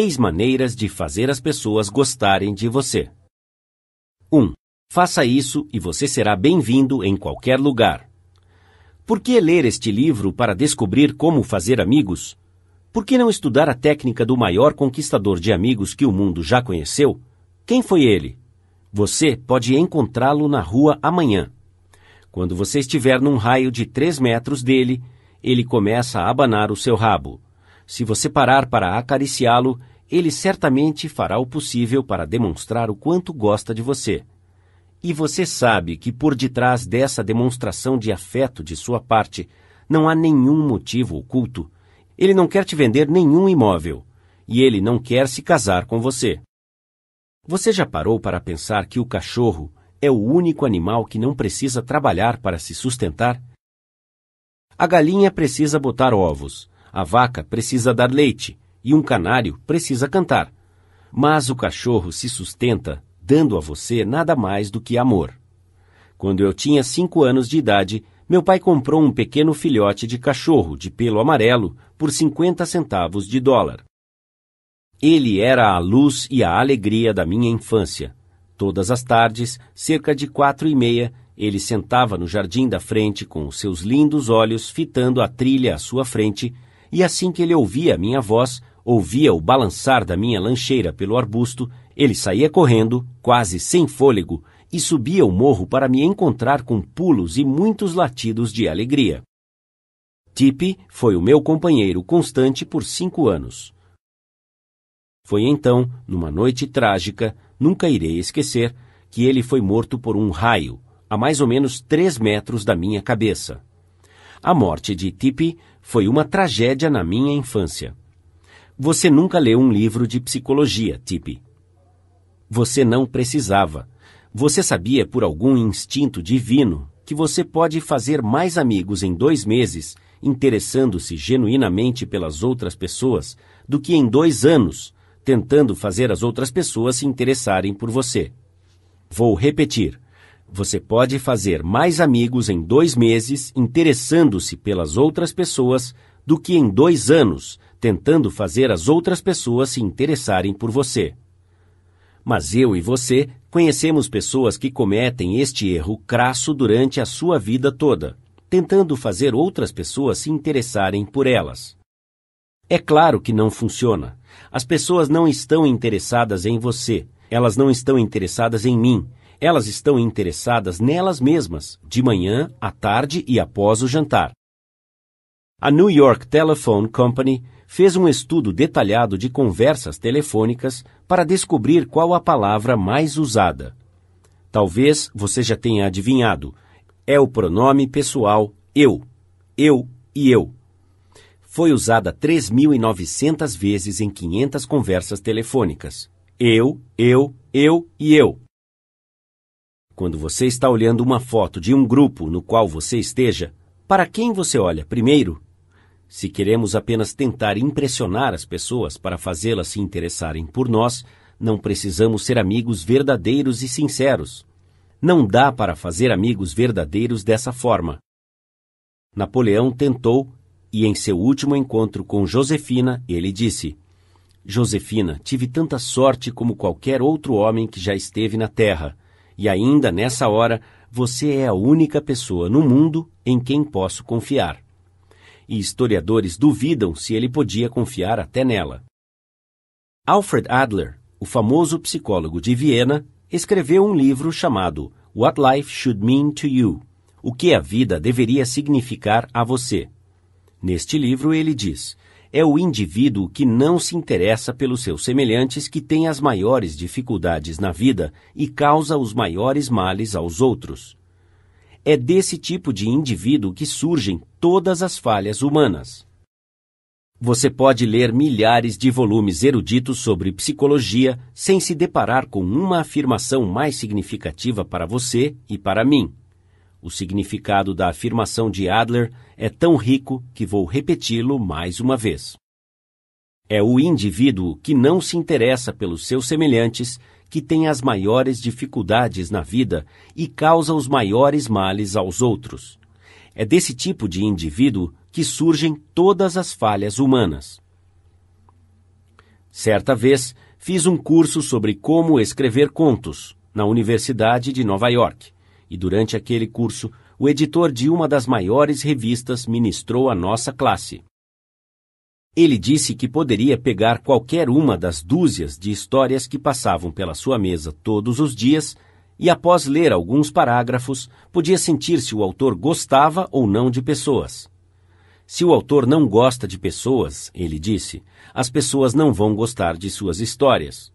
Seis maneiras de fazer as pessoas gostarem de você. 1. Um, faça isso e você será bem-vindo em qualquer lugar. Por que ler este livro para descobrir como fazer amigos? Por que não estudar a técnica do maior conquistador de amigos que o mundo já conheceu? Quem foi ele? Você pode encontrá-lo na rua amanhã. Quando você estiver num raio de três metros dele, ele começa a abanar o seu rabo. Se você parar para acariciá-lo, ele certamente fará o possível para demonstrar o quanto gosta de você. E você sabe que por detrás dessa demonstração de afeto de sua parte não há nenhum motivo oculto. Ele não quer te vender nenhum imóvel. E ele não quer se casar com você. Você já parou para pensar que o cachorro é o único animal que não precisa trabalhar para se sustentar? A galinha precisa botar ovos, a vaca precisa dar leite e um canário precisa cantar. Mas o cachorro se sustenta dando a você nada mais do que amor. Quando eu tinha cinco anos de idade, meu pai comprou um pequeno filhote de cachorro de pelo amarelo por 50 centavos de dólar. Ele era a luz e a alegria da minha infância. Todas as tardes, cerca de quatro e meia, ele sentava no jardim da frente com os seus lindos olhos fitando a trilha à sua frente, e assim que ele ouvia a minha voz, ouvia o balançar da minha lancheira pelo arbusto, ele saía correndo, quase sem fôlego, e subia o morro para me encontrar com pulos e muitos latidos de alegria. Tipe foi o meu companheiro constante por cinco anos. Foi então, numa noite trágica, nunca irei esquecer, que ele foi morto por um raio, a mais ou menos três metros da minha cabeça. A morte de Tipe foi uma tragédia na minha infância. Você nunca leu um livro de psicologia, Tipe. Você não precisava. Você sabia por algum instinto divino que você pode fazer mais amigos em dois meses, interessando-se genuinamente pelas outras pessoas, do que em dois anos, tentando fazer as outras pessoas se interessarem por você. Vou repetir. Você pode fazer mais amigos em dois meses interessando-se pelas outras pessoas do que em dois anos tentando fazer as outras pessoas se interessarem por você. Mas eu e você conhecemos pessoas que cometem este erro crasso durante a sua vida toda, tentando fazer outras pessoas se interessarem por elas. É claro que não funciona. As pessoas não estão interessadas em você. Elas não estão interessadas em mim. Elas estão interessadas nelas mesmas, de manhã, à tarde e após o jantar. A New York Telephone Company fez um estudo detalhado de conversas telefônicas para descobrir qual a palavra mais usada. Talvez você já tenha adivinhado. É o pronome pessoal eu, eu e eu foi usada 3.900 vezes em 500 conversas telefônicas. Eu, eu, eu e eu. Quando você está olhando uma foto de um grupo no qual você esteja, para quem você olha primeiro? Se queremos apenas tentar impressionar as pessoas para fazê-las se interessarem por nós, não precisamos ser amigos verdadeiros e sinceros. Não dá para fazer amigos verdadeiros dessa forma. Napoleão tentou e em seu último encontro com Josefina, ele disse: Josefina, tive tanta sorte como qualquer outro homem que já esteve na Terra, e ainda nessa hora você é a única pessoa no mundo em quem posso confiar. E historiadores duvidam se ele podia confiar até nela. Alfred Adler, o famoso psicólogo de Viena, escreveu um livro chamado What Life Should Mean to You O que a vida deveria significar a você. Neste livro, ele diz: é o indivíduo que não se interessa pelos seus semelhantes que tem as maiores dificuldades na vida e causa os maiores males aos outros. É desse tipo de indivíduo que surgem todas as falhas humanas. Você pode ler milhares de volumes eruditos sobre psicologia sem se deparar com uma afirmação mais significativa para você e para mim. O significado da afirmação de Adler é tão rico que vou repeti-lo mais uma vez. É o indivíduo que não se interessa pelos seus semelhantes que tem as maiores dificuldades na vida e causa os maiores males aos outros. É desse tipo de indivíduo que surgem todas as falhas humanas. Certa vez, fiz um curso sobre como escrever contos na Universidade de Nova York, e durante aquele curso, o editor de uma das maiores revistas ministrou a nossa classe. Ele disse que poderia pegar qualquer uma das dúzias de histórias que passavam pela sua mesa todos os dias e, após ler alguns parágrafos, podia sentir se o autor gostava ou não de pessoas. Se o autor não gosta de pessoas, ele disse, as pessoas não vão gostar de suas histórias.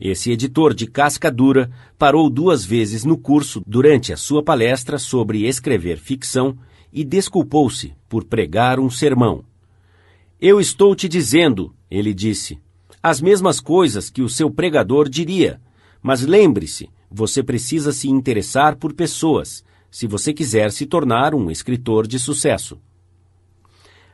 Esse editor de casca dura parou duas vezes no curso durante a sua palestra sobre escrever ficção e desculpou-se por pregar um sermão. Eu estou te dizendo, ele disse, as mesmas coisas que o seu pregador diria, mas lembre-se, você precisa se interessar por pessoas, se você quiser se tornar um escritor de sucesso.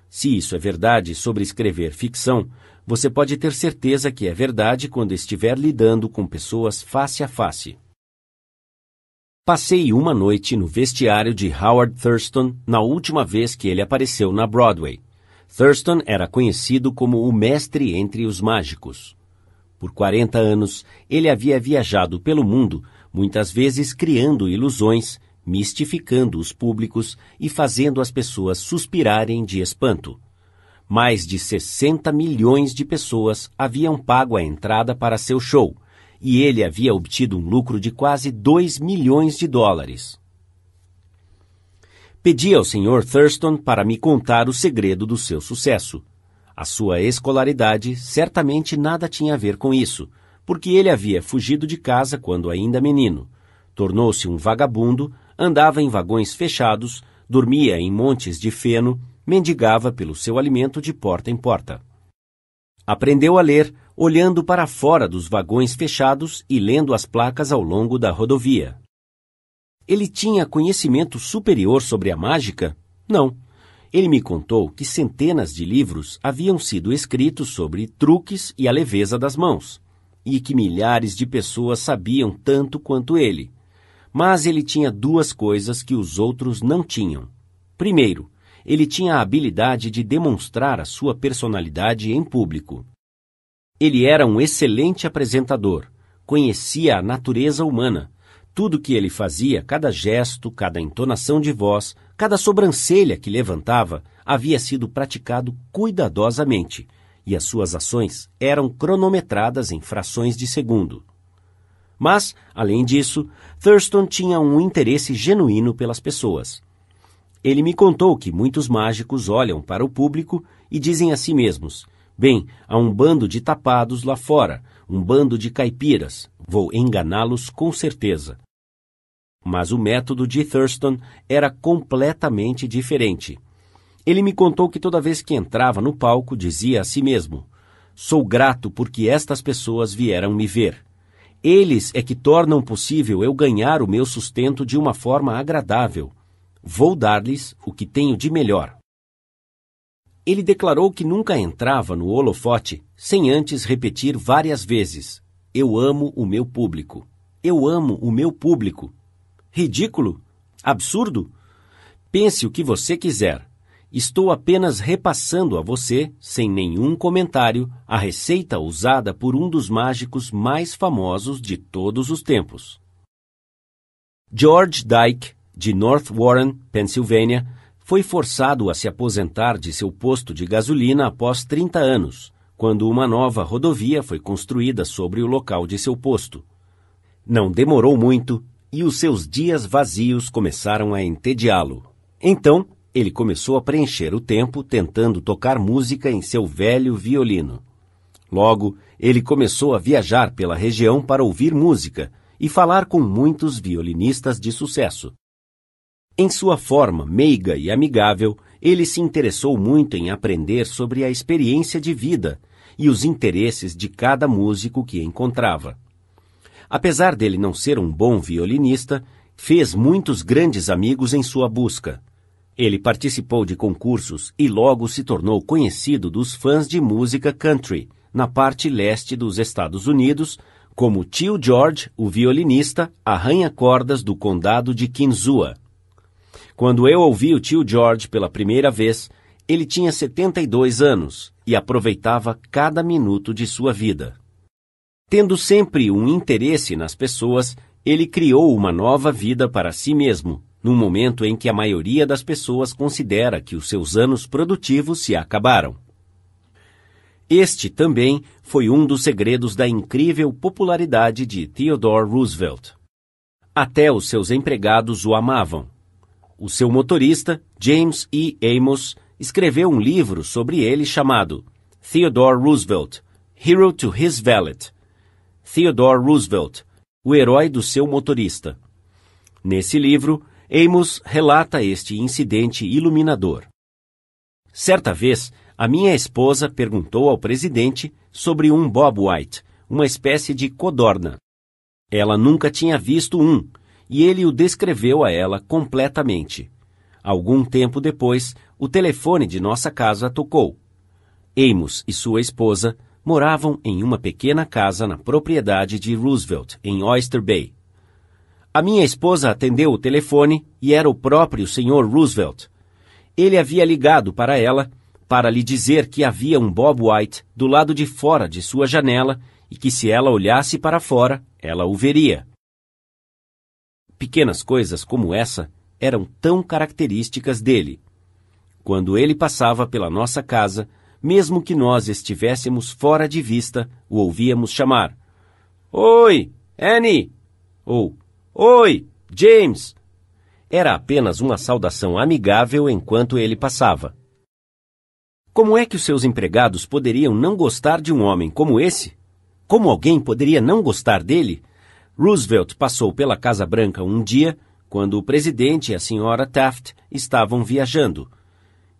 Se isso é verdade sobre escrever ficção, você pode ter certeza que é verdade quando estiver lidando com pessoas face a face. Passei uma noite no vestiário de Howard Thurston na última vez que ele apareceu na Broadway. Thurston era conhecido como o mestre entre os mágicos. Por 40 anos, ele havia viajado pelo mundo, muitas vezes criando ilusões, mistificando os públicos e fazendo as pessoas suspirarem de espanto. Mais de 60 milhões de pessoas haviam pago a entrada para seu show, e ele havia obtido um lucro de quase 2 milhões de dólares. Pedi ao Sr. Thurston para me contar o segredo do seu sucesso. A sua escolaridade certamente nada tinha a ver com isso, porque ele havia fugido de casa quando ainda menino. Tornou-se um vagabundo, andava em vagões fechados, dormia em montes de feno, mendigava pelo seu alimento de porta em porta. Aprendeu a ler olhando para fora dos vagões fechados e lendo as placas ao longo da rodovia. Ele tinha conhecimento superior sobre a mágica? Não. Ele me contou que centenas de livros haviam sido escritos sobre truques e a leveza das mãos, e que milhares de pessoas sabiam tanto quanto ele. Mas ele tinha duas coisas que os outros não tinham. Primeiro, ele tinha a habilidade de demonstrar a sua personalidade em público. Ele era um excelente apresentador, conhecia a natureza humana tudo que ele fazia, cada gesto, cada entonação de voz, cada sobrancelha que levantava, havia sido praticado cuidadosamente, e as suas ações eram cronometradas em frações de segundo. Mas, além disso, Thurston tinha um interesse genuíno pelas pessoas. Ele me contou que muitos mágicos olham para o público e dizem a si mesmos: Bem, há um bando de tapados lá fora, um bando de caipiras, Vou enganá-los com certeza. Mas o método de Thurston era completamente diferente. Ele me contou que toda vez que entrava no palco dizia a si mesmo: Sou grato porque estas pessoas vieram me ver. Eles é que tornam possível eu ganhar o meu sustento de uma forma agradável. Vou dar-lhes o que tenho de melhor. Ele declarou que nunca entrava no holofote sem antes repetir várias vezes: eu amo o meu público. Eu amo o meu público. Ridículo? Absurdo? Pense o que você quiser. Estou apenas repassando a você, sem nenhum comentário, a receita usada por um dos mágicos mais famosos de todos os tempos. George Dyke, de North Warren, Pensilvânia, foi forçado a se aposentar de seu posto de gasolina após 30 anos quando uma nova rodovia foi construída sobre o local de seu posto. Não demorou muito e os seus dias vazios começaram a entediá-lo. Então, ele começou a preencher o tempo tentando tocar música em seu velho violino. Logo, ele começou a viajar pela região para ouvir música e falar com muitos violinistas de sucesso. Em sua forma meiga e amigável, ele se interessou muito em aprender sobre a experiência de vida e os interesses de cada músico que encontrava. Apesar dele não ser um bom violinista, fez muitos grandes amigos em sua busca. Ele participou de concursos e logo se tornou conhecido dos fãs de música country, na parte leste dos Estados Unidos, como Tio George, o violinista, arranha-cordas do condado de Kinzua. Quando eu ouvi o tio George pela primeira vez, Ele tinha 72 anos e aproveitava cada minuto de sua vida. Tendo sempre um interesse nas pessoas, ele criou uma nova vida para si mesmo, num momento em que a maioria das pessoas considera que os seus anos produtivos se acabaram. Este também foi um dos segredos da incrível popularidade de Theodore Roosevelt. Até os seus empregados o amavam. O seu motorista, James E. Amos, escreveu um livro sobre ele chamado Theodore Roosevelt, Hero to His Valet. Theodore Roosevelt, o herói do seu motorista. Nesse livro, Amos relata este incidente iluminador. Certa vez, a minha esposa perguntou ao presidente sobre um Bob White, uma espécie de codorna. Ela nunca tinha visto um, e ele o descreveu a ela completamente. Algum tempo depois, o telefone de nossa casa tocou. Amos e sua esposa moravam em uma pequena casa na propriedade de Roosevelt, em Oyster Bay. A minha esposa atendeu o telefone e era o próprio Sr. Roosevelt. Ele havia ligado para ela para lhe dizer que havia um Bob White do lado de fora de sua janela e que se ela olhasse para fora, ela o veria. Pequenas coisas como essa eram tão características dele. Quando ele passava pela nossa casa, mesmo que nós estivéssemos fora de vista, o ouvíamos chamar: Oi, Annie! Ou Oi, James! Era apenas uma saudação amigável enquanto ele passava. Como é que os seus empregados poderiam não gostar de um homem como esse? Como alguém poderia não gostar dele? Roosevelt passou pela Casa Branca um dia quando o presidente e a senhora Taft estavam viajando.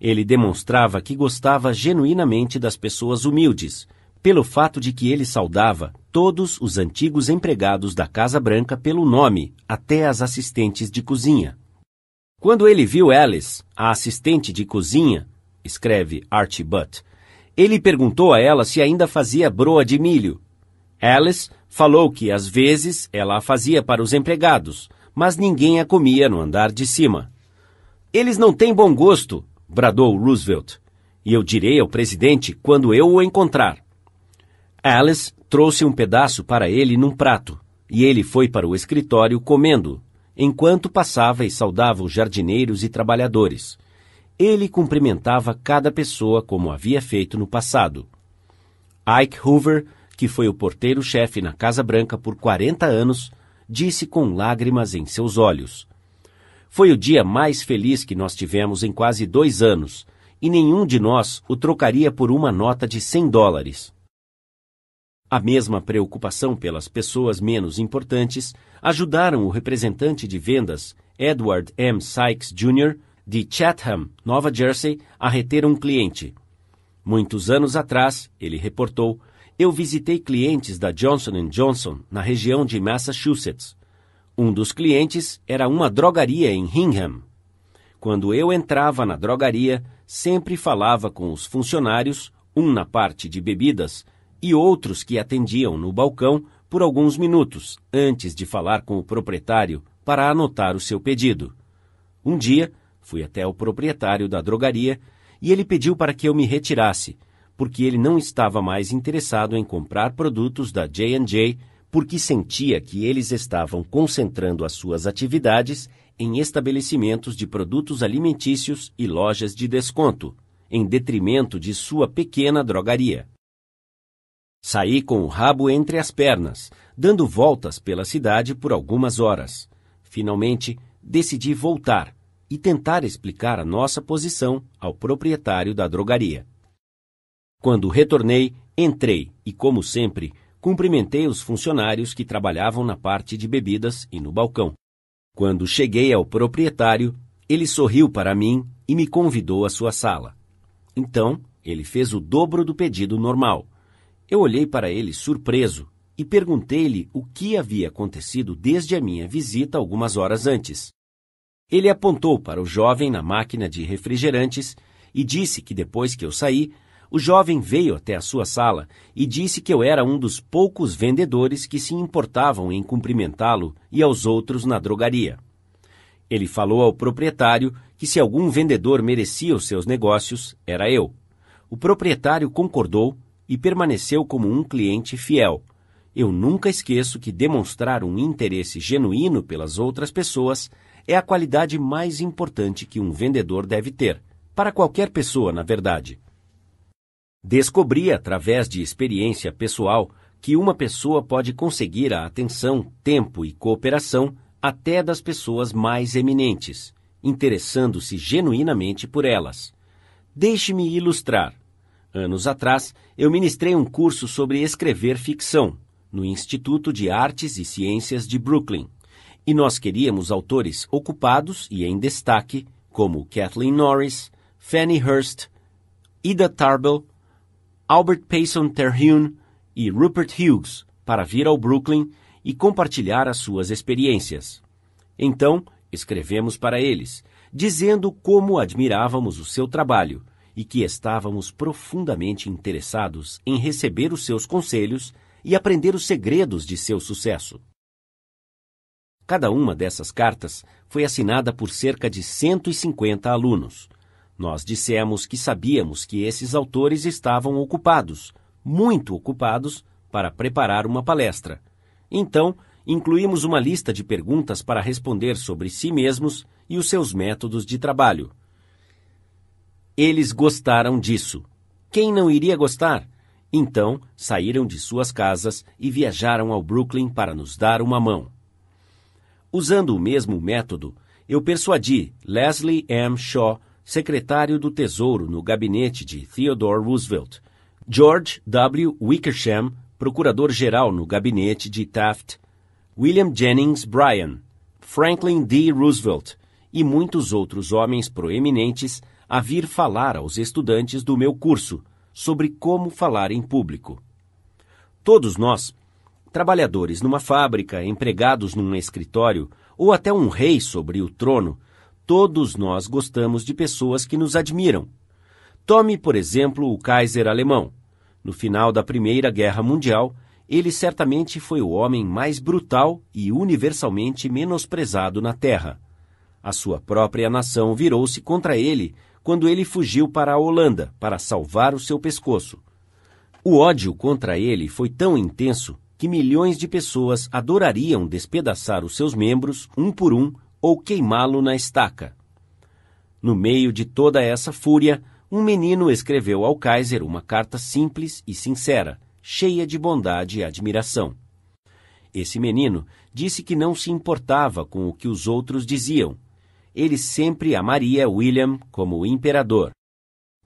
Ele demonstrava que gostava genuinamente das pessoas humildes, pelo fato de que ele saudava todos os antigos empregados da Casa Branca pelo nome, até as assistentes de cozinha. Quando ele viu Alice, a assistente de cozinha, escreve Archie Butt, ele perguntou a ela se ainda fazia broa de milho. Alice falou que às vezes ela a fazia para os empregados, mas ninguém a comia no andar de cima. Eles não têm bom gosto, bradou Roosevelt, e eu direi ao presidente quando eu o encontrar. Alice trouxe um pedaço para ele num prato, e ele foi para o escritório comendo, enquanto passava e saudava os jardineiros e trabalhadores. Ele cumprimentava cada pessoa como havia feito no passado. Ike Hoover, que foi o porteiro-chefe na Casa Branca por 40 anos, disse com lágrimas em seus olhos. Foi o dia mais feliz que nós tivemos em quase dois anos, e nenhum de nós o trocaria por uma nota de 100 dólares. A mesma preocupação pelas pessoas menos importantes ajudaram o representante de vendas, Edward M. Sykes Jr., de Chatham, Nova Jersey, a reter um cliente. Muitos anos atrás, ele reportou, eu visitei clientes da Johnson Johnson na região de Massachusetts. Um dos clientes era uma drogaria em Hingham. Quando eu entrava na drogaria, sempre falava com os funcionários, um na parte de bebidas e outros que atendiam no balcão por alguns minutos antes de falar com o proprietário para anotar o seu pedido. Um dia, fui até o proprietário da drogaria e ele pediu para que eu me retirasse porque ele não estava mais interessado em comprar produtos da J&J porque sentia que eles estavam concentrando as suas atividades em estabelecimentos de produtos alimentícios e lojas de desconto, em detrimento de sua pequena drogaria. Saí com o rabo entre as pernas, dando voltas pela cidade por algumas horas. Finalmente, decidi voltar e tentar explicar a nossa posição ao proprietário da drogaria. Quando retornei, entrei e, como sempre, cumprimentei os funcionários que trabalhavam na parte de bebidas e no balcão. Quando cheguei ao proprietário, ele sorriu para mim e me convidou à sua sala. Então, ele fez o dobro do pedido normal. Eu olhei para ele surpreso e perguntei-lhe o que havia acontecido desde a minha visita algumas horas antes. Ele apontou para o jovem na máquina de refrigerantes e disse que depois que eu saí, o jovem veio até a sua sala e disse que eu era um dos poucos vendedores que se importavam em cumprimentá-lo e aos outros na drogaria. Ele falou ao proprietário que se algum vendedor merecia os seus negócios, era eu. O proprietário concordou e permaneceu como um cliente fiel. Eu nunca esqueço que demonstrar um interesse genuíno pelas outras pessoas é a qualidade mais importante que um vendedor deve ter, para qualquer pessoa, na verdade. Descobri através de experiência pessoal que uma pessoa pode conseguir a atenção, tempo e cooperação até das pessoas mais eminentes, interessando-se genuinamente por elas. Deixe-me ilustrar. Anos atrás, eu ministrei um curso sobre escrever ficção no Instituto de Artes e Ciências de Brooklyn, e nós queríamos autores ocupados e em destaque, como Kathleen Norris, Fanny Hurst, Ida Tarbell, Albert Payson Terhune e Rupert Hughes, para vir ao Brooklyn e compartilhar as suas experiências. Então, escrevemos para eles, dizendo como admirávamos o seu trabalho e que estávamos profundamente interessados em receber os seus conselhos e aprender os segredos de seu sucesso. Cada uma dessas cartas foi assinada por cerca de 150 alunos. Nós dissemos que sabíamos que esses autores estavam ocupados, muito ocupados, para preparar uma palestra então, incluímos uma lista de perguntas para responder sobre si mesmos e os seus métodos de trabalho. Eles gostaram disso. Quem não iria gostar? Então, saíram de suas casas e viajaram ao Brooklyn para nos dar uma mão. Usando o mesmo método, eu persuadi Leslie M. Shaw, secretário do Tesouro no gabinete de Theodore Roosevelt, George W. Wickersham, procurador-geral no gabinete de Taft, William Jennings Bryan, Franklin D. Roosevelt e muitos outros homens proeminentes a vir falar aos estudantes do meu curso sobre como falar em público. Todos nós, trabalhadores numa fábrica, empregados num escritório ou até um rei sobre o trono, todos nós gostamos de pessoas que nos admiram. Tome, por exemplo, o Kaiser alemão. No final da Primeira Guerra Mundial, ele certamente foi o homem mais brutal e universalmente menosprezado na Terra. A sua própria nação virou-se contra ele quando ele fugiu para a Holanda para salvar o seu pescoço. O ódio contra ele foi tão intenso que milhões de pessoas adorariam despedaçar os seus membros um por um ou queimá-lo na estaca. No meio de toda essa fúria, um menino escreveu ao Kaiser uma carta simples e sincera, cheia de bondade e admiração. Esse menino disse que não se importava com o que os outros diziam. Ele sempre amaria William como imperador.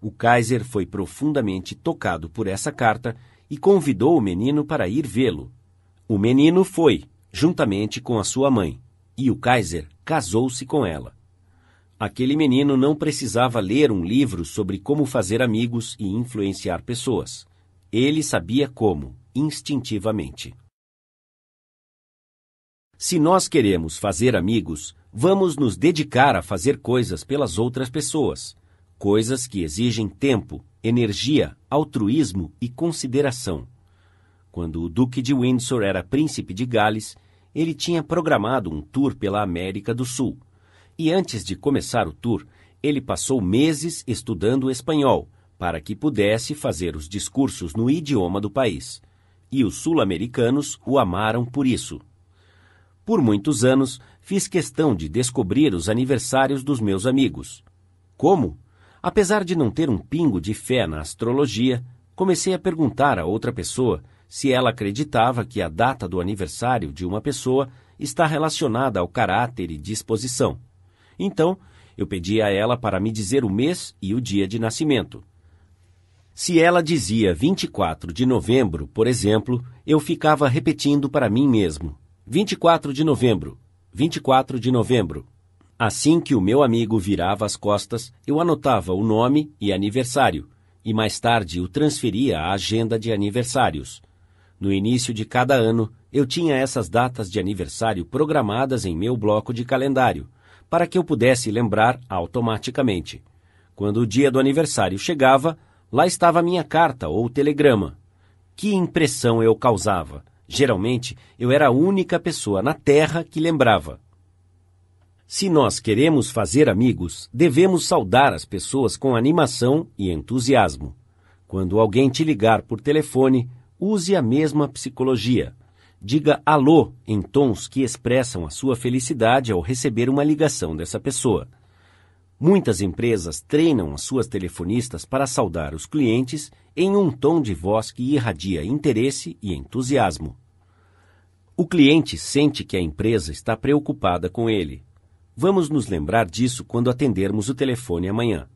O Kaiser foi profundamente tocado por essa carta e convidou o menino para ir vê-lo. O menino foi, juntamente com a sua mãe, e o Kaiser casou-se com ela. Aquele menino não precisava ler um livro sobre como fazer amigos e influenciar pessoas. Ele sabia como, instintivamente. Se nós queremos fazer amigos, vamos nos dedicar a fazer coisas pelas outras pessoas, coisas que exigem tempo, energia, altruísmo e consideração. Quando o Duque de Windsor era príncipe de Gales, ele tinha programado um tour pela América do Sul e antes de começar o tour, ele passou meses estudando espanhol para que pudesse fazer os discursos no idioma do país. E os sul-americanos o amaram por isso. Por muitos anos, fiz questão de descobrir os aniversários dos meus amigos. Como? Apesar de não ter um pingo de fé na astrologia, comecei a perguntar a outra pessoa se ela acreditava que a data do aniversário de uma pessoa está relacionada ao caráter e disposição. Então, eu pedi a ela para me dizer o mês e o dia de nascimento. Se ela dizia 24 de novembro, por exemplo, eu ficava repetindo para mim mesmo: 24 de novembro, 24 de novembro. Assim que o meu amigo virava as costas, eu anotava o nome e aniversário, e mais tarde o transferia à agenda de aniversários. No início de cada ano, eu tinha essas datas de aniversário programadas em meu bloco de calendário, para que eu pudesse lembrar automaticamente. Quando o dia do aniversário chegava, lá estava minha carta ou telegrama. Que impressão eu causava! Geralmente, eu era a única pessoa na Terra que lembrava. Se nós queremos fazer amigos, devemos saudar as pessoas com animação e entusiasmo. Quando alguém te ligar por telefone, use a mesma psicologia. Diga alô em tons que expressam a sua felicidade ao receber uma ligação dessa pessoa. Muitas empresas treinam as suas telefonistas para saudar os clientes em um tom de voz que irradia interesse e entusiasmo. O cliente sente que a empresa está preocupada com ele. Vamos nos lembrar disso quando atendermos o telefone amanhã.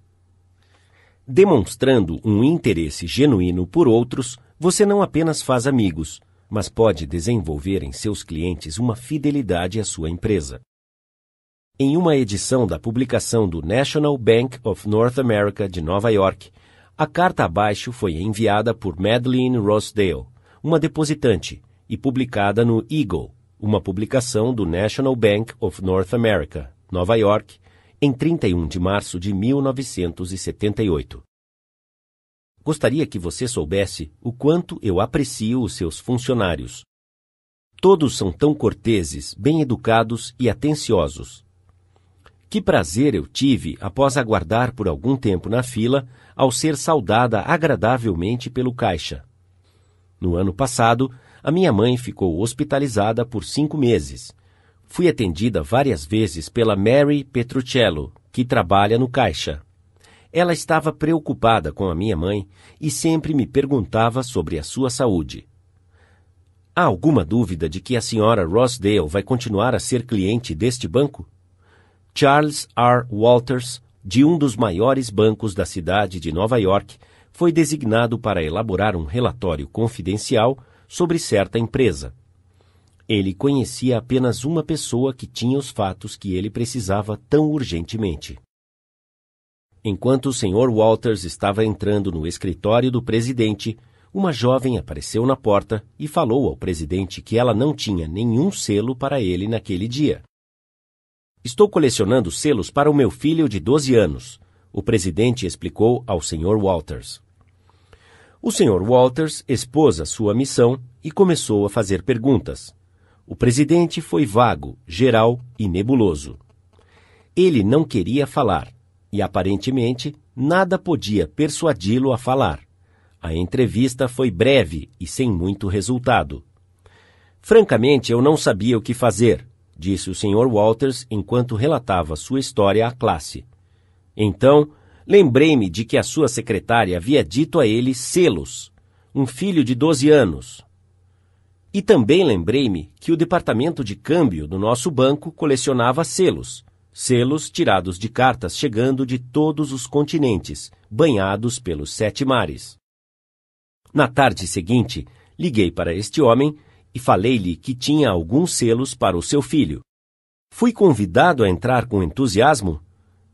Demonstrando um interesse genuíno por outros, você não apenas faz amigos, mas pode desenvolver em seus clientes uma fidelidade à sua empresa. Em uma edição da publicação do National Bank of North America de Nova York, a carta abaixo foi enviada por Madeleine Rosedale, uma depositante, e publicada no Eagle, uma publicação do National Bank of North America, Nova York, em 31 de março de 1978. Gostaria que você soubesse o quanto eu aprecio os seus funcionários. Todos são tão corteses, bem educados e atenciosos. Que prazer eu tive após aguardar por algum tempo na fila ao ser saudada agradavelmente pelo caixa. No ano passado, a minha mãe ficou hospitalizada por cinco meses. Fui atendida várias vezes pela Mary Petruccello, que trabalha no caixa. Ela estava preocupada com a minha mãe e sempre me perguntava sobre a sua saúde. Há alguma dúvida de que a senhora Rossdale vai continuar a ser cliente deste banco? Charles R. Walters, de um dos maiores bancos da cidade de Nova York, foi designado para elaborar um relatório confidencial sobre certa empresa. Ele conhecia apenas uma pessoa que tinha os fatos que ele precisava tão urgentemente. Enquanto o Sr. Walters estava entrando no escritório do presidente, uma jovem apareceu na porta e falou ao presidente que ela não tinha nenhum selo para ele naquele dia. Estou colecionando selos para o meu filho de 12 anos, o presidente explicou ao Sr. Walters. O Sr. Walters expôs a sua missão e começou a fazer perguntas. O presidente foi vago, geral e nebuloso. Ele não queria falar e aparentemente nada podia persuadi-lo a falar. A entrevista foi breve e sem muito resultado. Francamente, eu não sabia o que fazer, disse o Sr. Walters enquanto relatava sua história à classe. Então, lembrei-me de que a sua secretária havia dito a ele selos, um filho de 12 anos. E também lembrei-me que o departamento de câmbio do nosso banco colecionava selos, selos tirados de cartas chegando de todos os continentes, banhados pelos sete mares. Na tarde seguinte, liguei para este homem e falei-lhe que tinha alguns selos para o seu filho. Fui convidado a entrar com entusiasmo?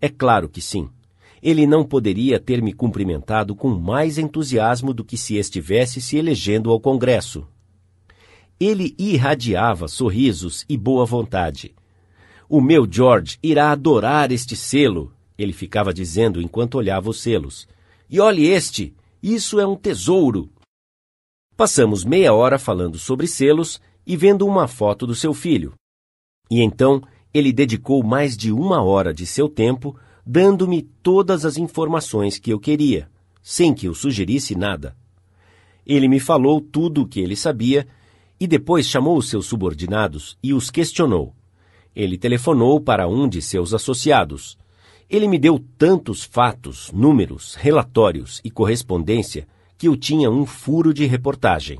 É claro que sim. Ele não poderia ter me cumprimentado com mais entusiasmo do que se estivesse se elegendo ao Congresso. Ele irradiava sorrisos e boa vontade o meu George irá adorar este selo, ele ficava dizendo enquanto olhava os selos. E olhe este, isso é um tesouro. Passamos meia hora falando sobre selos e vendo uma foto do seu filho. E então ele dedicou mais de uma hora de seu tempo dando-me todas as informações que eu queria, sem que eu sugerisse nada. Ele me falou tudo o que ele sabia e depois chamou os seus subordinados e os questionou. Ele telefonou para um de seus associados. Ele me deu tantos fatos, números, relatórios e correspondência que eu tinha um furo de reportagem.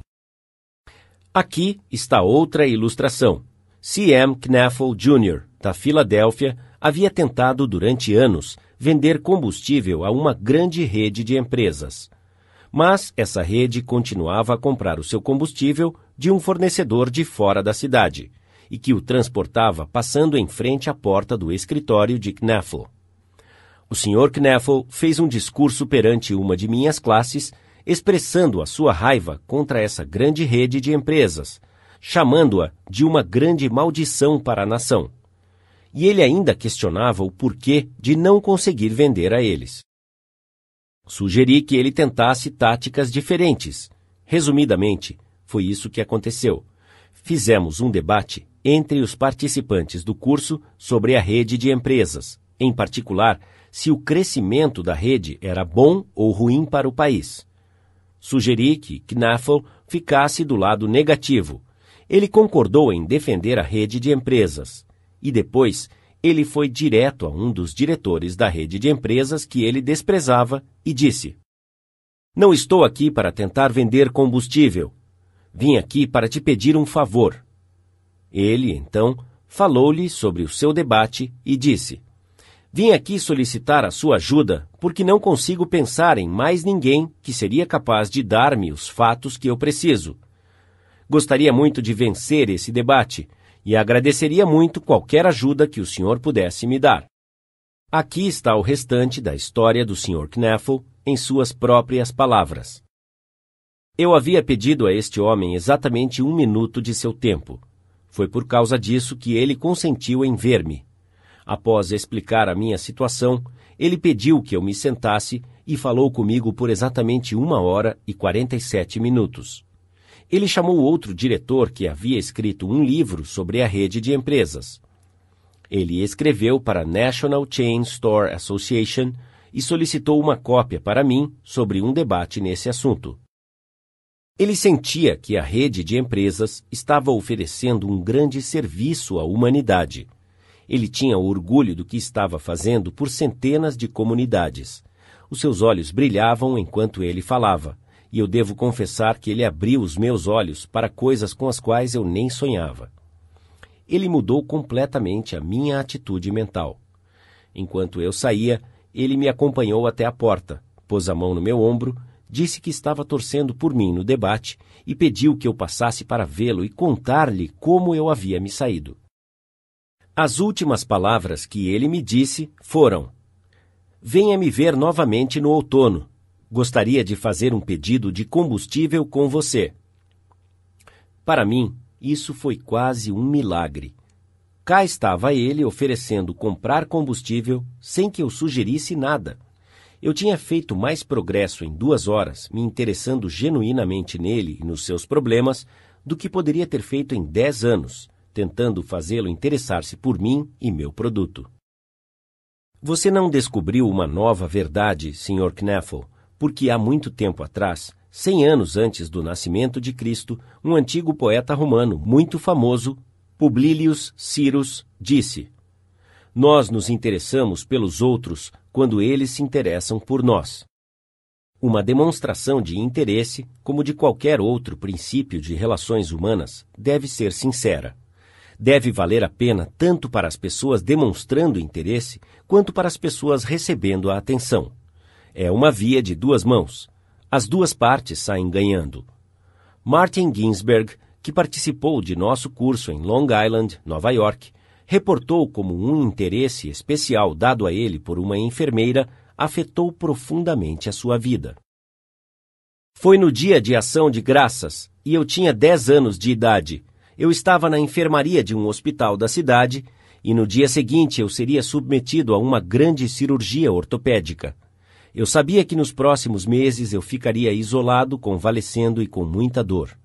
Aqui está outra ilustração. C.M. Knaffle Jr., da Filadélfia, havia tentado durante anos vender combustível a uma grande rede de empresas. Mas essa rede continuava a comprar o seu combustível de um fornecedor de fora da cidade e que o transportava passando em frente à porta do escritório de Knaffle. O Sr. Knaffle fez um discurso perante uma de minhas classes, expressando a sua raiva contra essa grande rede de empresas, chamando-a de uma grande maldição para a nação. E ele ainda questionava o porquê de não conseguir vender a eles. Sugeri que ele tentasse táticas diferentes. Resumidamente, foi isso que aconteceu. Fizemos um debate entre os participantes do curso sobre a rede de empresas, em particular, se o crescimento da rede era bom ou ruim para o país. Sugeri que Knaffel ficasse do lado negativo. Ele concordou em defender a rede de empresas. E depois, ele foi direto a um dos diretores da rede de empresas que ele desprezava e disse: Não estou aqui para tentar vender combustível. Vim aqui para te pedir um favor. Ele, então, falou-lhe sobre o seu debate e disse: Vim aqui solicitar a sua ajuda porque não consigo pensar em mais ninguém que seria capaz de dar-me os fatos que eu preciso. Gostaria muito de vencer esse debate e agradeceria muito qualquer ajuda que o senhor pudesse me dar. Aqui está o restante da história do Sr. Knaffel em suas próprias palavras. Eu havia pedido a este homem exatamente um minuto de seu tempo. Foi por causa disso que ele consentiu em ver-me Após explicar a minha situação, ele pediu que eu me sentasse e falou comigo por exatamente uma hora e quarenta e sete minutos. Ele chamou outro diretor que havia escrito um livro sobre a rede de empresas. Ele escreveu para a National Chain Store Association e solicitou uma cópia para mim sobre um debate nesse assunto. Ele sentia que a rede de empresas estava oferecendo um grande serviço à humanidade ele tinha orgulho do que estava fazendo por centenas de comunidades. Os seus olhos brilhavam enquanto ele falava, e eu devo confessar que ele abriu os meus olhos para coisas com as quais eu nem sonhava. Ele mudou completamente a minha atitude mental. Enquanto eu saía, ele me acompanhou até a porta, pôs a mão no meu ombro, disse que estava torcendo por mim no debate e pediu que eu passasse para vê-lo e contar-lhe como eu havia me saído. As últimas palavras que ele me disse foram: Venha me ver novamente no outono. Gostaria de fazer um pedido de combustível com você. Para mim, isso foi quase um milagre. Cá estava ele oferecendo comprar combustível sem que eu sugerisse nada. Eu tinha feito mais progresso em duas horas, me interessando genuinamente nele e nos seus problemas, do que poderia ter feito em dez anos tentando fazê-lo interessar-se por mim e meu produto. Você não descobriu uma nova verdade, Sr. Knaffel, porque há muito tempo atrás, cem anos antes do nascimento de Cristo, um antigo poeta romano muito famoso, Publilius Cyrus, disse: Nós nos interessamos pelos outros quando eles se interessam por nós. Uma demonstração de interesse, como de qualquer outro princípio de relações humanas, deve ser sincera deve valer a pena tanto para as pessoas demonstrando interesse quanto para as pessoas recebendo a atenção. É uma via de duas mãos. As duas partes saem ganhando. Martin Ginsberg, que participou de nosso curso em Long Island, Nova York, reportou como um interesse especial dado a ele por uma enfermeira afetou profundamente a sua vida. Foi no dia de ação de graças, e eu tinha 10 anos de idade, eu estava na enfermaria de um hospital da cidade e no dia seguinte eu seria submetido a uma grande cirurgia ortopédica. Eu sabia que nos próximos meses eu ficaria isolado, convalescendo e com muita dor.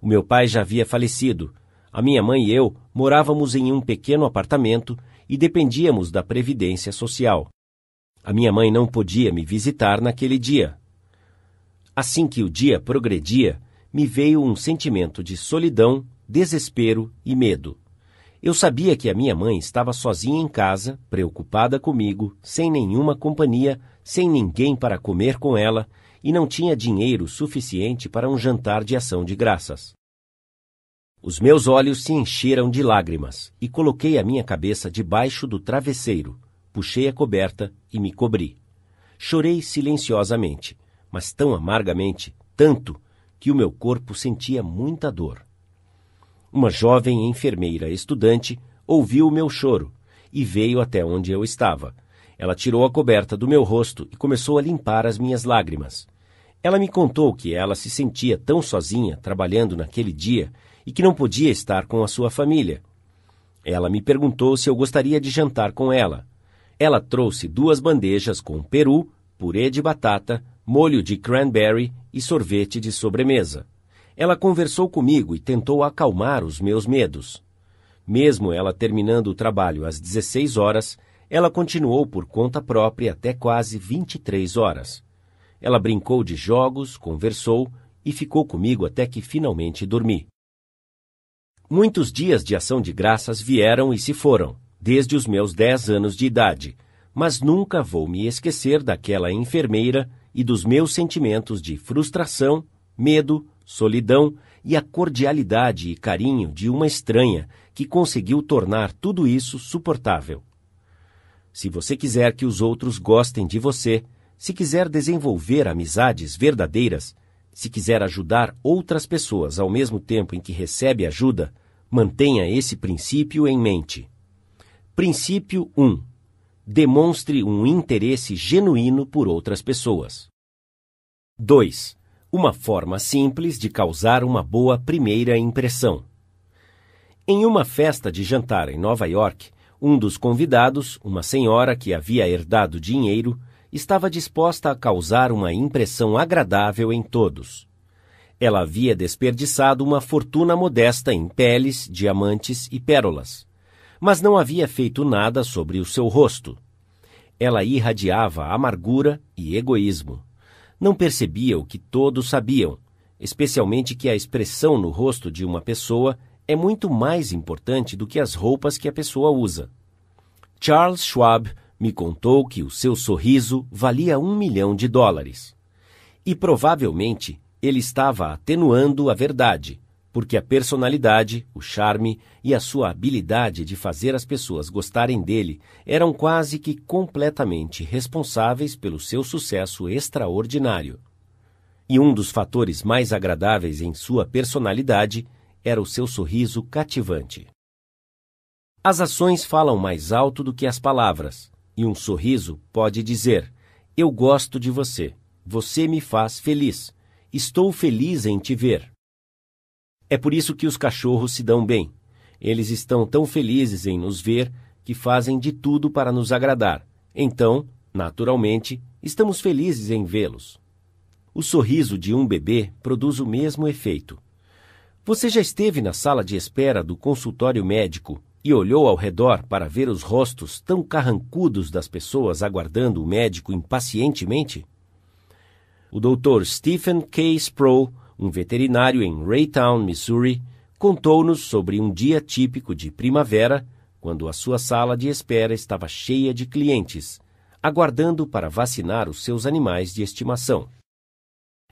O meu pai já havia falecido. A minha mãe e eu morávamos em um pequeno apartamento e dependíamos da previdência social. A minha mãe não podia me visitar naquele dia. Assim que o dia progredia, me veio um sentimento de solidão desespero e medo. Eu sabia que a minha mãe estava sozinha em casa, preocupada comigo, sem nenhuma companhia, sem ninguém para comer com ela e não tinha dinheiro suficiente para um jantar de ação de graças. Os meus olhos se encheram de lágrimas e coloquei a minha cabeça debaixo do travesseiro, puxei a coberta e me cobri. Chorei silenciosamente, mas tão amargamente, tanto, que o meu corpo sentia muita dor. Uma jovem enfermeira estudante ouviu o meu choro e veio até onde eu estava. Ela tirou a coberta do meu rosto e começou a limpar as minhas lágrimas. Ela me contou que ela se sentia tão sozinha trabalhando naquele dia e que não podia estar com a sua família. Ela me perguntou se eu gostaria de jantar com ela. Ela trouxe duas bandejas com peru, purê de batata, molho de cranberry e sorvete de sobremesa. Ela conversou comigo e tentou acalmar os meus medos. Mesmo ela terminando o trabalho às 16 horas, ela continuou por conta própria até quase 23 horas. Ela brincou de jogos, conversou e ficou comigo até que finalmente dormi. Muitos dias de ação de graças vieram e se foram, desde os meus 10 anos de idade, mas nunca vou me esquecer daquela enfermeira e dos meus sentimentos de frustração, medo, solidão e a cordialidade e carinho de uma estranha que conseguiu tornar tudo isso suportável. Se você quiser que os outros gostem de você, se quiser desenvolver amizades verdadeiras, se quiser ajudar outras pessoas ao mesmo tempo em que recebe ajuda, mantenha esse princípio em mente. Princípio 1. Demonstre um interesse genuíno por outras pessoas. 2. Uma forma simples de causar uma boa primeira impressão. Em uma festa de jantar em Nova York, um dos convidados, uma senhora que havia herdado dinheiro, estava disposta a causar uma impressão agradável em todos. Ela havia desperdiçado uma fortuna modesta em peles, diamantes e pérolas, mas não havia feito nada sobre o seu rosto. Ela irradiava amargura e egoísmo. Não percebia o que todos sabiam, especialmente que a expressão no rosto de uma pessoa é muito mais importante do que as roupas que a pessoa usa. Charles Schwab me contou que o seu sorriso valia um milhão de dólares. E provavelmente ele estava atenuando a verdade, porque a personalidade, o charme e a sua habilidade de fazer as pessoas gostarem dele eram quase que completamente responsáveis pelo seu sucesso extraordinário. E um dos fatores mais agradáveis em sua personalidade era o seu sorriso cativante. As ações falam mais alto do que as palavras, e um sorriso pode dizer: Eu gosto de você. Você me faz feliz. Estou feliz em te ver. É por isso que os cachorros se dão bem. Eles estão tão felizes em nos ver que fazem de tudo para nos agradar. Então, naturalmente, estamos felizes em vê-los. O sorriso de um bebê produz o mesmo efeito. Você já esteve na sala de espera do consultório médico e olhou ao redor para ver os rostos tão carrancudos das pessoas aguardando o médico impacientemente? O Dr. Stephen K. Sproul, um veterinário em Raytown, Missouri, contou-nos sobre um dia típico de primavera, quando a sua sala de espera estava cheia de clientes, aguardando para vacinar os seus animais de estimação.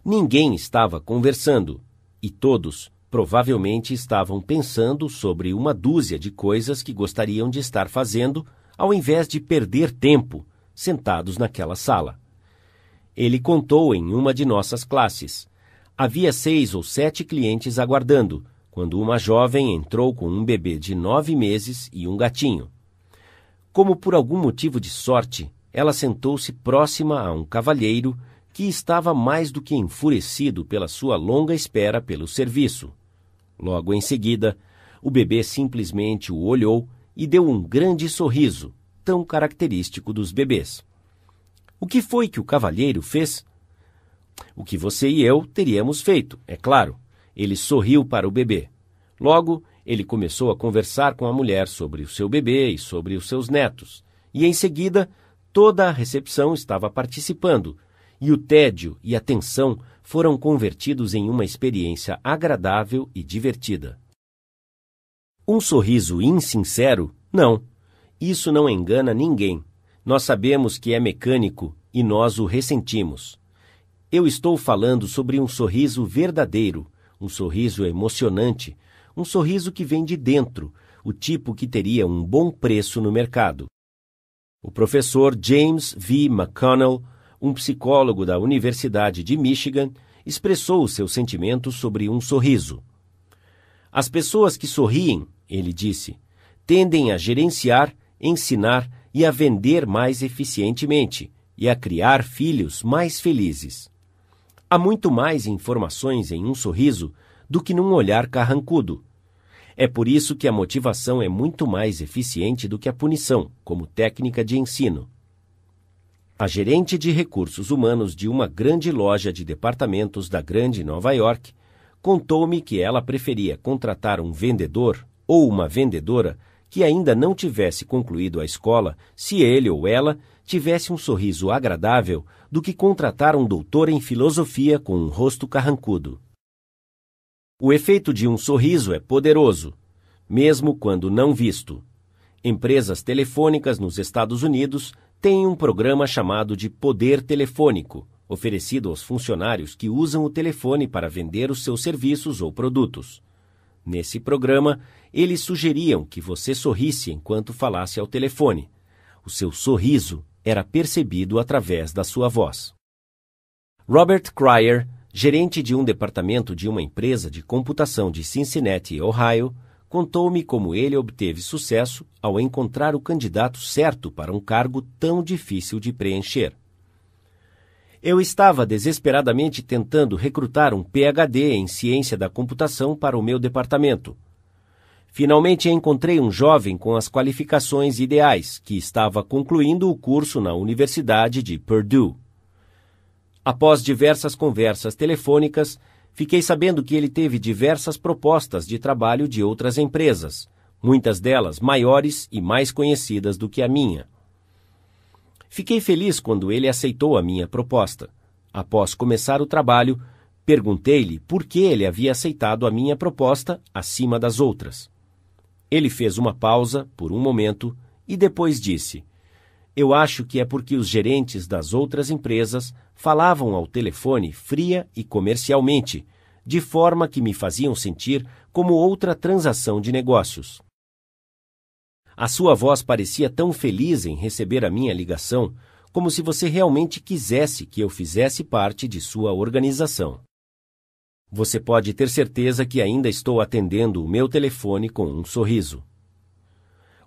Ninguém estava conversando, e todos, provavelmente estavam pensando sobre uma dúzia de coisas que gostariam de estar fazendo ao invés de perder tempo sentados naquela sala. Ele contou em uma de nossas classes. Havia seis ou sete clientes aguardando, quando uma jovem entrou com um bebê de nove meses e um gatinho. Como por algum motivo de sorte, ela sentou-se próxima a um cavalheiro que estava mais do que enfurecido pela sua longa espera pelo serviço. Logo em seguida, o bebê simplesmente o olhou e deu um grande sorriso, tão característico dos bebês. O que foi que o cavalheiro fez? O que você e eu teríamos feito, é claro. Ele sorriu para o bebê. Logo, ele começou a conversar com a mulher sobre o seu bebê e sobre os seus netos. E em seguida, toda a recepção estava participando, e o tédio e a tensão foram convertidos em uma experiência agradável e divertida. Um sorriso insincero? Não. Isso não engana ninguém. Nós sabemos que é mecânico e nós o ressentimos. Eu estou falando sobre um sorriso verdadeiro, um sorriso emocionante, um sorriso que vem de dentro, o tipo que teria um bom preço no mercado. O professor James V. McConnell um psicólogo da Universidade de Michigan, expressou seus sentimentos sobre um sorriso. As pessoas que sorriem, ele disse, tendem a gerenciar, ensinar e a vender mais eficientemente e a criar filhos mais felizes. Há muito mais informações em um sorriso do que num olhar carrancudo. É por isso que a motivação é muito mais eficiente do que a punição, como técnica de ensino. A gerente de recursos humanos de uma grande loja de departamentos da Grande Nova York contou-me que ela preferia contratar um vendedor ou uma vendedora que ainda não tivesse concluído a escola se ele ou ela tivesse um sorriso agradável do que contratar um doutor em filosofia com um rosto carrancudo. O efeito de um sorriso é poderoso, mesmo quando não visto. Empresas telefônicas nos Estados Unidos têm um programa chamado de Poder Telefônico, oferecido aos funcionários que usam o telefone para vender os seus serviços ou produtos. Nesse programa, eles sugeriam que você sorrisse enquanto falasse ao telefone. O seu sorriso era percebido através da sua voz. Robert Cryer, gerente de um departamento de uma empresa de computação de Cincinnati, Ohio, contou-me como ele obteve sucesso ao encontrar o candidato certo para um cargo tão difícil de preencher. Eu estava desesperadamente tentando recrutar um PhD em ciência da computação para o meu departamento. Finalmente encontrei um jovem com as qualificações ideais, que estava concluindo o curso na Universidade de Purdue. Após diversas conversas telefônicas, fiquei sabendo que ele teve diversas propostas de trabalho de outras empresas, muitas delas maiores e mais conhecidas do que a minha. Fiquei feliz quando ele aceitou a minha proposta. Após começar o trabalho, perguntei-lhe por que ele havia aceitado a minha proposta acima das outras. Ele fez uma pausa por um momento e depois disse: Eu acho que é porque os gerentes das outras empresas falavam ao telefone fria e comercialmente, de forma que me faziam sentir como outra transação de negócios. A sua voz parecia tão feliz em receber a minha ligação, como se você realmente quisesse que eu fizesse parte de sua organização. Você pode ter certeza que ainda estou atendendo o meu telefone com um sorriso.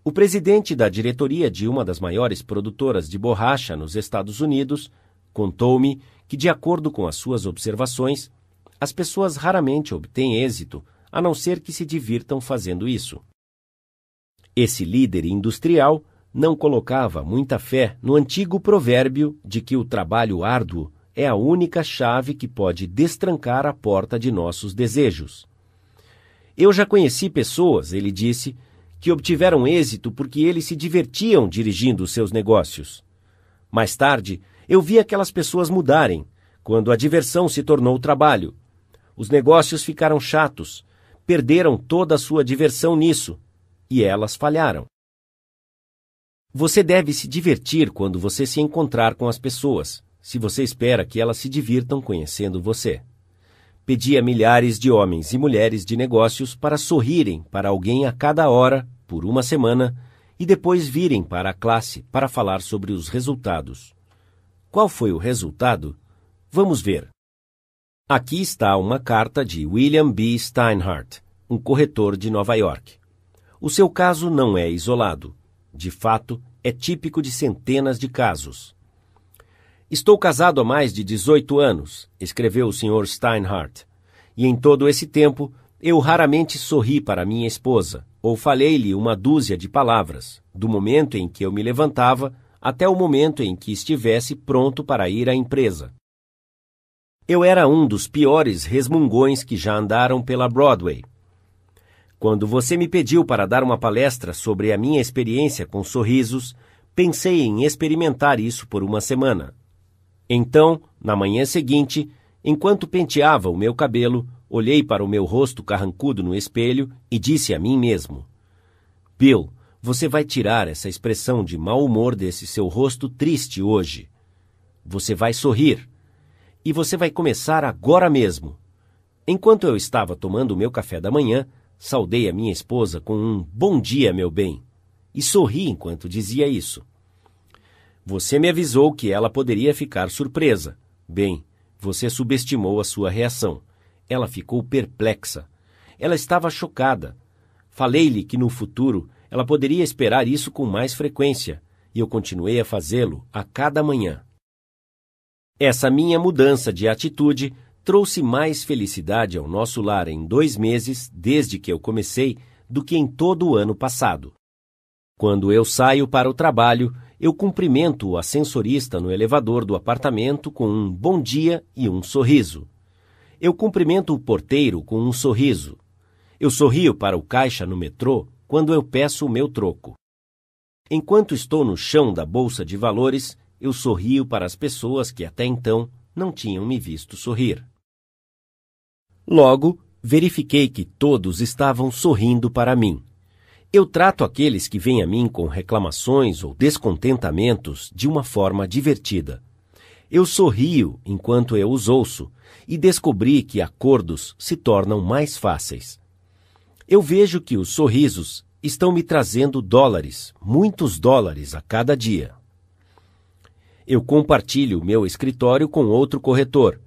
O presidente da diretoria de uma das maiores produtoras de borracha nos Estados Unidos contou-me que, de acordo com as suas observações, as pessoas raramente obtêm êxito a não ser que se divirtam fazendo isso. Esse líder industrial não colocava muita fé no antigo provérbio de que o trabalho árduo é a única chave que pode destrancar a porta de nossos desejos. Eu já conheci pessoas, ele disse, que obtiveram êxito porque eles se divertiam dirigindo seus negócios. Mais tarde, eu vi aquelas pessoas mudarem, quando a diversão se tornou trabalho. Os negócios ficaram chatos, perderam toda a sua diversão nisso e elas falharam. Você deve se divertir quando você se encontrar com as pessoas, se você espera que elas se divirtam conhecendo você. Pedi a milhares de homens e mulheres de negócios para sorrirem para alguém a cada hora, por uma semana, e depois virem para a classe para falar sobre os resultados. Qual foi o resultado? Vamos ver. Aqui está uma carta de William B. Steinhardt, um corretor de Nova York. O seu caso não é isolado. De fato, é típico de centenas de casos. Estou casado há mais de 18 anos, escreveu o Sr. Steinhardt, e em todo esse tempo eu raramente sorri para minha esposa ou falei-lhe uma dúzia de palavras, do momento em que eu me levantava até o momento em que estivesse pronto para ir à empresa. Eu era um dos piores resmungões que já andaram pela Broadway quando você me pediu para dar uma palestra sobre a minha experiência com sorrisos, pensei em experimentar isso por uma semana. Então, na manhã seguinte, enquanto penteava o meu cabelo, olhei para o meu rosto carrancudo no espelho e disse a mim mesmo: Bill, você vai tirar essa expressão de mau humor desse seu rosto triste hoje. Você vai sorrir. E você vai começar agora mesmo. Enquanto eu estava tomando o meu café da manhã, Saudei a minha esposa com um bom dia, meu bem, e sorri enquanto dizia isso. Você me avisou que ela poderia ficar surpresa. Bem, você subestimou a sua reação. Ela ficou perplexa. Ela estava chocada. Falei-lhe que no futuro ela poderia esperar isso com mais frequência, e eu continuei a fazê-lo a cada manhã. Essa minha mudança de atitude trouxe mais felicidade ao nosso lar em dois meses, desde que eu comecei, do que em todo o ano passado. Quando eu saio para o trabalho, eu cumprimento o ascensorista no elevador do apartamento com um bom dia e um sorriso. Eu cumprimento o porteiro com um sorriso. Eu sorrio para o caixa no metrô quando eu peço o meu troco. Enquanto estou no chão da bolsa de valores, eu sorrio para as pessoas que até então não tinham me visto sorrir. Logo, verifiquei que todos estavam sorrindo para mim. Eu trato aqueles que vêm a mim com reclamações ou descontentamentos de uma forma divertida. Eu sorrio enquanto eu os ouço e descobri que acordos se tornam mais fáceis. Eu vejo que os sorrisos estão me trazendo dólares, muitos dólares a cada dia. Eu compartilho meu escritório com outro corretor.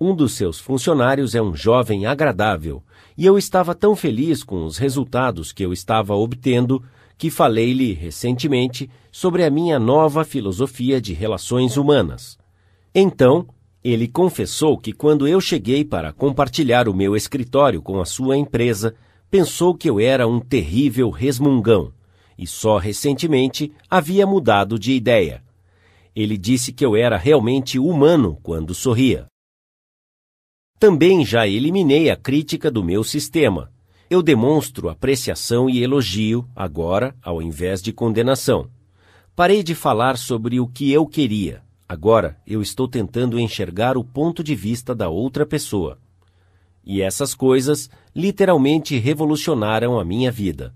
Um dos seus funcionários é um jovem agradável, e eu estava tão feliz com os resultados que eu estava obtendo que falei-lhe recentemente sobre a minha nova filosofia de relações humanas. Então, ele confessou que quando eu cheguei para compartilhar o meu escritório com a sua empresa, pensou que eu era um terrível resmungão e só recentemente havia mudado de ideia. Ele disse que eu era realmente humano quando sorria. Também já eliminei a crítica do meu sistema. Eu demonstro apreciação e elogio, agora, ao invés de condenação. Parei de falar sobre o que eu queria. Agora eu estou tentando enxergar o ponto de vista da outra pessoa. E essas coisas literalmente revolucionaram a minha vida.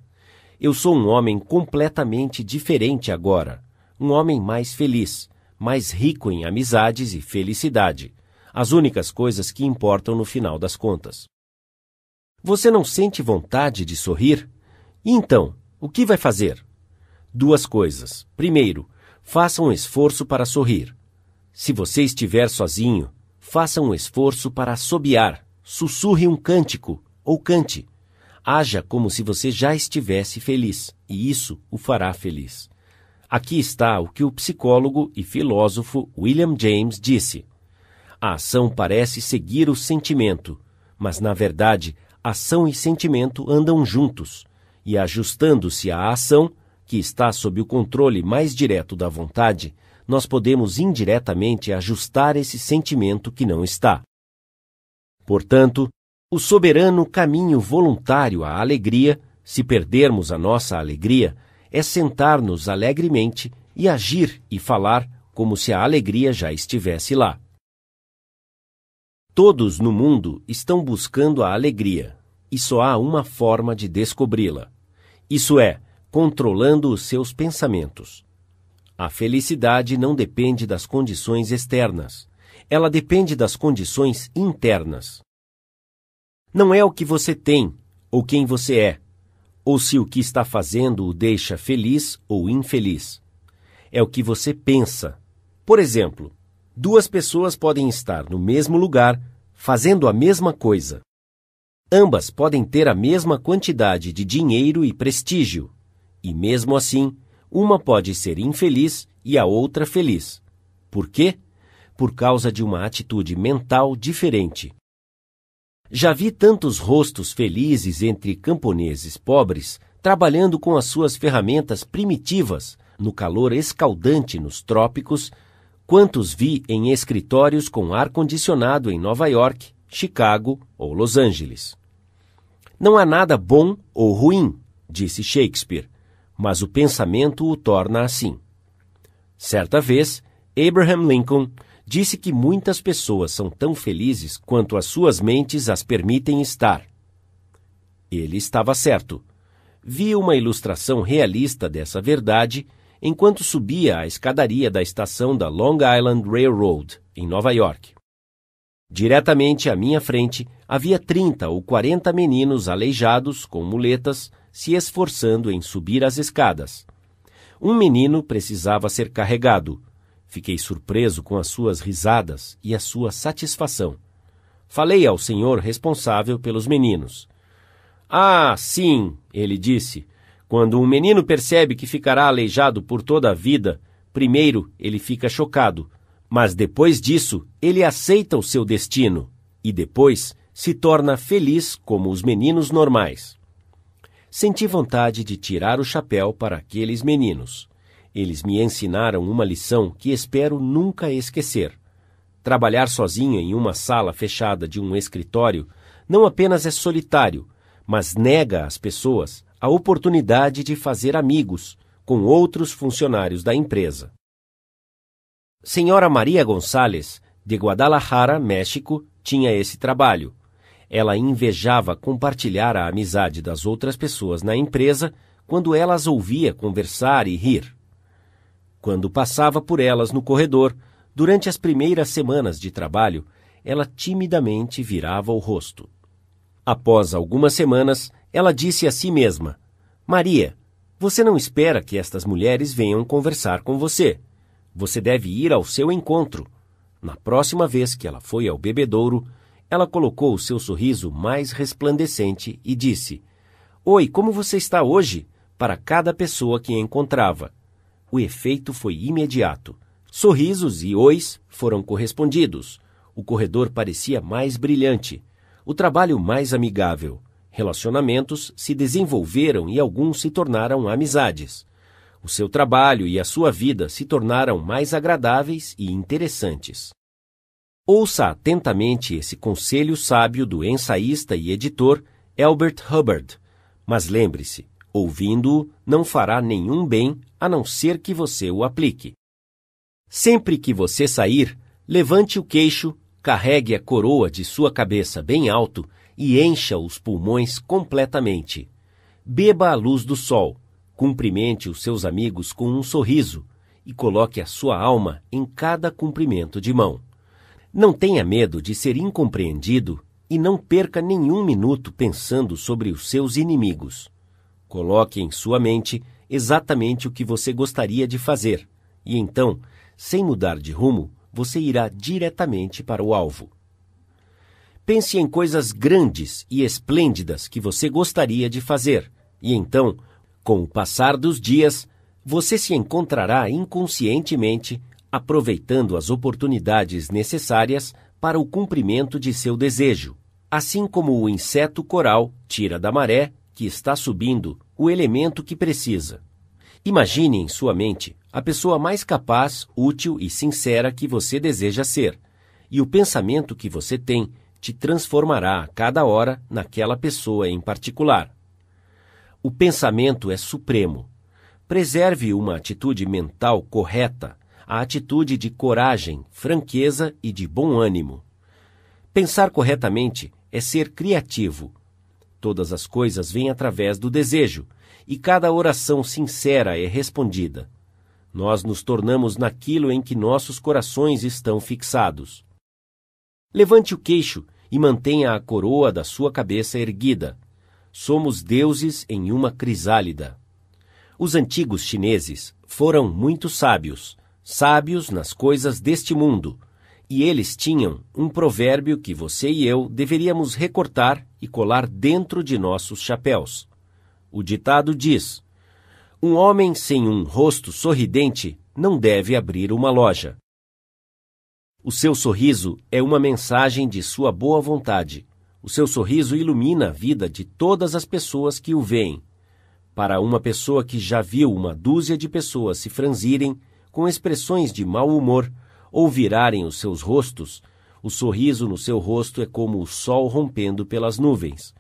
Eu sou um homem completamente diferente agora, um homem mais feliz, mais rico em amizades e felicidade, as únicas coisas que importam no final das contas. Você não sente vontade de sorrir? Então, o que vai fazer? Duas coisas. Primeiro, faça um esforço para sorrir. Se você estiver sozinho, faça um esforço para assobiar sussurre um cântico ou cante. Haja como se você já estivesse feliz, e isso o fará feliz. Aqui está o que o psicólogo e filósofo William James disse. A ação parece seguir o sentimento, mas na verdade, ação e sentimento andam juntos, e ajustando-se à ação, que está sob o controle mais direto da vontade, nós podemos indiretamente ajustar esse sentimento que não está. Portanto, o soberano caminho voluntário à alegria, se perdermos a nossa alegria, é sentar-nos alegremente e agir e falar como se a alegria já estivesse lá. Todos no mundo estão buscando a alegria, e só há uma forma de descobri-la. Isso é, controlando os seus pensamentos. A felicidade não depende das condições externas, ela depende das condições internas. Não é o que você tem ou quem você é, ou se o que está fazendo o deixa feliz ou infeliz. É o que você pensa. Por exemplo, duas pessoas podem estar no mesmo lugar fazendo a mesma coisa. Ambas podem ter a mesma quantidade de dinheiro e prestígio, e mesmo assim, uma pode ser infeliz e a outra feliz. Por quê? por causa de uma atitude mental diferente. Já vi tantos rostos felizes entre camponeses pobres trabalhando com as suas ferramentas primitivas no calor escaldante nos trópicos, quantos vi em escritórios com ar-condicionado em Nova York, Chicago ou Los Angeles. Não há nada bom ou ruim, disse Shakespeare, mas o pensamento o torna assim. Certa vez, Abraham Lincoln disse que muitas pessoas são tão felizes quanto as suas mentes as permitem estar. Ele estava certo. Vi uma ilustração realista dessa verdade enquanto subia a escadaria da estação da Long Island Railroad, em Nova York. Diretamente à minha frente havia 30 ou 40 meninos aleijados com muletas se esforçando em subir as escadas. Um menino precisava ser carregado, Fiquei surpreso com as suas risadas e a sua satisfação. Falei ao senhor responsável pelos meninos. Ah, sim, ele disse. Quando um menino percebe que ficará aleijado por toda a vida, primeiro ele fica chocado, mas depois disso ele aceita o seu destino e depois se torna feliz como os meninos normais. Senti vontade de tirar o chapéu para aqueles meninos. Eles me ensinaram uma lição que espero nunca esquecer. Trabalhar sozinho em uma sala fechada de um escritório não apenas é solitário, mas nega às pessoas a oportunidade de fazer amigos com outros funcionários da empresa. Senhora Maria Gonçalves, de Guadalajara, México, tinha esse trabalho. Ela invejava compartilhar a amizade das outras pessoas na empresa quando ela as ouvia conversar e rir. Quando passava por elas no corredor, durante as primeiras semanas de trabalho, ela timidamente virava o rosto. Após algumas semanas, ela disse a si mesma: Maria, você não espera que estas mulheres venham conversar com você. Você deve ir ao seu encontro. Na próxima vez que ela foi ao bebedouro, ela colocou o seu sorriso mais resplandecente e disse: Oi, como você está hoje? para cada pessoa que encontrava. O efeito foi imediato. Sorrisos e ois foram correspondidos. O corredor parecia mais brilhante, o trabalho mais amigável. Relacionamentos se desenvolveram e alguns se tornaram amizades. O seu trabalho e a sua vida se tornaram mais agradáveis e interessantes. Ouça atentamente esse conselho sábio do ensaísta e editor Albert Hubbard, mas lembre-se: ouvindo-o não fará nenhum bem a não ser que você o aplique. Sempre que você sair, levante o queixo, carregue a coroa de sua cabeça bem alto e encha os pulmões completamente. Beba a luz do sol Cumprimente os seus amigos com um sorriso e coloque a sua alma em cada cumprimento de mão. Não tenha medo de ser incompreendido e não perca nenhum minuto pensando sobre os seus inimigos. Coloque em sua mente exatamente o que você gostaria de fazer, e então, sem mudar de rumo, você irá diretamente para o alvo. Pense em coisas grandes e esplêndidas que você gostaria de fazer, e então com o passar dos dias, você se encontrará inconscientemente aproveitando as oportunidades necessárias para o cumprimento de seu desejo, assim como o inseto coral tira da maré, que está subindo, o elemento que precisa. Imagine em sua mente a pessoa mais capaz, útil e sincera que você deseja ser, e o pensamento que você tem te transformará a cada hora naquela pessoa em particular. O pensamento é supremo. Preserve uma atitude mental correta, a atitude de coragem, franqueza e de bom ânimo. Pensar corretamente é ser criativo. Todas as coisas vêm através do desejo, e cada oração sincera é respondida. Nós nos tornamos naquilo em que nossos corações estão fixados. Levante o queixo e mantenha a coroa da sua cabeça erguida somos deuses em uma crisálida. Os antigos chineses foram muito sábios, sábios nas coisas deste mundo, e eles tinham um provérbio que você e eu deveríamos recortar e colar dentro de nossos chapéus. O ditado diz: Um homem sem um rosto sorridente não deve abrir uma loja. O seu sorriso é uma mensagem de sua boa vontade o seu sorriso ilumina a vida de todas as pessoas que o veem. Para uma pessoa que já viu uma dúzia de pessoas se franzirem com expressões de mau humor ou virarem os seus rostos, o sorriso no seu rosto é como o sol rompendo pelas nuvens.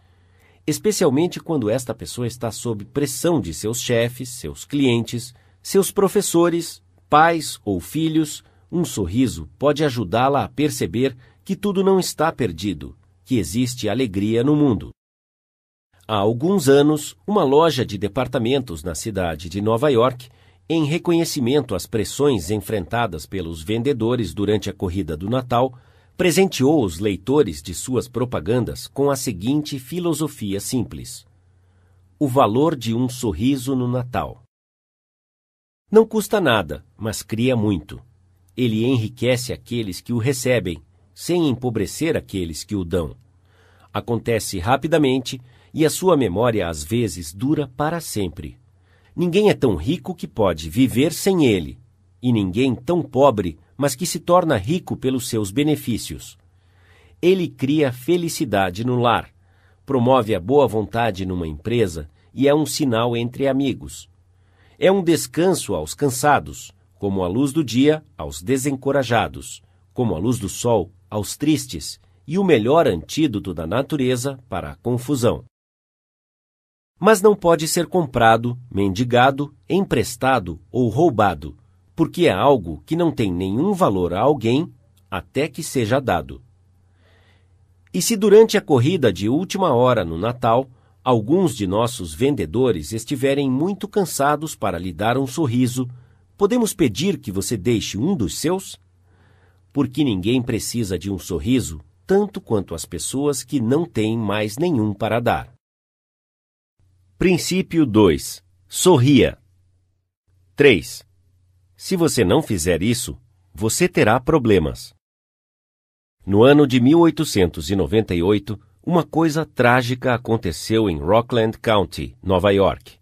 Especialmente quando esta pessoa está sob pressão de seus chefes, seus clientes, seus professores, pais ou filhos, um sorriso pode ajudá-la a perceber que tudo não está perdido que existe alegria no mundo. Há alguns anos, uma loja de departamentos na cidade de Nova York, em reconhecimento às pressões enfrentadas pelos vendedores durante a corrida do Natal, presenteou os leitores de suas propagandas com a seguinte filosofia simples: O valor de um sorriso no Natal. Não custa nada, mas cria muito. Ele enriquece aqueles que o recebem sem empobrecer aqueles que o dão. Acontece rapidamente e a sua memória às vezes dura para sempre. Ninguém é tão rico que pode viver sem ele, e ninguém tão pobre, mas que se torna rico pelos seus benefícios. Ele cria felicidade no lar, promove a boa vontade numa empresa e é um sinal entre amigos. É um descanso aos cansados, como a luz do dia aos desencorajados, como a luz do sol aos tristes e o melhor antídoto da natureza para a confusão. mas não pode ser comprado, mendigado, emprestado ou roubado, porque é algo que não tem nenhum valor a alguém até que seja dado. E se durante a corrida de última hora no Natal, alguns de nossos vendedores estiverem muito cansados para lhe dar um sorriso, podemos pedir que você deixe um dos seus? Porque ninguém precisa de um sorriso tanto quanto as pessoas que não têm mais nenhum para dar. Princípio 2. Sorria. 3. Se você não fizer isso, você terá problemas. No ano de 1898, uma coisa trágica aconteceu em Rockland County, Nova York.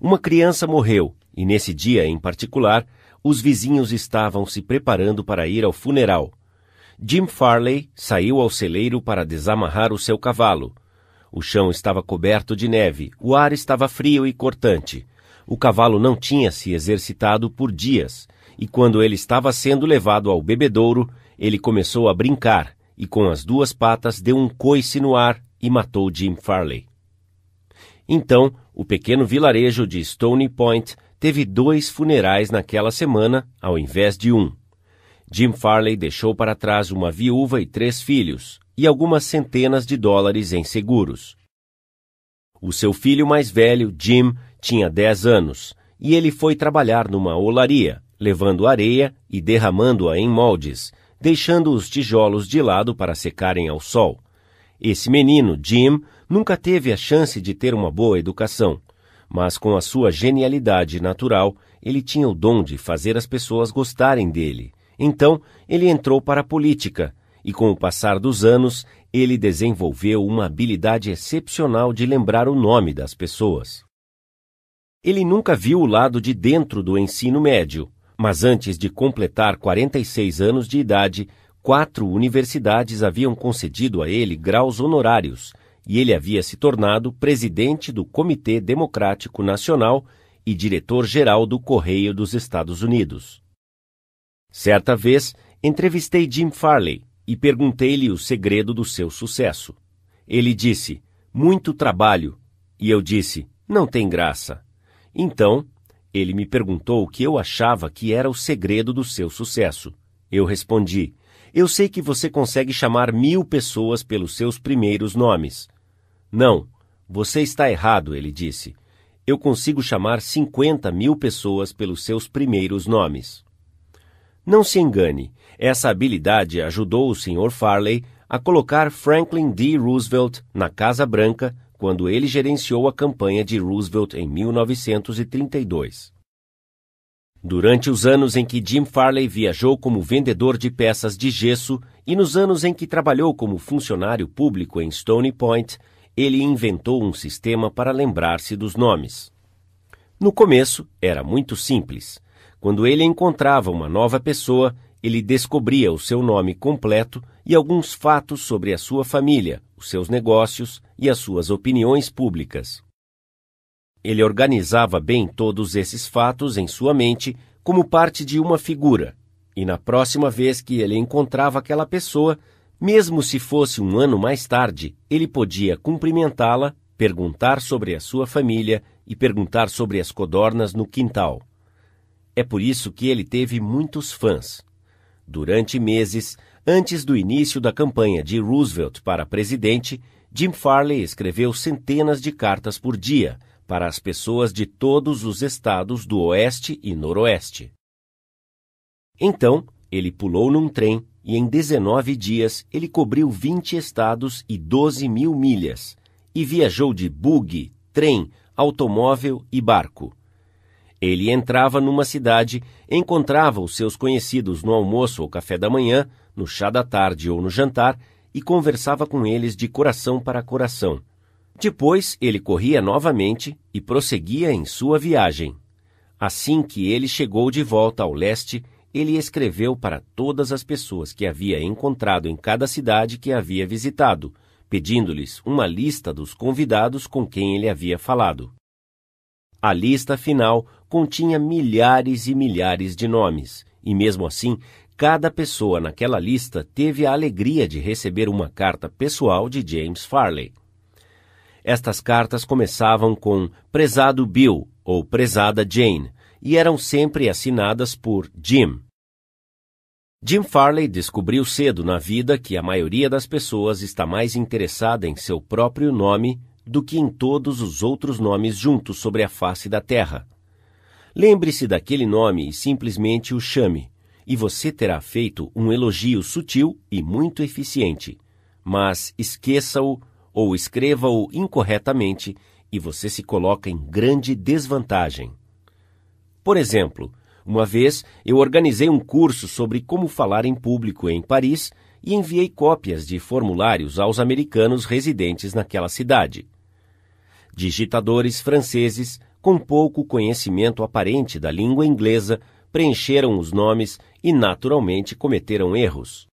Uma criança morreu e, nesse dia em particular, os vizinhos estavam se preparando para ir ao funeral. Jim Farley saiu ao celeiro para desamarrar o seu cavalo. O chão estava coberto de neve, o ar estava frio e cortante. O cavalo não tinha se exercitado por dias, e quando ele estava sendo levado ao bebedouro, ele começou a brincar e com as duas patas deu um coice no ar e matou Jim Farley. Então, o pequeno vilarejo de Stony Point teve dois funerais naquela semana ao invés de um. Jim Farley deixou para trás uma viúva e três filhos e algumas centenas de dólares em seguros. O seu filho mais velho, Jim, tinha dez anos e ele foi trabalhar numa olaria, levando areia e derramando-a em moldes, deixando os tijolos de lado para secarem ao sol. Esse menino, Jim, nunca teve a chance de ter uma boa educação, mas com a sua genialidade natural, ele tinha o dom de fazer as pessoas gostarem dele. Então, ele entrou para a política, e com o passar dos anos, ele desenvolveu uma habilidade excepcional de lembrar o nome das pessoas. Ele nunca viu o lado de dentro do ensino médio, mas antes de completar 46 anos de idade, quatro universidades haviam concedido a ele graus honorários e ele havia se tornado presidente do Comitê Democrático Nacional e diretor-geral do Correio dos Estados Unidos. Certa vez, entrevistei Jim Farley e perguntei-lhe o segredo do seu sucesso. Ele disse: Muito trabalho. E eu disse: Não tem graça. Então, ele me perguntou o que eu achava que era o segredo do seu sucesso. Eu respondi: Eu sei que você consegue chamar mil pessoas pelos seus primeiros nomes. Não, você está errado, ele disse. Eu consigo chamar 50 mil pessoas pelos seus primeiros nomes. Não se engane, essa habilidade ajudou o Sr. Farley a colocar Franklin D. Roosevelt na Casa Branca quando ele gerenciou a campanha de Roosevelt em 1932. Durante os anos em que Jim Farley viajou como vendedor de peças de gesso e nos anos em que trabalhou como funcionário público em Stony Point, ele inventou um sistema para lembrar-se dos nomes. No começo, era muito simples. Quando ele encontrava uma nova pessoa, ele descobria o seu nome completo e alguns fatos sobre a sua família, os seus negócios e as suas opiniões públicas. Ele organizava bem todos esses fatos em sua mente como parte de uma figura, e na próxima vez que ele encontrava aquela pessoa, mesmo se fosse um ano mais tarde, ele podia cumprimentá-la, perguntar sobre a sua família e perguntar sobre as codornas no quintal. É por isso que ele teve muitos fãs. Durante meses, antes do início da campanha de Roosevelt para presidente, Jim Farley escreveu centenas de cartas por dia para as pessoas de todos os estados do Oeste e Noroeste. Então, ele pulou num trem e em 19 dias ele cobriu 20 estados e 12 mil milhas e viajou de buggy, trem, automóvel e barco. Ele entrava numa cidade, encontrava os seus conhecidos no almoço ou café da manhã, no chá da tarde ou no jantar e conversava com eles de coração para coração. Depois ele corria novamente e prosseguia em sua viagem. Assim que ele chegou de volta ao leste, ele escreveu para todas as pessoas que havia encontrado em cada cidade que havia visitado, pedindo-lhes uma lista dos convidados com quem ele havia falado. A lista final continha milhares e milhares de nomes, e mesmo assim, cada pessoa naquela lista teve a alegria de receber uma carta pessoal de James Farley. Estas cartas começavam com Prezado Bill ou Prezada Jane e eram sempre assinadas por Jim. Jim Farley descobriu cedo na vida que a maioria das pessoas está mais interessada em seu próprio nome do que em todos os outros nomes juntos sobre a face da terra. Lembre-se daquele nome e simplesmente o chame, e você terá feito um elogio sutil e muito eficiente. Mas esqueça-o ou escreva-o incorretamente e você se coloca em grande desvantagem. Por exemplo, uma vez eu organizei um curso sobre como falar em público em Paris e enviei cópias de formulários aos americanos residentes naquela cidade. Digitadores franceses, com pouco conhecimento aparente da língua inglesa, preencheram os nomes e naturalmente cometeram erros.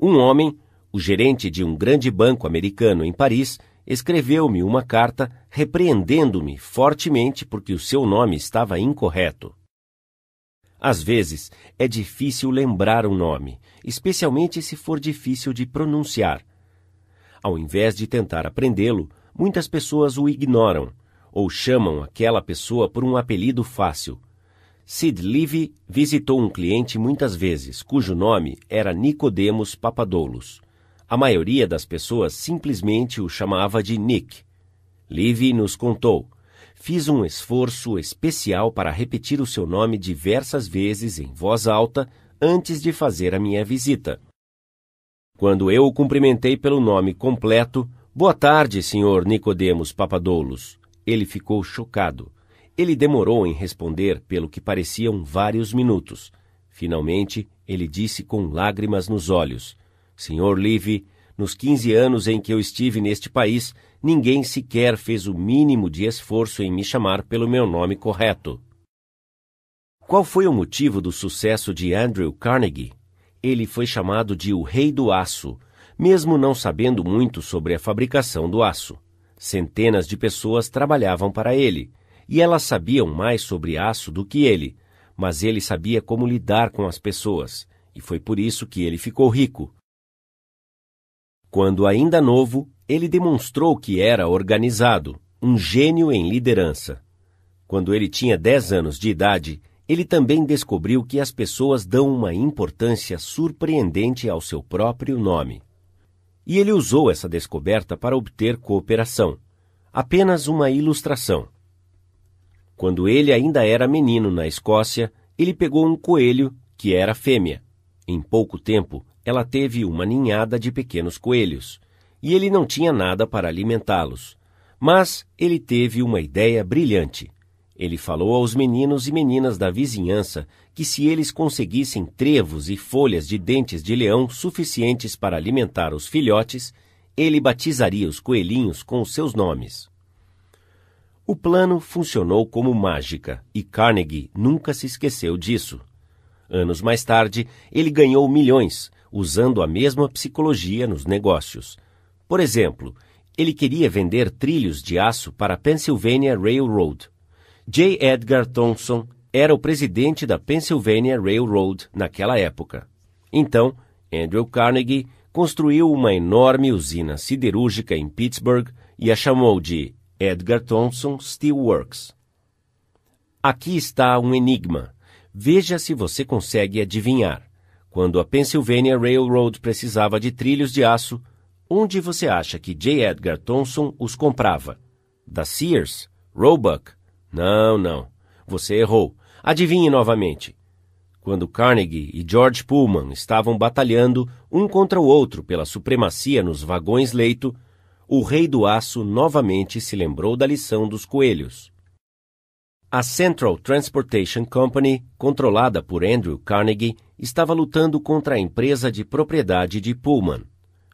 Um homem, o gerente de um grande banco americano em Paris, escreveu-me uma carta repreendendo-me fortemente porque o seu nome estava incorreto. Às vezes, é difícil lembrar um nome, especialmente se for difícil de pronunciar. Ao invés de tentar aprendê-lo, muitas pessoas o ignoram ou chamam aquela pessoa por um apelido fácil. Sid Levy visitou um cliente muitas vezes, cujo nome era Nicodemos Papadoulos. A maioria das pessoas simplesmente o chamava de Nick. Levy nos contou fiz um esforço especial para repetir o seu nome diversas vezes em voz alta antes de fazer a minha visita. Quando eu o cumprimentei pelo nome completo, Boa tarde, senhor Nicodemos Papadoulos. Ele ficou chocado. Ele demorou em responder pelo que pareciam vários minutos. Finalmente, ele disse com lágrimas nos olhos: Senhor Livy, nos 15 anos em que eu estive neste país, ninguém sequer fez o mínimo de esforço em me chamar pelo meu nome correto. Qual foi o motivo do sucesso de Andrew Carnegie? Ele foi chamado de o Rei do Aço, mesmo não sabendo muito sobre a fabricação do aço. Centenas de pessoas trabalhavam para ele, e elas sabiam mais sobre aço do que ele, mas ele sabia como lidar com as pessoas, e foi por isso que ele ficou rico. Quando ainda novo, ele demonstrou que era organizado, um gênio em liderança. Quando ele tinha 10 anos de idade, ele também descobriu que as pessoas dão uma importância surpreendente ao seu próprio nome. E ele usou essa descoberta para obter cooperação. Apenas uma ilustração. Quando ele ainda era menino na Escócia, ele pegou um coelho que era fêmea. Em pouco tempo, ela teve uma ninhada de pequenos coelhos, e ele não tinha nada para alimentá-los. Mas ele teve uma ideia brilhante. Ele falou aos meninos e meninas da vizinhança que se eles conseguissem trevos e folhas de dentes de leão suficientes para alimentar os filhotes, ele batizaria os coelhinhos com os seus nomes. O plano funcionou como mágica e Carnegie nunca se esqueceu disso. Anos mais tarde, ele ganhou milhões, usando a mesma psicologia nos negócios. Por exemplo, ele queria vender trilhos de aço para a Pennsylvania Railroad. J. Edgar Thompson era o presidente da Pennsylvania Railroad naquela época. Então, Andrew Carnegie construiu uma enorme usina siderúrgica em Pittsburgh e a chamou de Edgar Thompson Steel Works. Aqui está um enigma. Veja se você consegue adivinhar. Quando a Pennsylvania Railroad precisava de trilhos de aço, onde você acha que J. Edgar Thompson os comprava? Da Sears? Roebuck? Não, não. Você errou. Adivinhe novamente. Quando Carnegie e George Pullman estavam batalhando um contra o outro pela supremacia nos vagões-leito, o rei do aço novamente se lembrou da lição dos coelhos. A Central Transportation Company, controlada por Andrew Carnegie, estava lutando contra a empresa de propriedade de Pullman.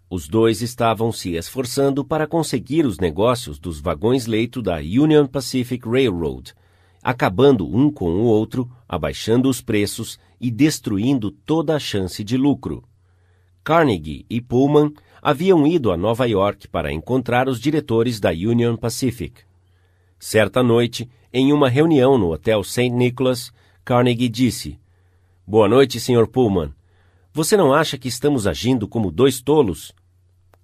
Os dois estavam se esforçando para conseguir os negócios dos vagões-leito da Union Pacific Railroad, acabando um com o outro, abaixando os preços e destruindo toda a chance de lucro. Carnegie e Pullman haviam ido a Nova York para encontrar os diretores da Union Pacific. Certa noite, em uma reunião no Hotel St. Nicholas, Carnegie disse: Boa noite, Sr. Pullman. Você não acha que estamos agindo como dois tolos?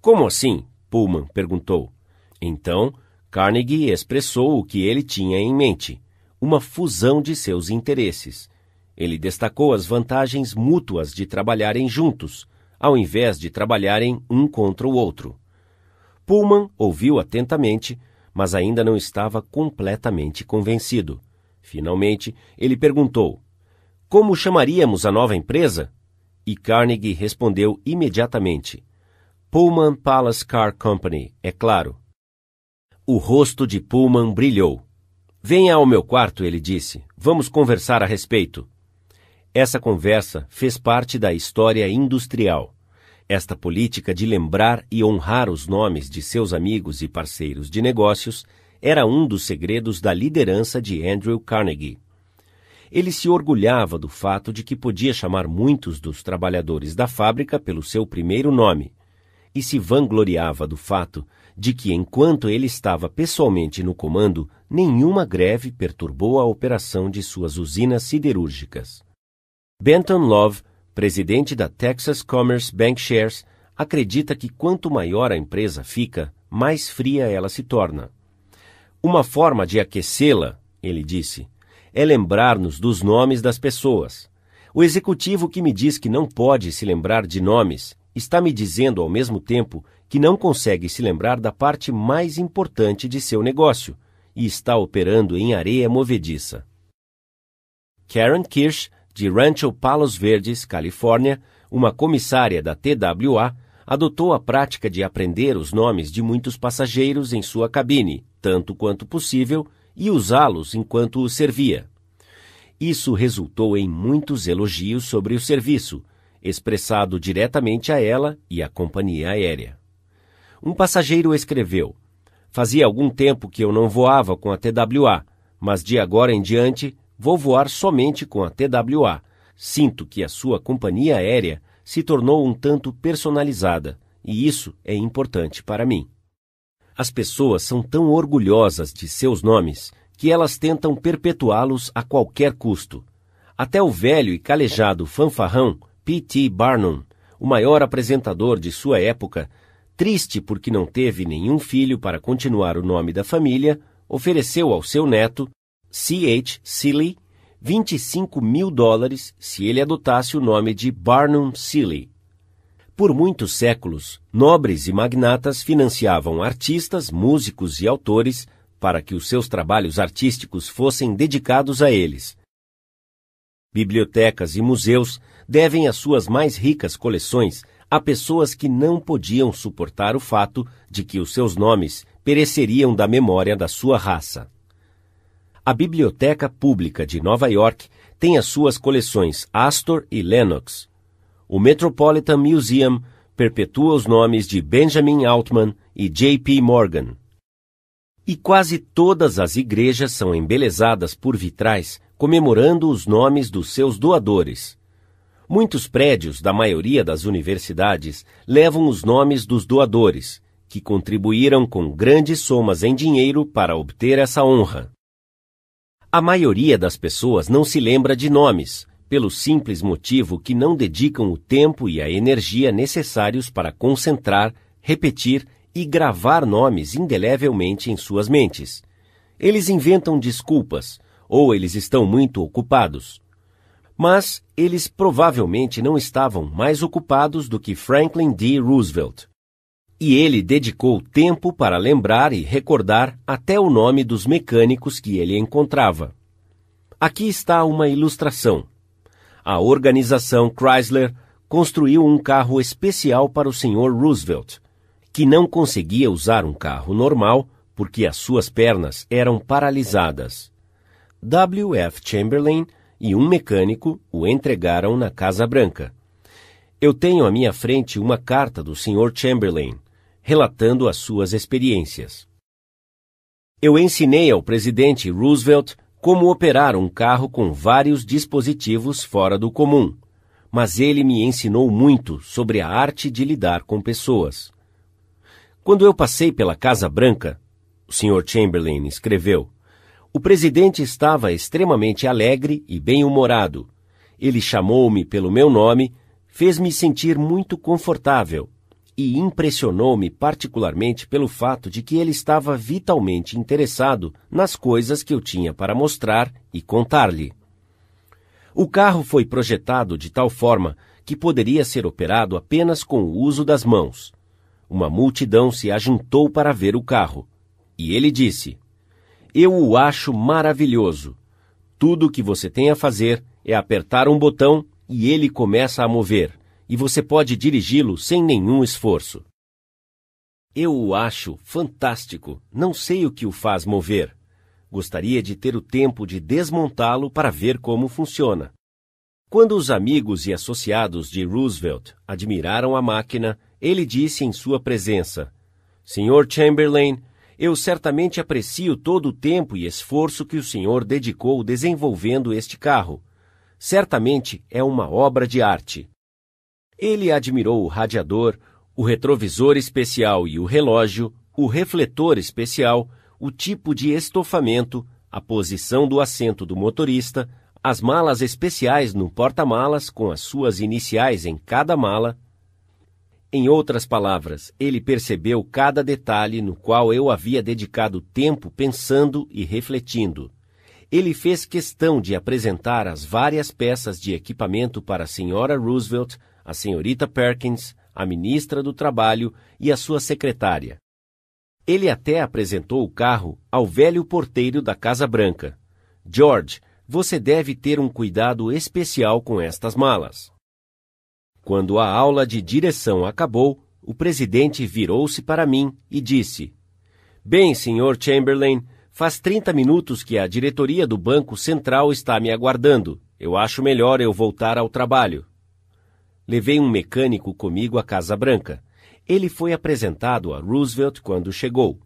Como assim? Pullman perguntou. Então, Carnegie expressou o que ele tinha em mente: uma fusão de seus interesses. Ele destacou as vantagens mútuas de trabalharem juntos, ao invés de trabalharem um contra o outro. Pullman ouviu atentamente, mas ainda não estava completamente convencido. Finalmente, ele perguntou: Como chamaríamos a nova empresa? E Carnegie respondeu imediatamente: Pullman Palace Car Company, é claro. O rosto de Pullman brilhou. Venha ao meu quarto, ele disse. Vamos conversar a respeito. Essa conversa fez parte da história industrial. Esta política de lembrar e honrar os nomes de seus amigos e parceiros de negócios era um dos segredos da liderança de Andrew Carnegie. Ele se orgulhava do fato de que podia chamar muitos dos trabalhadores da fábrica pelo seu primeiro nome, e se vangloriava do fato de que, enquanto ele estava pessoalmente no comando, nenhuma greve perturbou a operação de suas usinas siderúrgicas. Benton Love, presidente da Texas Commerce Bank Shares, acredita que quanto maior a empresa fica, mais fria ela se torna. Uma forma de aquecê-la, ele disse, é lembrar-nos dos nomes das pessoas. O executivo que me diz que não pode se lembrar de nomes está me dizendo ao mesmo tempo que não consegue se lembrar da parte mais importante de seu negócio e está operando em areia movediça. Karen Kirsch, de Rancho Palos Verdes, Califórnia, uma comissária da TWA, adotou a prática de aprender os nomes de muitos passageiros em sua cabine, tanto quanto possível, e usá-los enquanto os servia. Isso resultou em muitos elogios sobre o serviço, expressado diretamente a ela e à companhia aérea. Um passageiro escreveu: Fazia algum tempo que eu não voava com a TWA, mas de agora em diante vou voar somente com a TWA. Sinto que a sua companhia aérea se tornou um tanto personalizada, e isso é importante para mim. As pessoas são tão orgulhosas de seus nomes que elas tentam perpetuá-los a qualquer custo. Até o velho e calejado fanfarrão P.T. Barnum, o maior apresentador de sua época, triste porque não teve nenhum filho para continuar o nome da família, ofereceu ao seu neto, C.H. Seeley, 25 mil dólares se ele adotasse o nome de Barnum Seeley. Por muitos séculos, nobres e magnatas financiavam artistas, músicos e autores para que os seus trabalhos artísticos fossem dedicados a eles. Bibliotecas e museus devem as suas mais ricas coleções a pessoas que não podiam suportar o fato de que os seus nomes pereceriam da memória da sua raça. A Biblioteca Pública de Nova York tem as suas coleções Astor e Lennox. O Metropolitan Museum perpetua os nomes de Benjamin Altman e J.P. Morgan. E quase todas as igrejas são embelezadas por vitrais comemorando os nomes dos seus doadores. Muitos prédios da maioria das universidades levam os nomes dos doadores, que contribuíram com grandes somas em dinheiro para obter essa honra. A maioria das pessoas não se lembra de nomes, pelo simples motivo que não dedicam o tempo e a energia necessários para concentrar, repetir e gravar nomes indelevelmente em suas mentes. Eles inventam desculpas, ou eles estão muito ocupados. Mas eles provavelmente não estavam mais ocupados do que Franklin D. Roosevelt. E ele dedicou tempo para lembrar e recordar até o nome dos mecânicos que ele encontrava. Aqui está uma ilustração. A organização Chrysler construiu um carro especial para o Sr. Roosevelt, que não conseguia usar um carro normal porque as suas pernas eram paralisadas. W. F. Chamberlain e um mecânico o entregaram na Casa Branca. Eu tenho à minha frente uma carta do Sr. Chamberlain, relatando as suas experiências. Eu ensinei ao presidente Roosevelt como operar um carro com vários dispositivos fora do comum, mas ele me ensinou muito sobre a arte de lidar com pessoas. Quando eu passei pela Casa Branca, o Sr. Chamberlain escreveu, o presidente estava extremamente alegre e bem-humorado. Ele chamou-me pelo meu nome, fez-me sentir muito confortável e impressionou-me particularmente pelo fato de que ele estava vitalmente interessado nas coisas que eu tinha para mostrar e contar-lhe. O carro foi projetado de tal forma que poderia ser operado apenas com o uso das mãos. Uma multidão se ajuntou para ver o carro. E ele disse: Eu o acho maravilhoso. Tudo o que você tem a fazer é apertar um botão e ele começa a mover e você pode dirigi-lo sem nenhum esforço. Eu o acho fantástico. Não sei o que o faz mover. Gostaria de ter o tempo de desmontá-lo para ver como funciona. Quando os amigos e associados de Roosevelt admiraram a máquina, ele disse em sua presença: Sr. Chamberlain, eu certamente aprecio todo o tempo e esforço que o senhor dedicou desenvolvendo este carro. Certamente é uma obra de arte. Ele admirou o radiador, o retrovisor especial e o relógio, o refletor especial, o tipo de estofamento, a posição do assento do motorista, as malas especiais no porta-malas com as suas iniciais em cada mala. Em outras palavras, ele percebeu cada detalhe no qual eu havia dedicado tempo pensando e refletindo. Ele fez questão de apresentar as várias peças de equipamento para a senhora Roosevelt a senhorita Perkins, a ministra do Trabalho e a sua secretária. Ele até apresentou o carro ao velho porteiro da Casa Branca. George, você deve ter um cuidado especial com estas malas. Quando a aula de direção acabou, o presidente virou-se para mim e disse: Bem, Sr. Chamberlain, faz 30 minutos que a diretoria do Banco Central está me aguardando. Eu acho melhor eu voltar ao trabalho. Levei um mecânico comigo à Casa Branca. Ele foi apresentado a Roosevelt quando chegou.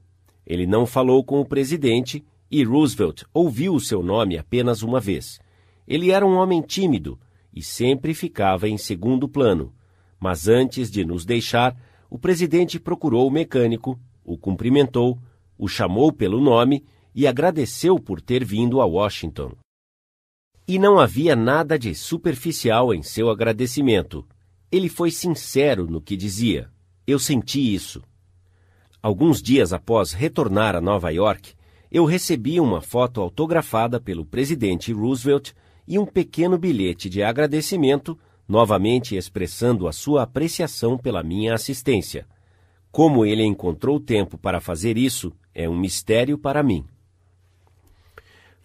Ele não falou com o presidente e Roosevelt ouviu o seu nome apenas uma vez. Ele era um homem tímido e sempre ficava em segundo plano. Mas antes de nos deixar, o presidente procurou o mecânico, o cumprimentou, o chamou pelo nome e agradeceu por ter vindo a Washington. E não havia nada de superficial em seu agradecimento. Ele foi sincero no que dizia. Eu senti isso. Alguns dias após retornar a Nova York, eu recebi uma foto autografada pelo presidente Roosevelt e um pequeno bilhete de agradecimento, novamente expressando a sua apreciação pela minha assistência. Como ele encontrou tempo para fazer isso é um mistério para mim.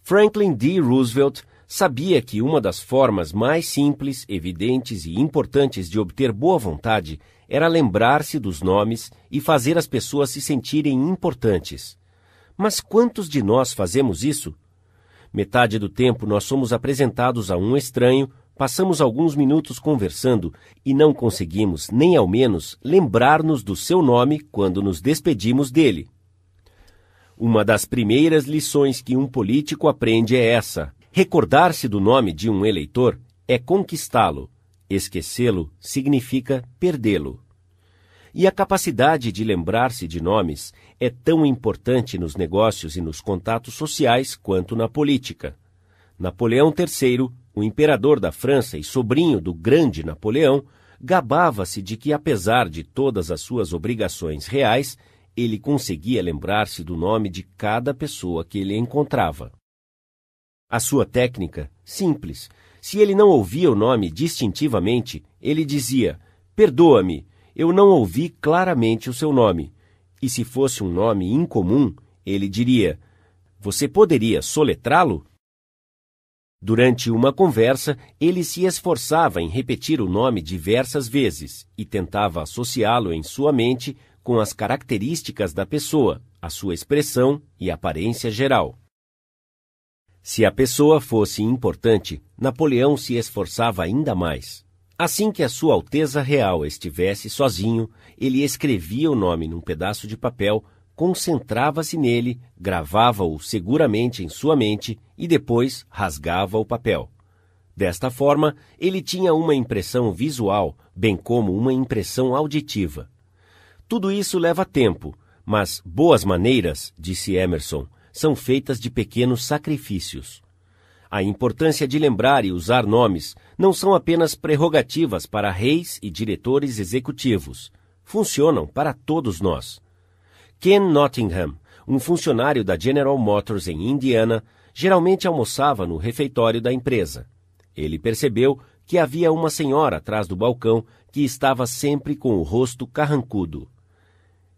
Franklin D. Roosevelt sabia que uma das formas mais simples, evidentes e importantes de obter boa vontade era lembrar-se dos nomes e fazer as pessoas se sentirem importantes. Mas quantos de nós fazemos isso? Metade do tempo nós somos apresentados a um estranho, passamos alguns minutos conversando e não conseguimos nem ao menos lembrar-nos do seu nome quando nos despedimos dele. Uma das primeiras lições que um político aprende é essa: Recordar-se do nome de um eleitor é conquistá-lo, esquecê-lo significa perdê-lo. E a capacidade de lembrar-se de nomes é tão importante nos negócios e nos contatos sociais quanto na política. Napoleão III, o imperador da França e sobrinho do grande Napoleão, gabava-se de que, apesar de todas as suas obrigações reais, ele conseguia lembrar-se do nome de cada pessoa que ele encontrava. A sua técnica, simples. Se ele não ouvia o nome distintivamente, ele dizia: Perdoa-me, eu não ouvi claramente o seu nome. E se fosse um nome incomum, ele diria: Você poderia soletrá-lo? Durante uma conversa, ele se esforçava em repetir o nome diversas vezes e tentava associá-lo em sua mente com as características da pessoa, a sua expressão e aparência geral. Se a pessoa fosse importante, Napoleão se esforçava ainda mais. Assim que a Sua Alteza Real estivesse sozinho, ele escrevia o nome num pedaço de papel, concentrava-se nele, gravava-o seguramente em sua mente e depois rasgava o papel. Desta forma, ele tinha uma impressão visual, bem como uma impressão auditiva. Tudo isso leva tempo, mas boas maneiras, disse Emerson, são feitas de pequenos sacrifícios. A importância de lembrar e usar nomes não são apenas prerrogativas para reis e diretores executivos. funcionam para todos nós. Ken Nottingham, um funcionário da General Motors em Indiana, geralmente almoçava no refeitório da empresa. Ele percebeu que havia uma senhora atrás do balcão que estava sempre com o rosto carrancudo.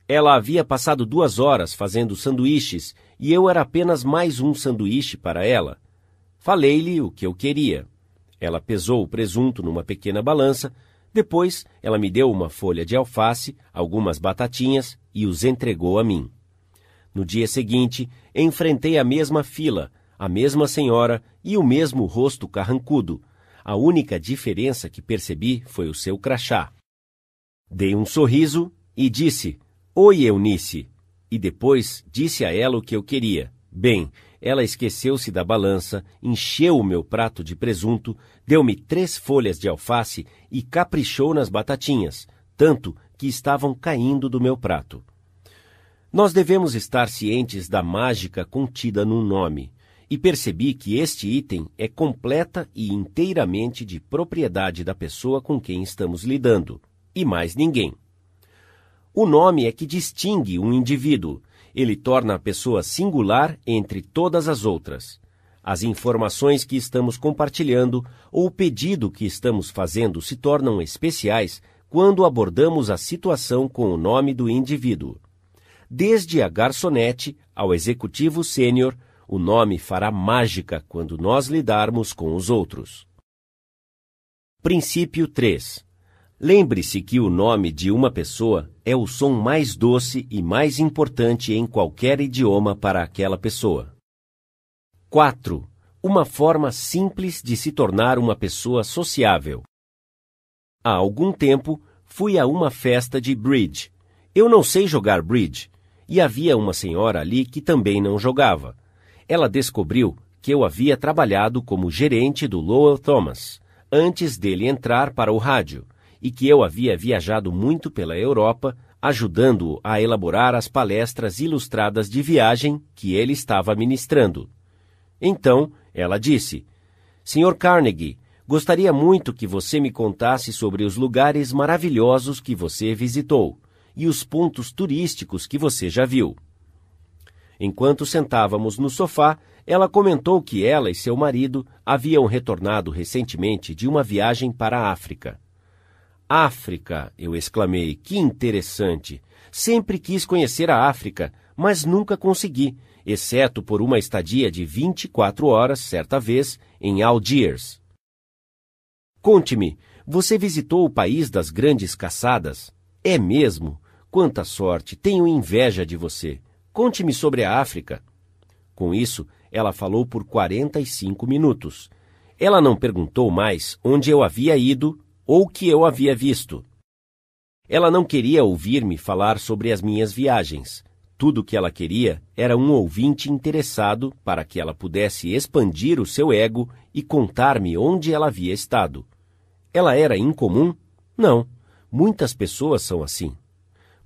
Ela havia passado duas horas fazendo sanduíches e eu era apenas mais um sanduíche para ela. Falei-lhe o que eu queria. Ela pesou o presunto numa pequena balança, depois ela me deu uma folha de alface, algumas batatinhas e os entregou a mim. No dia seguinte, enfrentei a mesma fila, a mesma senhora e o mesmo rosto carrancudo. A única diferença que percebi foi o seu crachá. Dei um sorriso e disse: Oi, Eunice. E depois disse a ela o que eu queria. Bem, ela esqueceu-se da balança, encheu o meu prato de presunto, deu-me três folhas de alface e caprichou nas batatinhas, tanto que estavam caindo do meu prato. Nós devemos estar cientes da mágica contida num nome, e percebi que este item é completa e inteiramente de propriedade da pessoa com quem estamos lidando, e mais ninguém. O nome é que distingue um indivíduo, ele torna a pessoa singular entre todas as outras. As informações que estamos compartilhando ou o pedido que estamos fazendo se tornam especiais quando abordamos a situação com o nome do indivíduo. Desde a garçonete ao executivo sênior, o nome fará mágica quando nós lidarmos com os outros. Princípio 3. Lembre-se que o nome de uma pessoa é o som mais doce e mais importante em qualquer idioma para aquela pessoa. 4. Uma forma simples de se tornar uma pessoa sociável. Há algum tempo, fui a uma festa de bridge. Eu não sei jogar bridge, e havia uma senhora ali que também não jogava ela descobriu que eu havia trabalhado como gerente do Lowell Thomas antes dele entrar para o rádio e que eu havia viajado muito pela Europa ajudando-o a elaborar as palestras ilustradas de viagem que ele estava ministrando. Então, ela disse: Sr. Carnegie, gostaria muito que você me contasse sobre os lugares maravilhosos que você visitou e os pontos turísticos que você já viu. Enquanto sentávamos no sofá, ela comentou que ela e seu marido haviam retornado recentemente de uma viagem para a África. África, eu exclamei, que interessante! Sempre quis conhecer a África, mas nunca consegui, exceto por uma estadia de 24 horas, certa vez, em Algiers. Conte-me, você visitou o país das grandes caçadas? É mesmo? Quanta sorte! Tenho inveja de você. Conte-me sobre a África. Com isso, ela falou por 45 minutos. Ela não perguntou mais onde eu havia ido ou que eu havia visto. Ela não queria ouvir-me falar sobre as minhas viagens. Tudo o que ela queria era um ouvinte interessado para que ela pudesse expandir o seu ego e contar-me onde ela havia estado. Ela era incomum? Não. Muitas pessoas são assim.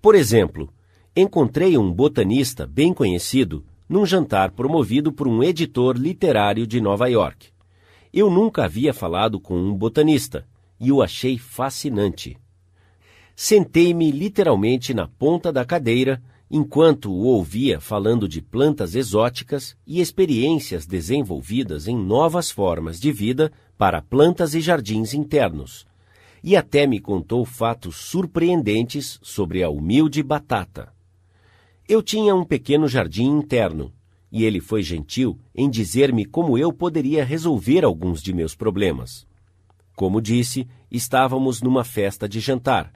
Por exemplo, encontrei um botanista bem conhecido num jantar promovido por um editor literário de Nova York. Eu nunca havia falado com um botanista e o achei fascinante. Sentei-me literalmente na ponta da cadeira enquanto o ouvia falando de plantas exóticas e experiências desenvolvidas em novas formas de vida para plantas e jardins internos. E até me contou fatos surpreendentes sobre a humilde batata. Eu tinha um pequeno jardim interno, e ele foi gentil em dizer-me como eu poderia resolver alguns de meus problemas. Como disse, estávamos numa festa de jantar.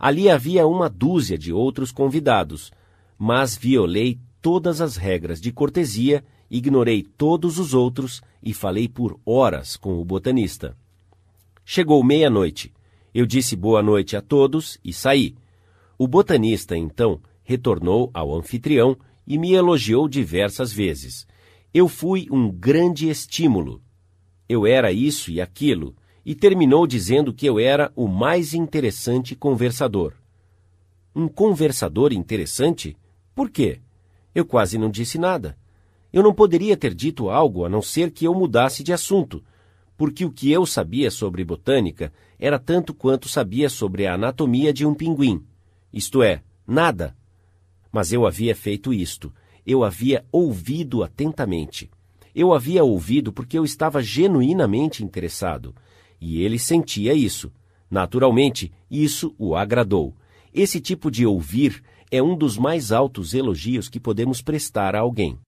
Ali havia uma dúzia de outros convidados, mas violei todas as regras de cortesia, ignorei todos os outros e falei por horas com o botanista. Chegou meia-noite. Eu disse boa noite a todos e saí. O botanista, então, retornou ao anfitrião e me elogiou diversas vezes. Eu fui um grande estímulo. Eu era isso e aquilo, e terminou dizendo que eu era o mais interessante conversador. Um conversador interessante? Por quê? Eu quase não disse nada. Eu não poderia ter dito algo a não ser que eu mudasse de assunto, porque o que eu sabia sobre botânica era tanto quanto sabia sobre a anatomia de um pinguim isto é, nada. Mas eu havia feito isto, eu havia ouvido atentamente. Eu havia ouvido porque eu estava genuinamente interessado. E ele sentia isso. Naturalmente, isso o agradou. Esse tipo de ouvir é um dos mais altos elogios que podemos prestar a alguém.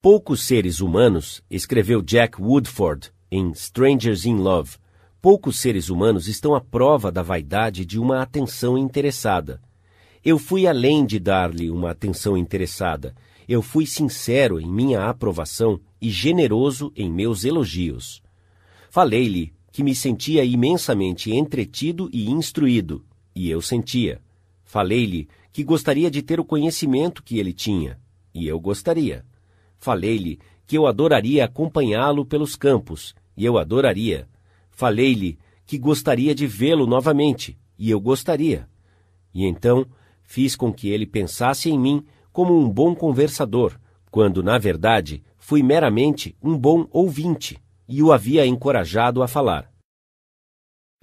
Poucos seres humanos, escreveu Jack Woodford em Strangers in Love, poucos seres humanos estão à prova da vaidade de uma atenção interessada. Eu fui além de dar-lhe uma atenção interessada. Eu fui sincero em minha aprovação e generoso em meus elogios. Falei-lhe que me sentia imensamente entretido e instruído, e eu sentia. Falei-lhe que gostaria de ter o conhecimento que ele tinha, e eu gostaria. Falei-lhe que eu adoraria acompanhá-lo pelos campos, e eu adoraria. Falei-lhe que gostaria de vê-lo novamente, e eu gostaria. E então fiz com que ele pensasse em mim como um bom conversador, quando, na verdade, fui meramente um bom ouvinte, e o havia encorajado a falar.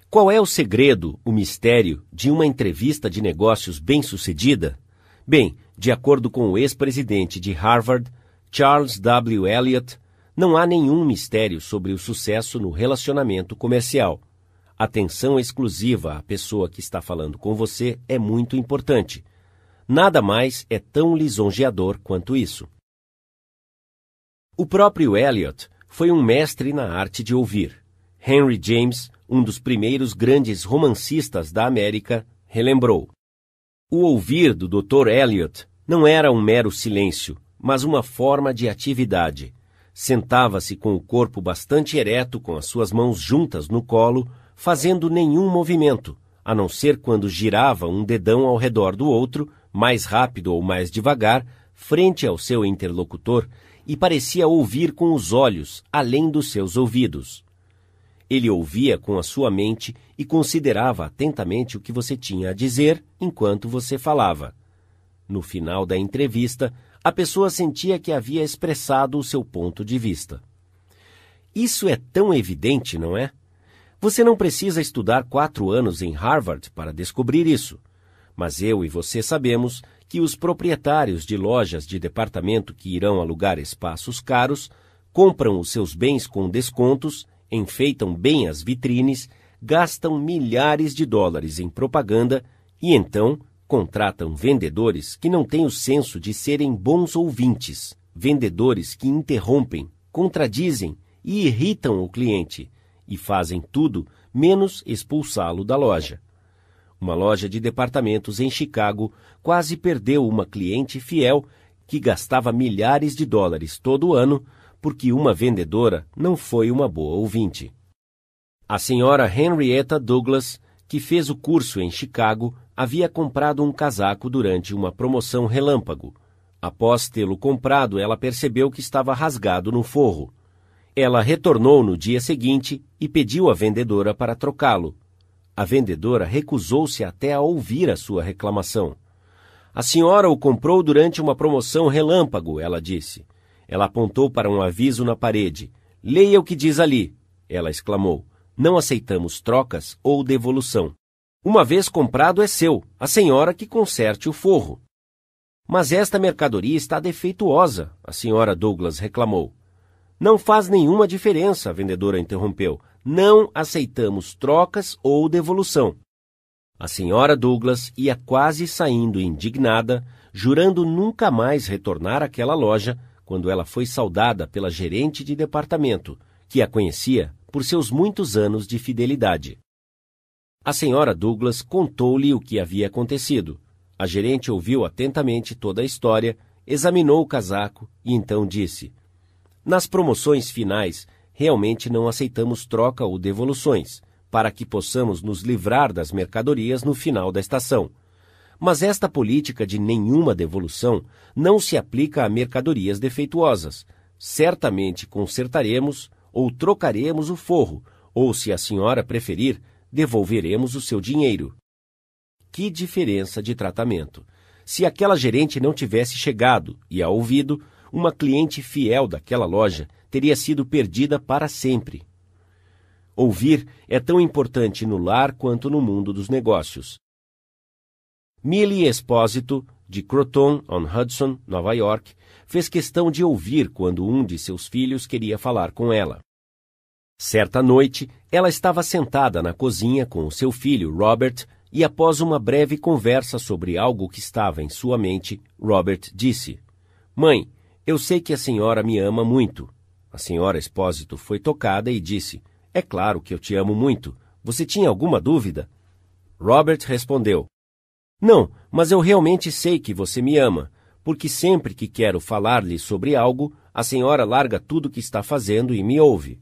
Qual é o segredo, o mistério, de uma entrevista de negócios bem-sucedida? Bem, de acordo com o ex-presidente de Harvard, Charles W. Eliot, não há nenhum mistério sobre o sucesso no relacionamento comercial. Atenção exclusiva à pessoa que está falando com você é muito importante. Nada mais é tão lisonjeador quanto isso. O próprio Eliot foi um mestre na arte de ouvir. Henry James um dos primeiros grandes romancistas da América, relembrou. O ouvir do Dr. Eliot não era um mero silêncio, mas uma forma de atividade. Sentava-se com o corpo bastante ereto, com as suas mãos juntas no colo, fazendo nenhum movimento, a não ser quando girava um dedão ao redor do outro, mais rápido ou mais devagar, frente ao seu interlocutor, e parecia ouvir com os olhos, além dos seus ouvidos. Ele ouvia com a sua mente e considerava atentamente o que você tinha a dizer enquanto você falava. No final da entrevista, a pessoa sentia que havia expressado o seu ponto de vista. Isso é tão evidente, não é? Você não precisa estudar quatro anos em Harvard para descobrir isso. Mas eu e você sabemos que os proprietários de lojas de departamento que irão alugar espaços caros compram os seus bens com descontos enfeitam bem as vitrines, gastam milhares de dólares em propaganda e então contratam vendedores que não têm o senso de serem bons ouvintes, vendedores que interrompem, contradizem e irritam o cliente e fazem tudo menos expulsá-lo da loja. Uma loja de departamentos em Chicago quase perdeu uma cliente fiel que gastava milhares de dólares todo ano porque uma vendedora não foi uma boa ouvinte. A senhora Henrietta Douglas, que fez o curso em Chicago, havia comprado um casaco durante uma promoção relâmpago. Após tê-lo comprado, ela percebeu que estava rasgado no forro. Ela retornou no dia seguinte e pediu à vendedora para trocá-lo. A vendedora recusou-se até a ouvir a sua reclamação. A senhora o comprou durante uma promoção relâmpago, ela disse. Ela apontou para um aviso na parede. Leia o que diz ali. Ela exclamou. Não aceitamos trocas ou devolução. Uma vez comprado é seu, a senhora que conserte o forro. Mas esta mercadoria está defeituosa, a senhora Douglas reclamou. Não faz nenhuma diferença, a vendedora interrompeu. Não aceitamos trocas ou devolução. A senhora Douglas ia quase saindo indignada, jurando nunca mais retornar àquela loja, quando ela foi saudada pela gerente de departamento, que a conhecia por seus muitos anos de fidelidade. A senhora Douglas contou-lhe o que havia acontecido. A gerente ouviu atentamente toda a história, examinou o casaco e então disse: Nas promoções finais, realmente não aceitamos troca ou devoluções, para que possamos nos livrar das mercadorias no final da estação. Mas esta política de nenhuma devolução não se aplica a mercadorias defeituosas. Certamente consertaremos ou trocaremos o forro, ou, se a senhora preferir, devolveremos o seu dinheiro. Que diferença de tratamento! Se aquela gerente não tivesse chegado e a ouvido, uma cliente fiel daquela loja teria sido perdida para sempre. Ouvir é tão importante no lar quanto no mundo dos negócios. Millie Espósito, de Croton on Hudson, Nova York, fez questão de ouvir quando um de seus filhos queria falar com ela. Certa noite, ela estava sentada na cozinha com o seu filho, Robert, e após uma breve conversa sobre algo que estava em sua mente, Robert disse: Mãe, eu sei que a senhora me ama muito. A senhora Espósito foi tocada e disse: É claro que eu te amo muito. Você tinha alguma dúvida? Robert respondeu: Não, mas eu realmente sei que você me ama, porque sempre que quero falar-lhe sobre algo, a senhora larga tudo que está fazendo e me ouve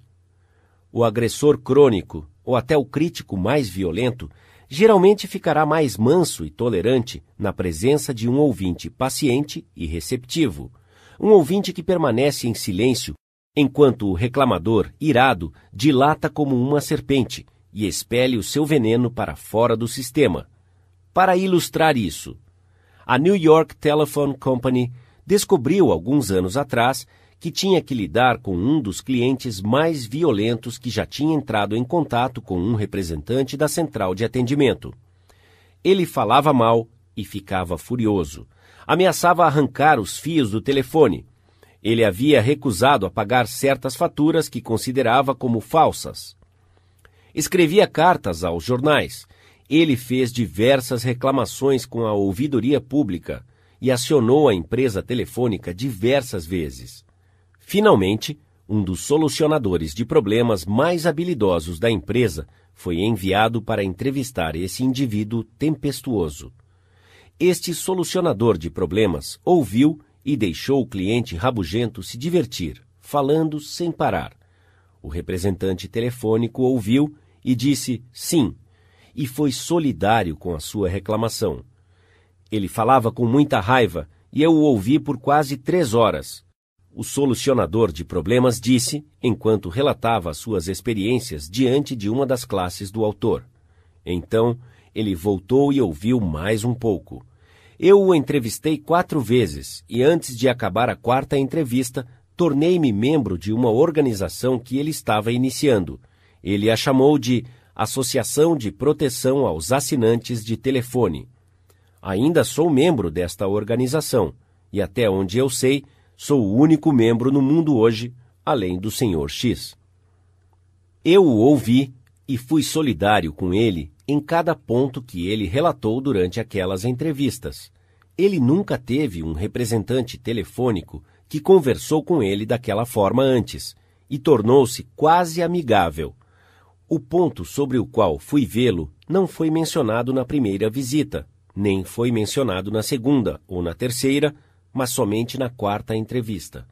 o agressor crônico ou até o crítico mais violento geralmente ficará mais manso e tolerante na presença de um ouvinte paciente e receptivo, um ouvinte que permanece em silêncio enquanto o reclamador, irado, dilata como uma serpente e expele o seu veneno para fora do sistema. Para ilustrar isso, a New York Telephone Company descobriu alguns anos atrás que tinha que lidar com um dos clientes mais violentos que já tinha entrado em contato com um representante da central de atendimento. Ele falava mal e ficava furioso. Ameaçava arrancar os fios do telefone. Ele havia recusado a pagar certas faturas que considerava como falsas. Escrevia cartas aos jornais. Ele fez diversas reclamações com a ouvidoria pública e acionou a empresa telefônica diversas vezes. Finalmente, um dos solucionadores de problemas mais habilidosos da empresa foi enviado para entrevistar esse indivíduo tempestuoso. Este solucionador de problemas ouviu e deixou o cliente rabugento se divertir, falando sem parar. O representante telefônico ouviu e disse sim, e foi solidário com a sua reclamação. Ele falava com muita raiva e eu o ouvi por quase três horas, o solucionador de problemas disse enquanto relatava suas experiências diante de uma das classes do autor. Então, ele voltou e ouviu mais um pouco. Eu o entrevistei quatro vezes e, antes de acabar a quarta entrevista, tornei-me membro de uma organização que ele estava iniciando. Ele a chamou de Associação de Proteção aos Assinantes de Telefone. Ainda sou membro desta organização e, até onde eu sei, Sou o único membro no mundo hoje, além do Sr. X. Eu o ouvi e fui solidário com ele em cada ponto que ele relatou durante aquelas entrevistas. Ele nunca teve um representante telefônico que conversou com ele daquela forma antes e tornou-se quase amigável. O ponto sobre o qual fui vê-lo não foi mencionado na primeira visita, nem foi mencionado na segunda ou na terceira mas somente na quarta entrevista.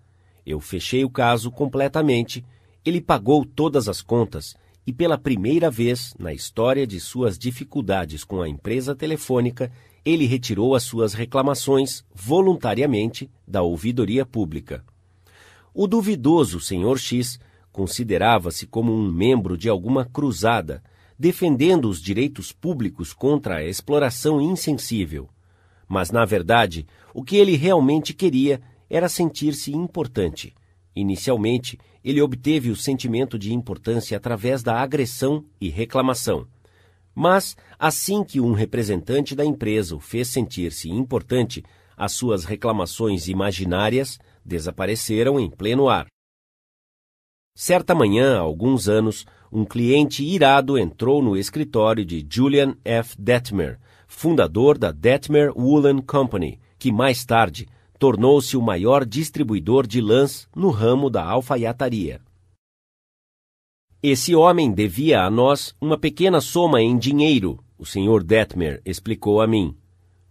Eu fechei o caso completamente, ele pagou todas as contas e, pela primeira vez na história de suas dificuldades com a empresa telefônica, ele retirou as suas reclamações voluntariamente da ouvidoria pública. O duvidoso Sr. X considerava-se como um membro de alguma cruzada, defendendo os direitos públicos contra a exploração insensível. Mas, na verdade, o que ele realmente queria era sentir-se importante. Inicialmente, ele obteve o sentimento de importância através da agressão e reclamação. Mas, assim que um representante da empresa o fez sentir-se importante, as suas reclamações imaginárias desapareceram em pleno ar. Certa manhã, há alguns anos, um cliente irado entrou no escritório de Julian F. Detmer, fundador da Detmer Woolen Company, que mais tarde tornou-se o maior distribuidor de lãs no ramo da alfaiataria. Esse homem devia a nós uma pequena soma em dinheiro, o Sr. Detmer explicou a mim.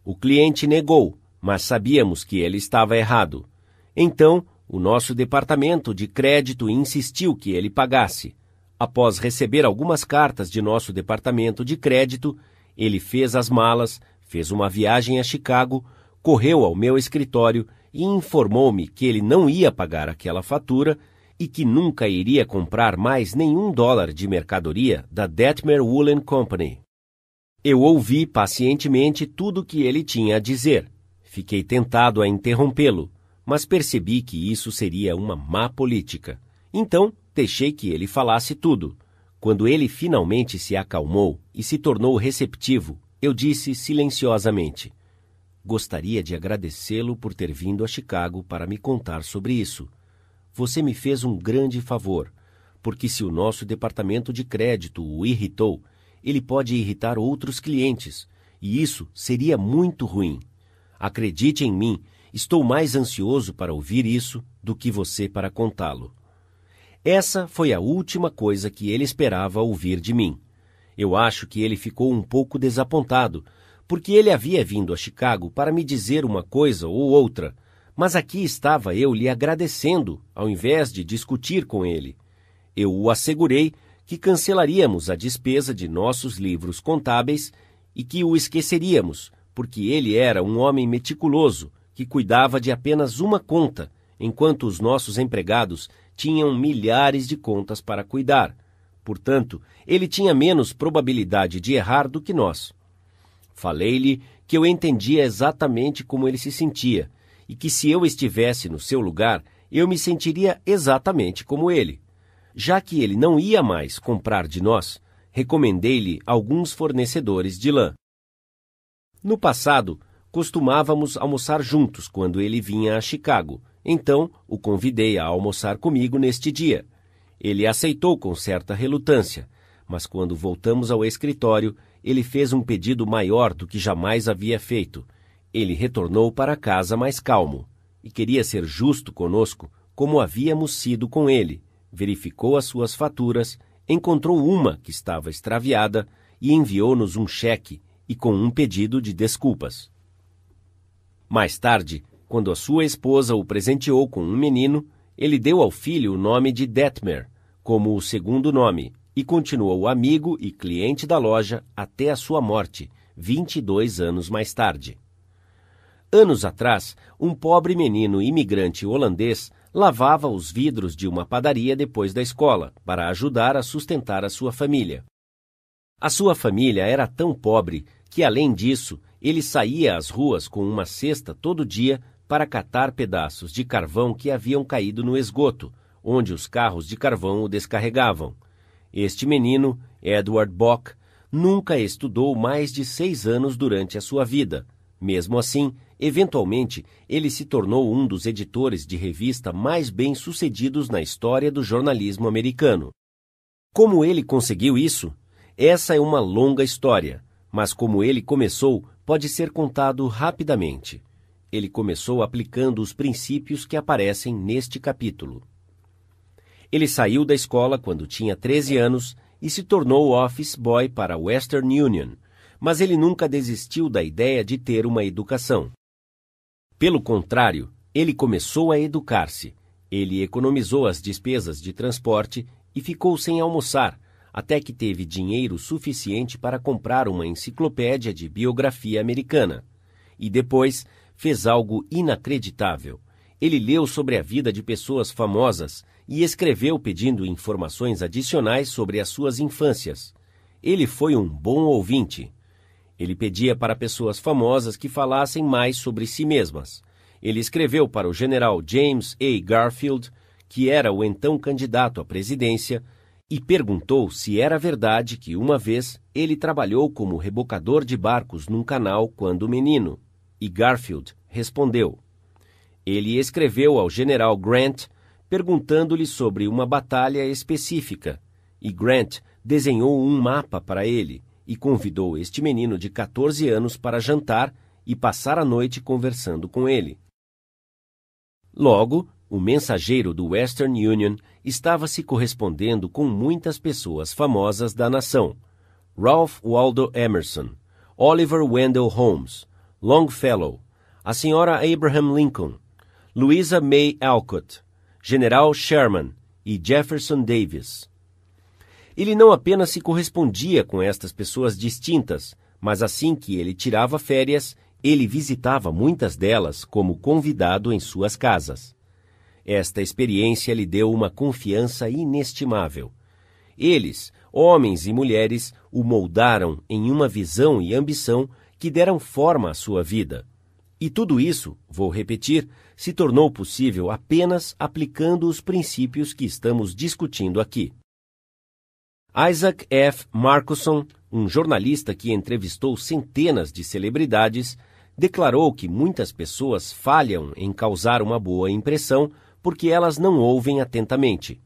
O cliente negou, mas sabíamos que ele estava errado. Então, o nosso departamento de crédito insistiu que ele pagasse. Após receber algumas cartas de nosso departamento de crédito, ele fez as malas, fez uma viagem a Chicago, correu ao meu escritório e informou-me que ele não ia pagar aquela fatura e que nunca iria comprar mais nenhum dólar de mercadoria da Detmer Woolen Company. Eu ouvi pacientemente tudo o que ele tinha a dizer. Fiquei tentado a interrompê-lo, mas percebi que isso seria uma má política. Então, deixei que ele falasse tudo. Quando ele finalmente se acalmou e se tornou receptivo, Eu disse silenciosamente: Gostaria de agradecê-lo por ter vindo a Chicago para me contar sobre isso. Você me fez um grande favor, porque se o nosso departamento de crédito o irritou, ele pode irritar outros clientes, e isso seria muito ruim. Acredite em mim, estou mais ansioso para ouvir isso do que você para contá-lo. Essa foi a última coisa que ele esperava ouvir de mim. Eu acho que ele ficou um pouco desapontado, porque ele havia vindo a Chicago para me dizer uma coisa ou outra, mas aqui estava eu lhe agradecendo, ao invés de discutir com ele. Eu o assegurei que cancelaríamos a despesa de nossos livros contábeis e que o esqueceríamos, porque ele era um homem meticuloso que cuidava de apenas uma conta, enquanto os nossos empregados tinham milhares de contas para cuidar. Portanto, ele tinha menos probabilidade de errar do que nós. Falei-lhe que eu entendia exatamente como ele se sentia e que se eu estivesse no seu lugar, eu me sentiria exatamente como ele. Já que ele não ia mais comprar de nós, recomendei-lhe alguns fornecedores de lã. No passado, costumávamos almoçar juntos quando ele vinha a Chicago, então o convidei a almoçar comigo neste dia. Ele aceitou com certa relutância, mas quando voltamos ao escritório, ele fez um pedido maior do que jamais havia feito. Ele retornou para casa mais calmo e queria ser justo conosco, como havíamos sido com ele. Verificou as suas faturas, encontrou uma que estava extraviada e enviou-nos um cheque e com um pedido de desculpas. Mais tarde, quando a sua esposa o presenteou com um menino, ele deu ao filho o nome de Detmer, como o segundo nome, e continuou amigo e cliente da loja até a sua morte, 22 anos mais tarde. Anos atrás, um pobre menino imigrante holandês lavava os vidros de uma padaria depois da escola, para ajudar a sustentar a sua família. A sua família era tão pobre que, além disso, ele saía às ruas com uma cesta todo dia para catar pedaços de carvão que haviam caído no esgoto, onde os carros de carvão o descarregavam. Este menino, Edward Bock, nunca estudou mais de seis anos durante a sua vida. Mesmo assim, eventualmente, ele se tornou um dos editores de revista mais bem-sucedidos na história do jornalismo americano. Como ele conseguiu isso? Essa é uma longa história, mas como ele começou, pode ser contado rapidamente ele começou aplicando os princípios que aparecem neste capítulo. Ele saiu da escola quando tinha 13 anos e se tornou office boy para a Western Union, mas ele nunca desistiu da ideia de ter uma educação. Pelo contrário, ele começou a educar-se. Ele economizou as despesas de transporte e ficou sem almoçar, até que teve dinheiro suficiente para comprar uma enciclopédia de biografia americana. E depois fez algo inacreditável. Ele leu sobre a vida de pessoas famosas e escreveu pedindo informações adicionais sobre as suas infâncias. Ele foi um bom ouvinte. Ele pedia para pessoas famosas que falassem mais sobre si mesmas. Ele escreveu para o general James A. Garfield, que era o então candidato à presidência, e perguntou se era verdade que uma vez ele trabalhou como rebocador de barcos num canal quando menino. E Garfield respondeu. Ele escreveu ao general Grant perguntando-lhe sobre uma batalha específica, e Grant desenhou um mapa para ele e convidou este menino de 14 anos para jantar e passar a noite conversando com ele. Logo, o mensageiro do Western Union estava se correspondendo com muitas pessoas famosas da nação: Ralph Waldo Emerson, Oliver Wendell Holmes, Longfellow, a senhora Abraham Lincoln, Louisa May Alcott, General Sherman e Jefferson Davis. Ele não apenas se correspondia com estas pessoas distintas, mas assim que ele tirava férias, ele visitava muitas delas como convidado em suas casas. Esta experiência lhe deu uma confiança inestimável. Eles, homens e mulheres, o moldaram em uma visão e ambição que deram forma à sua vida. E tudo isso, vou repetir, se tornou possível apenas aplicando os princípios que estamos discutindo aqui. Isaac F. Marcusson, um jornalista que entrevistou centenas de celebridades, declarou que muitas pessoas falham em causar uma boa impressão porque elas não ouvem atentamente.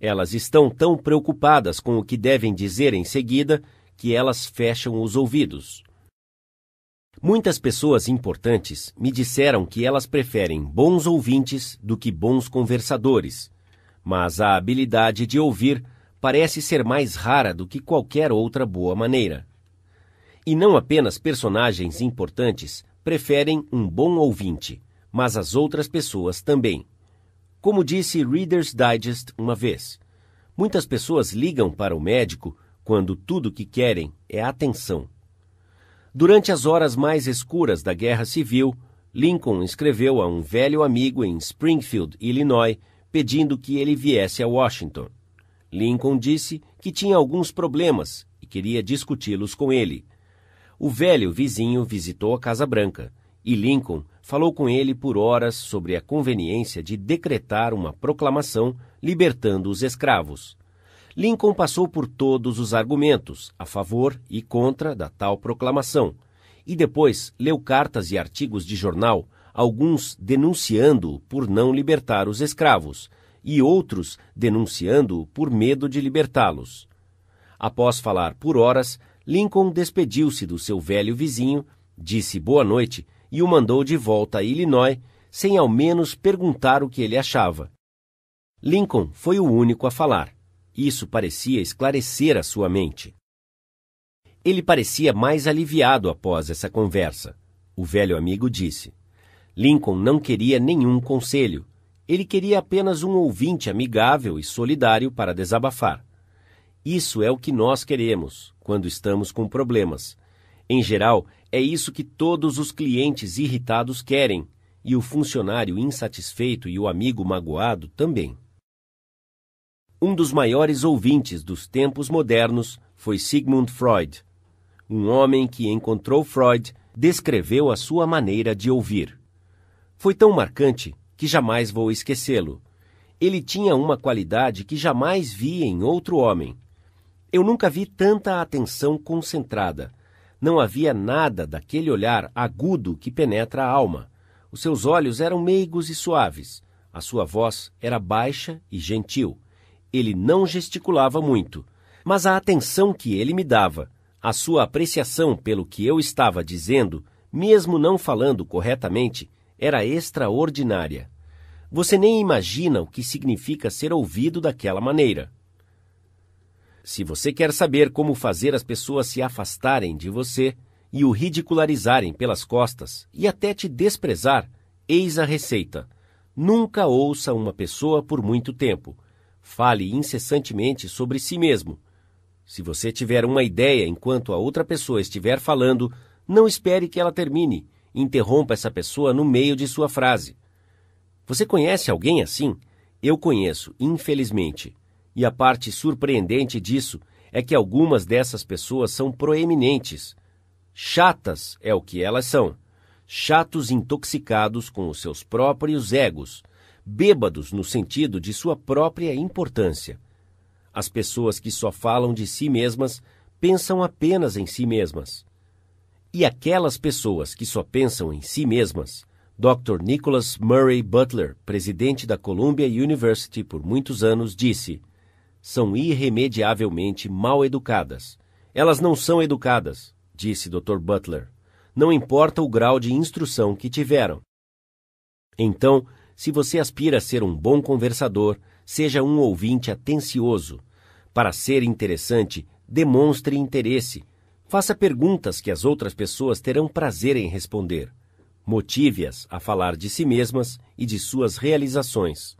Elas estão tão preocupadas com o que devem dizer em seguida que elas fecham os ouvidos. Muitas pessoas importantes me disseram que elas preferem bons ouvintes do que bons conversadores, mas a habilidade de ouvir parece ser mais rara do que qualquer outra boa maneira. E não apenas personagens importantes preferem um bom ouvinte, mas as outras pessoas também. Como disse Reader's Digest uma vez, muitas pessoas ligam para o médico quando tudo o que querem é atenção. Durante as horas mais escuras da Guerra Civil, Lincoln escreveu a um velho amigo em Springfield, Illinois, pedindo que ele viesse a Washington. Lincoln disse que tinha alguns problemas e queria discuti-los com ele. O velho vizinho visitou a Casa Branca e Lincoln falou com ele por horas sobre a conveniência de decretar uma proclamação libertando os escravos. Lincoln passou por todos os argumentos a favor e contra da tal proclamação, e depois leu cartas e artigos de jornal, alguns denunciando-o por não libertar os escravos, e outros denunciando-o por medo de libertá-los. Após falar por horas, Lincoln despediu-se do seu velho vizinho, disse boa noite e o mandou de volta a Illinois, sem ao menos perguntar o que ele achava. Lincoln foi o único a falar. Isso parecia esclarecer a sua mente. Ele parecia mais aliviado após essa conversa. O velho amigo disse. Lincoln não queria nenhum conselho. Ele queria apenas um ouvinte amigável e solidário para desabafar. Isso é o que nós queremos quando estamos com problemas. Em geral, é isso que todos os clientes irritados querem, e o funcionário insatisfeito e o amigo magoado também. Um dos maiores ouvintes dos tempos modernos foi Sigmund Freud. Um homem que encontrou Freud descreveu a sua maneira de ouvir. Foi tão marcante que jamais vou esquecê-lo. Ele tinha uma qualidade que jamais vi em outro homem. Eu nunca vi tanta atenção concentrada. Não havia nada daquele olhar agudo que penetra a alma. Os seus olhos eram meigos e suaves. A sua voz era baixa e gentil. Ele não gesticulava muito, mas a atenção que ele me dava, a sua apreciação pelo que eu estava dizendo, mesmo não falando corretamente, era extraordinária. Você nem imagina o que significa ser ouvido daquela maneira. Se você quer saber como fazer as pessoas se afastarem de você e o ridicularizarem pelas costas e até te desprezar, eis a receita. Nunca ouça uma pessoa por muito tempo. Fale incessantemente sobre si mesmo. Se você tiver uma ideia enquanto a outra pessoa estiver falando, não espere que ela termine. Interrompa essa pessoa no meio de sua frase. Você conhece alguém assim? Eu conheço, infelizmente. E a parte surpreendente disso é que algumas dessas pessoas são proeminentes. Chatas é o que elas são. Chatos intoxicados com os seus próprios egos, bêbados no sentido de sua própria importância. As pessoas que só falam de si mesmas pensam apenas em si mesmas. E aquelas pessoas que só pensam em si mesmas, Dr. Nicholas Murray Butler, presidente da Columbia University por muitos anos, disse: são irremediavelmente mal educadas. Elas não são educadas, disse Dr. Butler. Não importa o grau de instrução que tiveram. Então, se você aspira a ser um bom conversador, seja um ouvinte atencioso. Para ser interessante, demonstre interesse. Faça perguntas que as outras pessoas terão prazer em responder. Motive-as a falar de si mesmas e de suas realizações.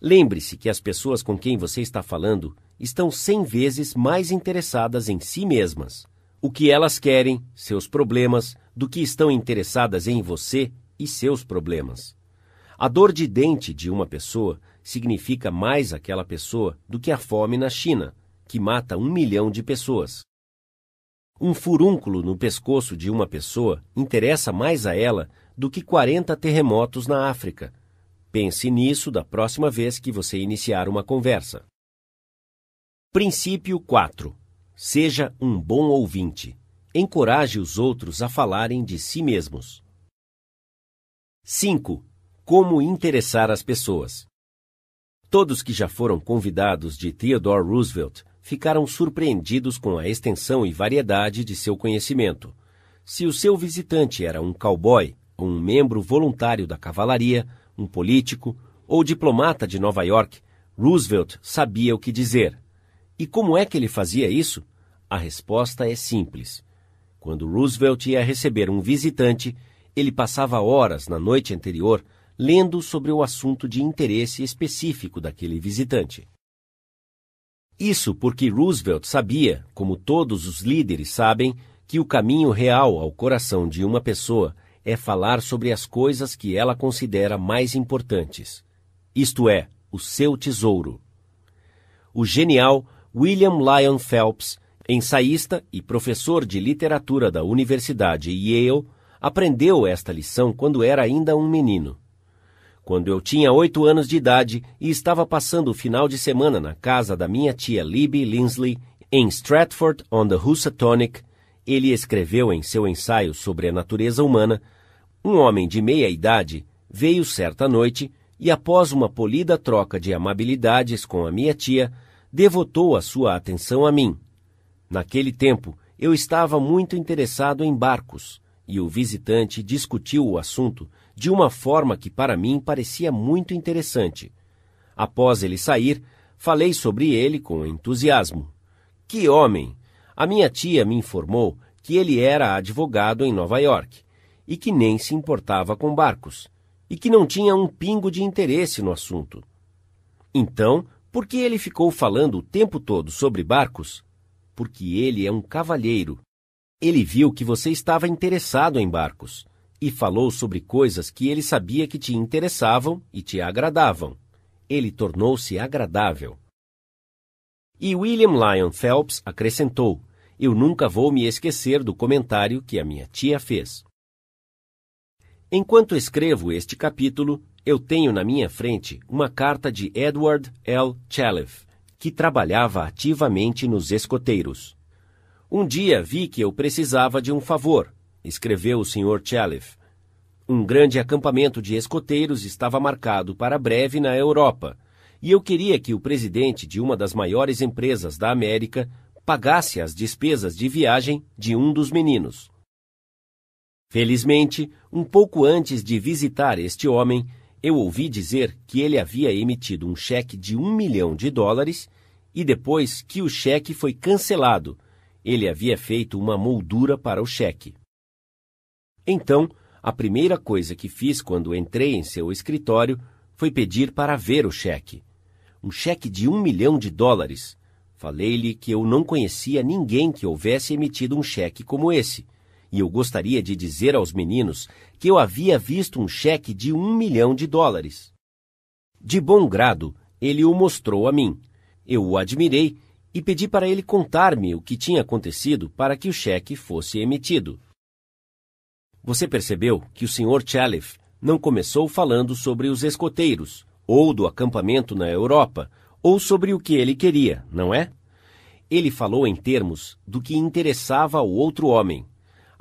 Lembre-se que as pessoas com quem você está falando estão cem vezes mais interessadas em si mesmas, o que elas querem, seus problemas, do que estão interessadas em você e seus problemas. A dor de dente de uma pessoa significa mais aquela pessoa do que a fome na China, que mata um milhão de pessoas. Um furúnculo no pescoço de uma pessoa interessa mais a ela do que 40 terremotos na África. Pense nisso da próxima vez que você iniciar uma conversa. Princípio 4. Seja um bom ouvinte. Encoraje os outros a falarem de si mesmos. 5. Como interessar as pessoas. Todos que já foram convidados de Theodore Roosevelt ficaram surpreendidos com a extensão e variedade de seu conhecimento. Se o seu visitante era um cowboy, um membro voluntário da cavalaria, um político ou diplomata de Nova York, Roosevelt sabia o que dizer. E como é que ele fazia isso? A resposta é simples. Quando Roosevelt ia receber um visitante, ele passava horas na noite anterior lendo sobre o assunto de interesse específico daquele visitante. Isso porque Roosevelt sabia, como todos os líderes sabem, que o caminho real ao coração de uma pessoa é falar sobre as coisas que ela considera mais importantes. Isto é, o seu tesouro. O genial William Lyon Phelps, ensaísta e professor de literatura da Universidade Yale, aprendeu esta lição quando era ainda um menino. Quando eu tinha oito anos de idade e estava passando o final de semana na casa da minha tia Libby Linsley, em Stratford on the Housatonic, ele escreveu em seu ensaio sobre a natureza humana: um homem de meia idade veio certa noite e, após uma polida troca de amabilidades com a minha tia, devotou a sua atenção a mim. Naquele tempo, eu estava muito interessado em barcos, e o visitante discutiu o assunto de uma forma que para mim parecia muito interessante. Após ele sair, falei sobre ele com entusiasmo. Que homem! A minha tia me informou que ele era advogado em Nova York e que nem se importava com barcos e que não tinha um pingo de interesse no assunto. Então, por que ele ficou falando o tempo todo sobre barcos? Porque ele é um cavalheiro. Ele viu que você estava interessado em barcos e falou sobre coisas que ele sabia que te interessavam e te agradavam. Ele tornou-se agradável. E William Lyon Phelps acrescentou: Eu nunca vou me esquecer do comentário que a minha tia fez. Enquanto escrevo este capítulo, eu tenho na minha frente uma carta de Edward L. Chalef, que trabalhava ativamente nos escoteiros. Um dia vi que eu precisava de um favor, escreveu o Sr. Chalef. Um grande acampamento de escoteiros estava marcado para breve na Europa, e eu queria que o presidente de uma das maiores empresas da América pagasse as despesas de viagem de um dos meninos. Felizmente, um pouco antes de visitar este homem, eu ouvi dizer que ele havia emitido um cheque de um milhão de dólares e depois que o cheque foi cancelado, ele havia feito uma moldura para o cheque. Então, a primeira coisa que fiz quando entrei em seu escritório foi pedir para ver o cheque. Um cheque de um milhão de dólares. Falei-lhe que eu não conhecia ninguém que houvesse emitido um cheque como esse e eu gostaria de dizer aos meninos que eu havia visto um cheque de um milhão de dólares. De bom grado, ele o mostrou a mim. Eu o admirei e pedi para ele contar-me o que tinha acontecido para que o cheque fosse emitido. Você percebeu que o Sr. Chalif não começou falando sobre os escoteiros, ou do acampamento na Europa, ou sobre o que ele queria, não é? Ele falou em termos do que interessava ao outro homem,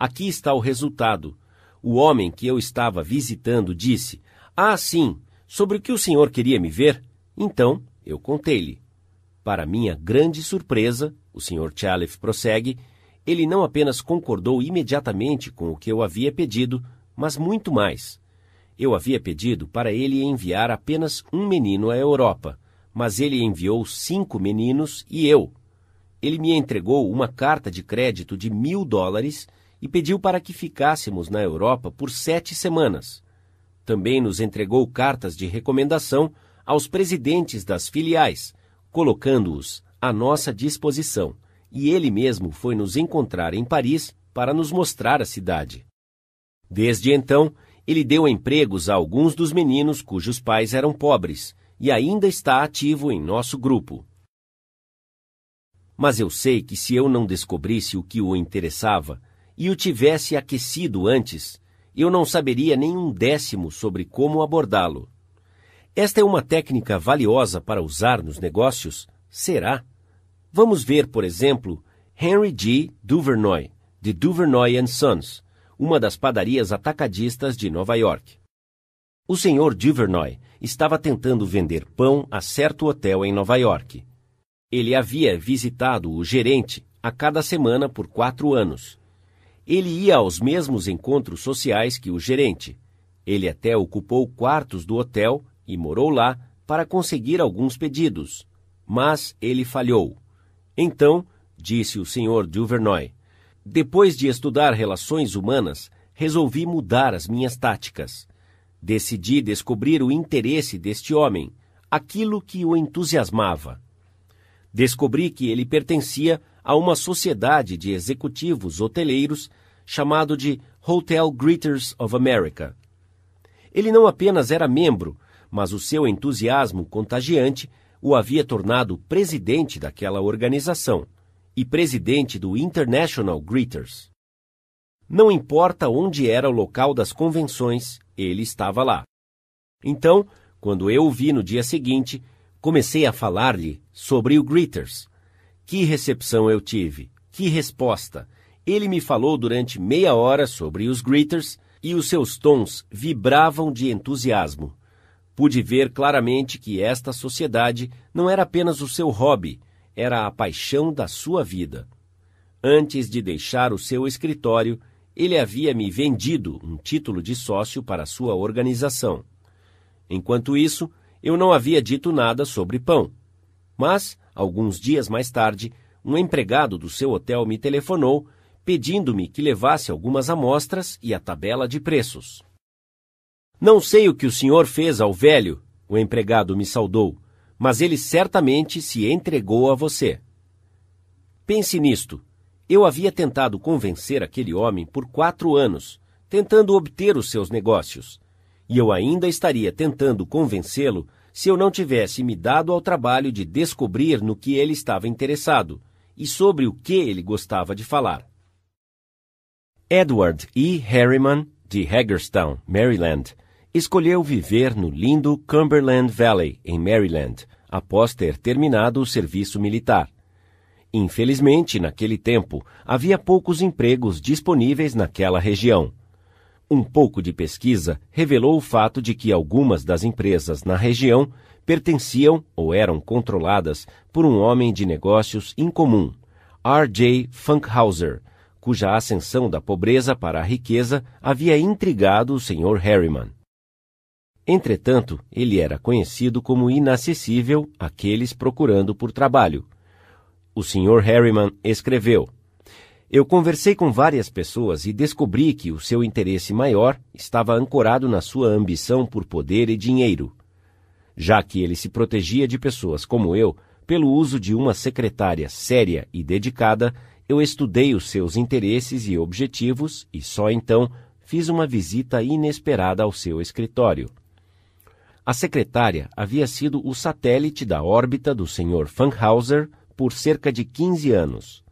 Aqui está o resultado. O homem que eu estava visitando disse: Ah, sim, sobre o que o senhor queria me ver? Então eu contei-lhe. Para minha grande surpresa, o Sr. Chalef prossegue, ele não apenas concordou imediatamente com o que eu havia pedido, mas muito mais. Eu havia pedido para ele enviar apenas um menino à Europa, mas ele enviou cinco meninos e eu. Ele me entregou uma carta de crédito de mil dólares e pediu para que ficássemos na Europa por sete semanas. Também nos entregou cartas de recomendação aos presidentes das filiais, colocando-os à nossa disposição, e ele mesmo foi nos encontrar em Paris para nos mostrar a cidade. Desde então, ele deu empregos a alguns dos meninos cujos pais eram pobres e ainda está ativo em nosso grupo. Mas eu sei que se eu não descobrisse o que o interessava, e o tivesse aquecido antes, eu não saberia nem um décimo sobre como abordá-lo. Esta é uma técnica valiosa para usar nos negócios? Será? Vamos ver, por exemplo, Henry G. Duvernoy, de Duvernoy Sons, uma das padarias atacadistas de Nova York. O Sr. Duvernoy estava tentando vender pão a certo hotel em Nova York. Ele havia visitado o gerente a cada semana por quatro anos. Ele ia aos mesmos encontros sociais que o gerente. Ele até ocupou quartos do hotel e morou lá para conseguir alguns pedidos. Mas ele falhou. Então, disse o Sr. Duvernoy, depois de estudar relações humanas, resolvi mudar as minhas táticas. Decidi descobrir o interesse deste homem, aquilo que o entusiasmava. Descobri que ele pertencia a uma sociedade de executivos hoteleiros chamado de Hotel Greeters of America. Ele não apenas era membro, mas o seu entusiasmo contagiante o havia tornado presidente daquela organização e presidente do International Greeters. Não importa onde era o local das convenções, ele estava lá. Então, quando eu o vi no dia seguinte, comecei a falar-lhe sobre o Greeters. Que recepção eu tive! Que resposta! Ele me falou durante meia hora sobre os Greeters e os seus tons vibravam de entusiasmo. Pude ver claramente que esta sociedade não era apenas o seu hobby, era a paixão da sua vida. Antes de deixar o seu escritório, ele havia me vendido um título de sócio para sua organização. Enquanto isso, eu não havia dito nada sobre pão. Mas, alguns dias mais tarde, um empregado do seu hotel me telefonou pedindo-me que levasse algumas amostras e a tabela de preços. Não sei o que o senhor fez ao velho, o empregado me saudou, mas ele certamente se entregou a você. Pense nisto. Eu havia tentado convencer aquele homem por quatro anos, tentando obter os seus negócios. E eu ainda estaria tentando convencê-lo se eu não tivesse me dado ao trabalho de descobrir no que ele estava interessado e sobre o que ele gostava de falar. Edward E. Harriman, de Hagerstown, Maryland, escolheu viver no lindo Cumberland Valley, em Maryland, após ter terminado o serviço militar. Infelizmente, naquele tempo, havia poucos empregos disponíveis naquela região. Um pouco de pesquisa revelou o fato de que algumas das empresas na região pertenciam ou eram controladas por um homem de negócios incomum, R.J. Funkhauser, cuja ascensão da pobreza para a riqueza havia intrigado o Sr. Harriman. Entretanto, ele era conhecido como inacessível àqueles procurando por trabalho o Sr. Harriman escreveu: Eu conversei com várias pessoas e descobri que o seu interesse maior estava ancorado na sua ambição por poder e dinheiro. Já que ele se protegia de pessoas como eu, pelo uso de uma secretária séria e dedicada, eu estudei os seus interesses e objetivos e só então fiz uma visita inesperada ao seu escritório. A secretária havia sido o satélite da órbita do Sr. Funkhauser por cerca de 15 anos.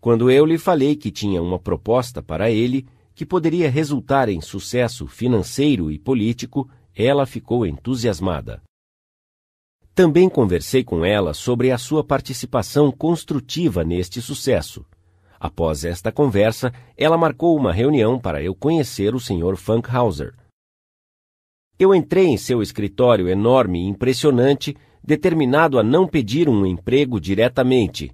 Quando eu lhe falei que tinha uma proposta para ele que poderia resultar em sucesso financeiro e político, ela ficou entusiasmada. Também conversei com ela sobre a sua participação construtiva neste sucesso. Após esta conversa, ela marcou uma reunião para eu conhecer o Sr. Funkhauser. Eu entrei em seu escritório enorme e impressionante determinado a não pedir um emprego diretamente.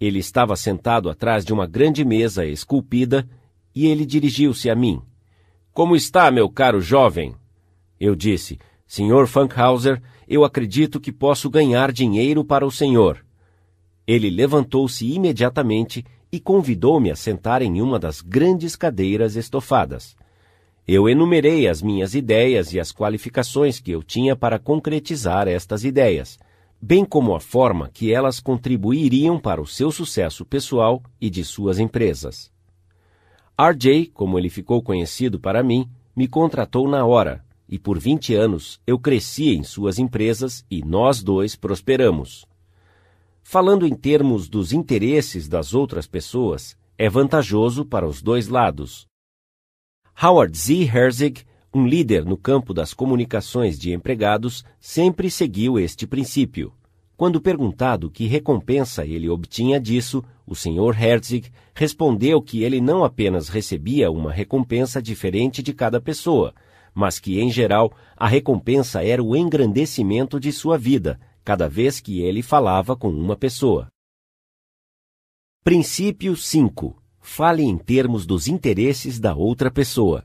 Ele estava sentado atrás de uma grande mesa esculpida e ele dirigiu-se a mim. Como está, meu caro jovem? Eu disse, Senhor Funkhauser, eu acredito que posso ganhar dinheiro para o senhor. Ele levantou-se imediatamente e convidou-me a sentar em uma das grandes cadeiras estofadas. Eu enumerei as minhas ideias e as qualificações que eu tinha para concretizar estas ideias, bem como a forma que elas contribuiriam para o seu sucesso pessoal e de suas empresas. RJ, como ele ficou conhecido para mim, me contratou na hora, e por 20 anos eu cresci em suas empresas e nós dois prosperamos. Falando em termos dos interesses das outras pessoas, é vantajoso para os dois lados. Howard Z. Herzig, um líder no campo das comunicações de empregados, sempre seguiu este princípio. Quando perguntado que recompensa ele obtinha disso, o Sr. Herzig respondeu que ele não apenas recebia uma recompensa diferente de cada pessoa, mas que, em geral, a recompensa era o engrandecimento de sua vida, cada vez que ele falava com uma pessoa. Princípio 5. Fale em termos dos interesses da outra pessoa.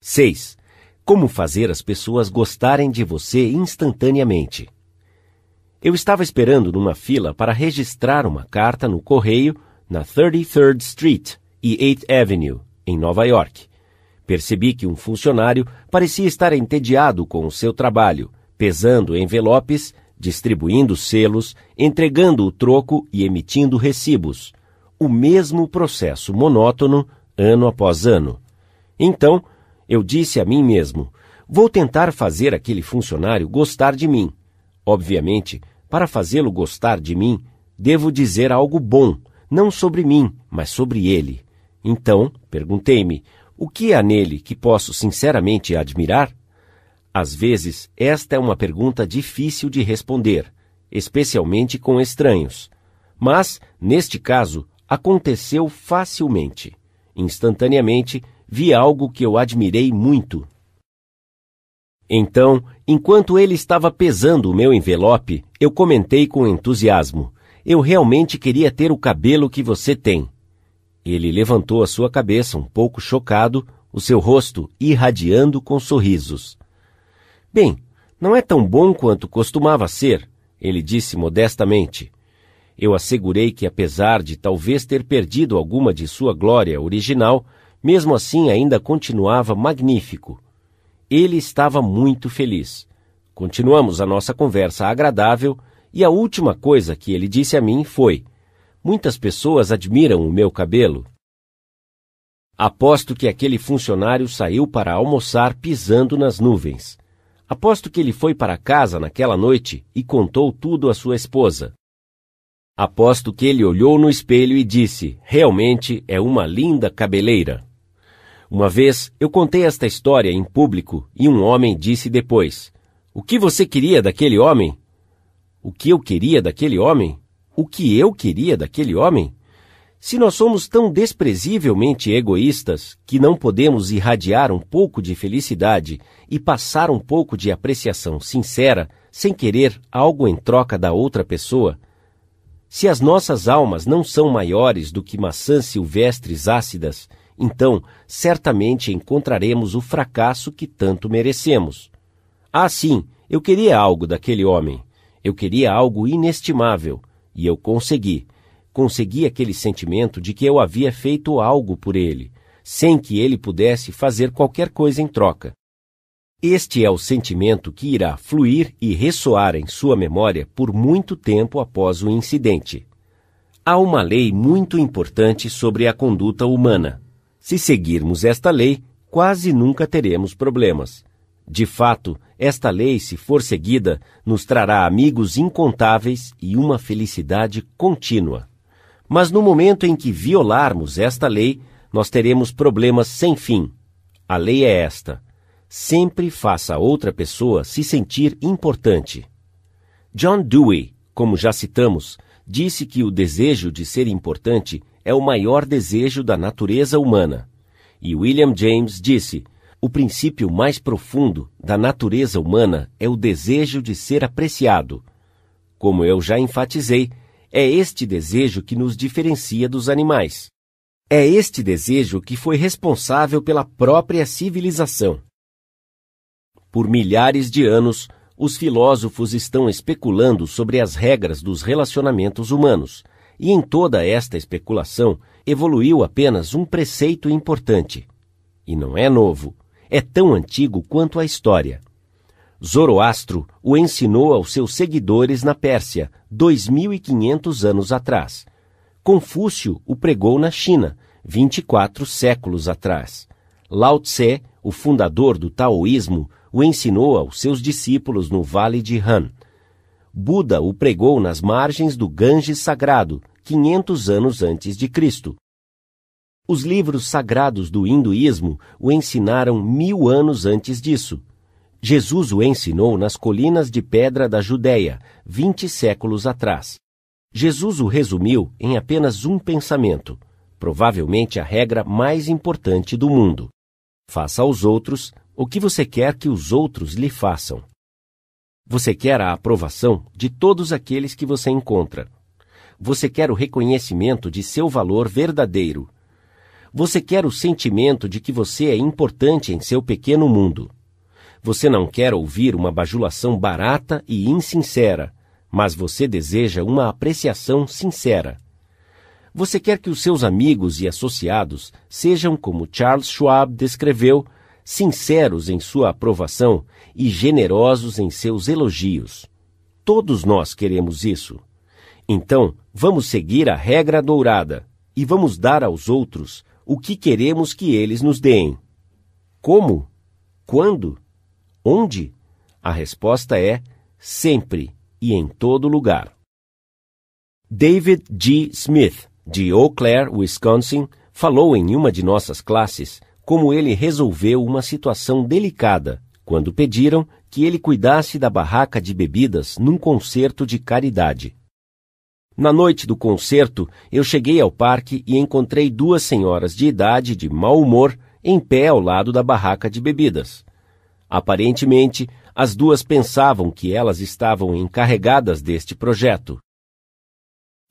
6. Como fazer as pessoas gostarem de você instantaneamente. Eu estava esperando numa fila para registrar uma carta no correio na 33rd Street e 8th Avenue, em Nova York. Percebi que um funcionário parecia estar entediado com o seu trabalho, pesando envelopes, distribuindo selos, entregando o troco e emitindo recibos. O mesmo processo monótono, ano após ano. Então, eu disse a mim mesmo: vou tentar fazer aquele funcionário gostar de mim. Obviamente, para fazê-lo gostar de mim, devo dizer algo bom, não sobre mim, mas sobre ele. Então, perguntei-me, o que há nele que posso sinceramente admirar? Às vezes, esta é uma pergunta difícil de responder, especialmente com estranhos. Mas, neste caso, aconteceu facilmente. Instantaneamente, vi algo que eu admirei muito. Então, enquanto ele estava pesando o meu envelope, eu comentei com entusiasmo: Eu realmente queria ter o cabelo que você tem. Ele levantou a sua cabeça um pouco chocado, o seu rosto irradiando com sorrisos. Bem, não é tão bom quanto costumava ser, ele disse modestamente. Eu assegurei que, apesar de talvez ter perdido alguma de sua glória original, mesmo assim ainda continuava magnífico. Ele estava muito feliz. Continuamos a nossa conversa agradável e a última coisa que ele disse a mim foi: Muitas pessoas admiram o meu cabelo. Aposto que aquele funcionário saiu para almoçar pisando nas nuvens. Aposto que ele foi para casa naquela noite e contou tudo à sua esposa. Aposto que ele olhou no espelho e disse: Realmente é uma linda cabeleira. Uma vez eu contei esta história em público e um homem disse depois: O que você queria daquele homem? O que eu queria daquele homem? O que eu queria daquele homem? Se nós somos tão desprezivelmente egoístas que não podemos irradiar um pouco de felicidade e passar um pouco de apreciação sincera, sem querer algo em troca da outra pessoa, se as nossas almas não são maiores do que maçãs silvestres ácidas então certamente encontraremos o fracasso que tanto merecemos. Ah, sim, eu queria algo daquele homem. Eu queria algo inestimável, e eu consegui. Consegui aquele sentimento de que eu havia feito algo por ele, sem que ele pudesse fazer qualquer coisa em troca. Este é o sentimento que irá fluir e ressoar em sua memória por muito tempo após o incidente. Há uma lei muito importante sobre a conduta humana. Se seguirmos esta lei, quase nunca teremos problemas. De fato, esta lei, se for seguida, nos trará amigos incontáveis e uma felicidade contínua. Mas no momento em que violarmos esta lei, nós teremos problemas sem fim. A lei é esta: sempre faça outra pessoa se sentir importante. John Dewey, como já citamos, disse que o desejo de ser importante é o maior desejo da natureza humana. E William James disse: o princípio mais profundo da natureza humana é o desejo de ser apreciado. Como eu já enfatizei, é este desejo que nos diferencia dos animais. É este desejo que foi responsável pela própria civilização. Por milhares de anos, os filósofos estão especulando sobre as regras dos relacionamentos humanos, e em toda esta especulação evoluiu apenas um preceito importante. E não é novo, é tão antigo quanto a história. Zoroastro o ensinou aos seus seguidores na Pérsia, 2500 anos atrás. Confúcio o pregou na China, 24 séculos atrás. Lao Tse, o fundador do taoísmo, o ensinou aos seus discípulos no Vale de Han, Buda o pregou nas margens do Ganges Sagrado, 500 anos antes de Cristo. Os livros sagrados do hinduísmo o ensinaram mil anos antes disso. Jesus o ensinou nas colinas de pedra da Judéia, vinte séculos atrás. Jesus o resumiu em apenas um pensamento, provavelmente a regra mais importante do mundo: faça aos outros o que você quer que os outros lhe façam. Você quer a aprovação de todos aqueles que você encontra. Você quer o reconhecimento de seu valor verdadeiro. Você quer o sentimento de que você é importante em seu pequeno mundo. Você não quer ouvir uma bajulação barata e insincera, mas você deseja uma apreciação sincera. Você quer que os seus amigos e associados sejam, como Charles Schwab descreveu, sinceros em sua aprovação e generosos em seus elogios. Todos nós queremos isso. Então, vamos seguir a regra dourada e vamos dar aos outros o que queremos que eles nos deem. Como? Quando? Onde? A resposta é sempre e em todo lugar. David G. Smith, de Eau Claire, Wisconsin, falou em uma de nossas classes como ele resolveu uma situação delicada quando pediram que ele cuidasse da barraca de bebidas num concerto de caridade. Na noite do concerto, eu cheguei ao parque e encontrei duas senhoras de idade de mau humor em pé ao lado da barraca de bebidas. Aparentemente, as duas pensavam que elas estavam encarregadas deste projeto.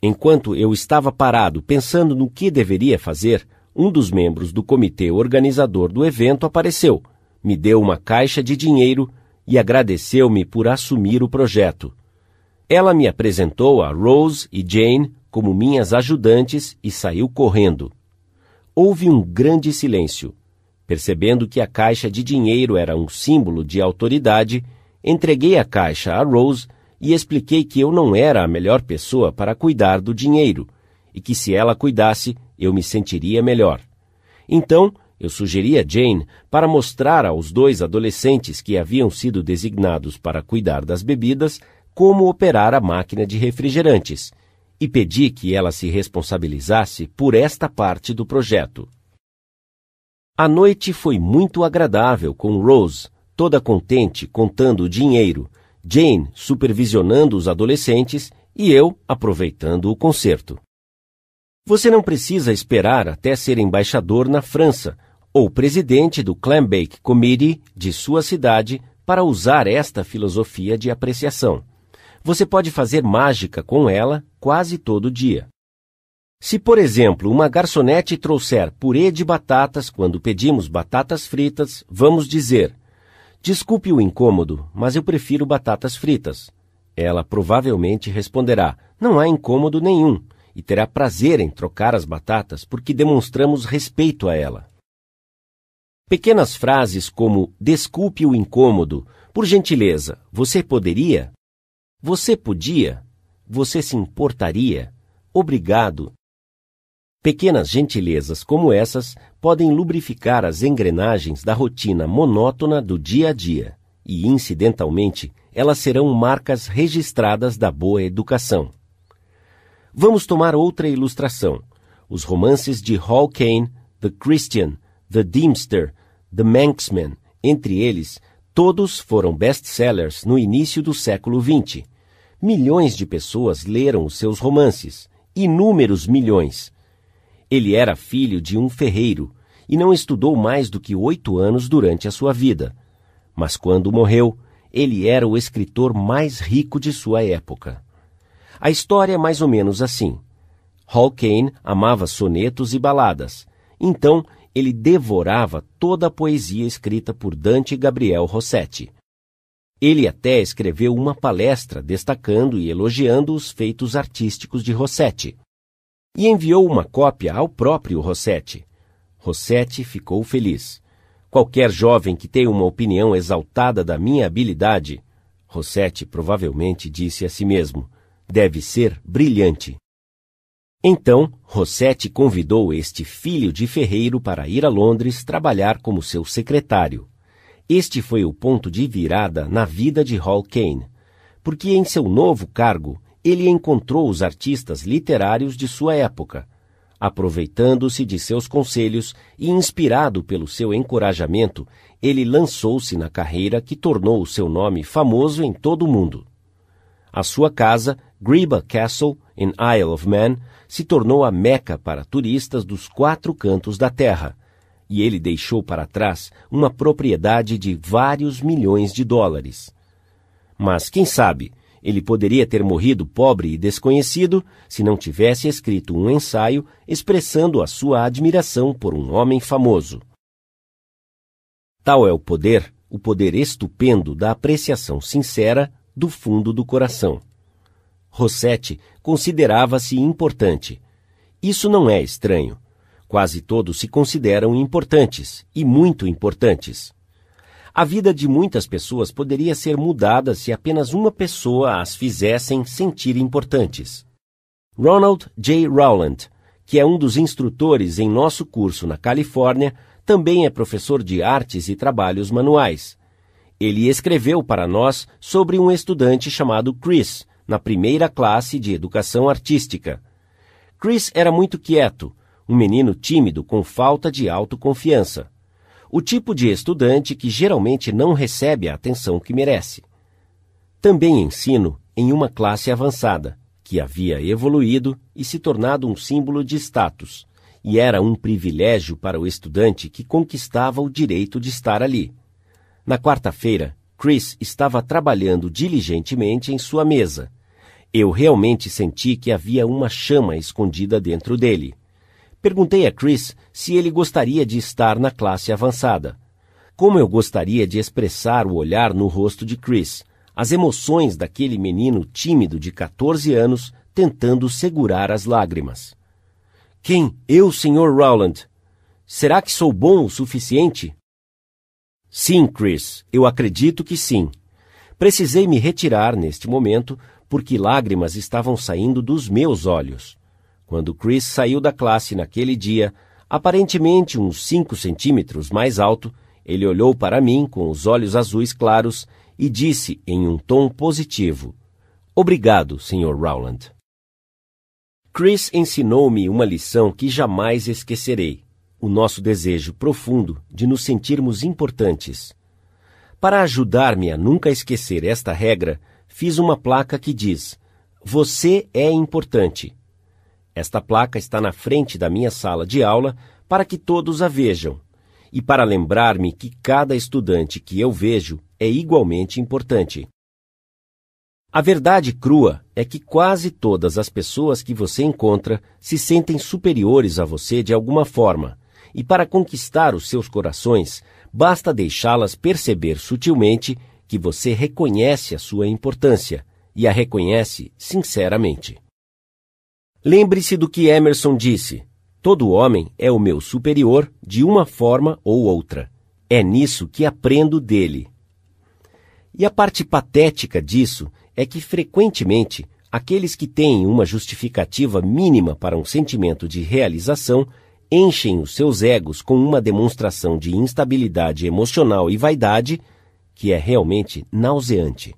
Enquanto eu estava parado pensando no que deveria fazer, um dos membros do comitê organizador do evento apareceu, me deu uma caixa de dinheiro e agradeceu-me por assumir o projeto. Ela me apresentou a Rose e Jane como minhas ajudantes e saiu correndo. Houve um grande silêncio. Percebendo que a caixa de dinheiro era um símbolo de autoridade, entreguei a caixa a Rose e expliquei que eu não era a melhor pessoa para cuidar do dinheiro e que se ela cuidasse, eu me sentiria melhor. Então, eu sugeri a Jane para mostrar aos dois adolescentes que haviam sido designados para cuidar das bebidas como operar a máquina de refrigerantes e pedi que ela se responsabilizasse por esta parte do projeto. A noite foi muito agradável com Rose, toda contente contando o dinheiro, Jane supervisionando os adolescentes e eu aproveitando o concerto. Você não precisa esperar até ser embaixador na França ou presidente do Clambake Committee de sua cidade para usar esta filosofia de apreciação. Você pode fazer mágica com ela quase todo dia. Se, por exemplo, uma garçonete trouxer purê de batatas quando pedimos batatas fritas, vamos dizer: Desculpe o incômodo, mas eu prefiro batatas fritas. Ela provavelmente responderá: Não há incômodo nenhum, e terá prazer em trocar as batatas porque demonstramos respeito a ela. Pequenas frases como Desculpe o incômodo, por gentileza, você poderia? Você podia? Você se importaria? Obrigado, Pequenas gentilezas como essas podem lubrificar as engrenagens da rotina monótona do dia a dia, e, incidentalmente, elas serão marcas registradas da boa educação. Vamos tomar outra ilustração. Os romances de Hall Caine, The Christian, The Deemster, The Manxman, entre eles, todos foram best-sellers no início do século XX. Milhões de pessoas leram os seus romances, inúmeros milhões ele era filho de um ferreiro e não estudou mais do que oito anos durante a sua vida. Mas quando morreu, ele era o escritor mais rico de sua época. A história é mais ou menos assim. Hall amava sonetos e baladas, então ele devorava toda a poesia escrita por Dante Gabriel Rossetti. Ele até escreveu uma palestra destacando e elogiando os feitos artísticos de Rossetti e enviou uma cópia ao próprio Rossetti. Rossetti ficou feliz. Qualquer jovem que tenha uma opinião exaltada da minha habilidade, Rossetti provavelmente disse a si mesmo, deve ser brilhante. Então, Rossetti convidou este filho de ferreiro para ir a Londres trabalhar como seu secretário. Este foi o ponto de virada na vida de Hall Caine, porque em seu novo cargo ele encontrou os artistas literários de sua época. Aproveitando-se de seus conselhos e inspirado pelo seu encorajamento, ele lançou-se na carreira que tornou o seu nome famoso em todo o mundo. A sua casa, Greba Castle, em Isle of Man, se tornou a meca para turistas dos quatro cantos da Terra, e ele deixou para trás uma propriedade de vários milhões de dólares. Mas quem sabe, ele poderia ter morrido pobre e desconhecido se não tivesse escrito um ensaio expressando a sua admiração por um homem famoso. Tal é o poder, o poder estupendo da apreciação sincera do fundo do coração. Rossetti considerava-se importante. Isso não é estranho. Quase todos se consideram importantes, e muito importantes. A vida de muitas pessoas poderia ser mudada se apenas uma pessoa as fizessem sentir importantes. Ronald J. Rowland, que é um dos instrutores em nosso curso na Califórnia, também é professor de artes e trabalhos manuais. Ele escreveu para nós sobre um estudante chamado Chris, na primeira classe de educação artística. Chris era muito quieto, um menino tímido com falta de autoconfiança o tipo de estudante que geralmente não recebe a atenção que merece. Também ensino em uma classe avançada, que havia evoluído e se tornado um símbolo de status, e era um privilégio para o estudante que conquistava o direito de estar ali. Na quarta-feira, Chris estava trabalhando diligentemente em sua mesa. Eu realmente senti que havia uma chama escondida dentro dele. Perguntei a Chris se ele gostaria de estar na classe avançada. Como eu gostaria de expressar o olhar no rosto de Chris, as emoções daquele menino tímido de 14 anos tentando segurar as lágrimas. Quem? Eu, Sr. Rowland. Será que sou bom o suficiente? Sim, Chris, eu acredito que sim. Precisei me retirar neste momento porque lágrimas estavam saindo dos meus olhos. Quando Chris saiu da classe naquele dia, aparentemente uns cinco centímetros mais alto, ele olhou para mim com os olhos azuis claros e disse em um tom positivo: Obrigado, Sr. Rowland. Chris ensinou-me uma lição que jamais esquecerei: o nosso desejo profundo de nos sentirmos importantes. Para ajudar-me a nunca esquecer esta regra, fiz uma placa que diz: Você é importante. Esta placa está na frente da minha sala de aula para que todos a vejam e para lembrar-me que cada estudante que eu vejo é igualmente importante. A verdade crua é que quase todas as pessoas que você encontra se sentem superiores a você de alguma forma, e para conquistar os seus corações, basta deixá-las perceber sutilmente que você reconhece a sua importância e a reconhece sinceramente. Lembre-se do que Emerson disse: todo homem é o meu superior de uma forma ou outra. É nisso que aprendo dele. E a parte patética disso é que, frequentemente, aqueles que têm uma justificativa mínima para um sentimento de realização enchem os seus egos com uma demonstração de instabilidade emocional e vaidade que é realmente nauseante.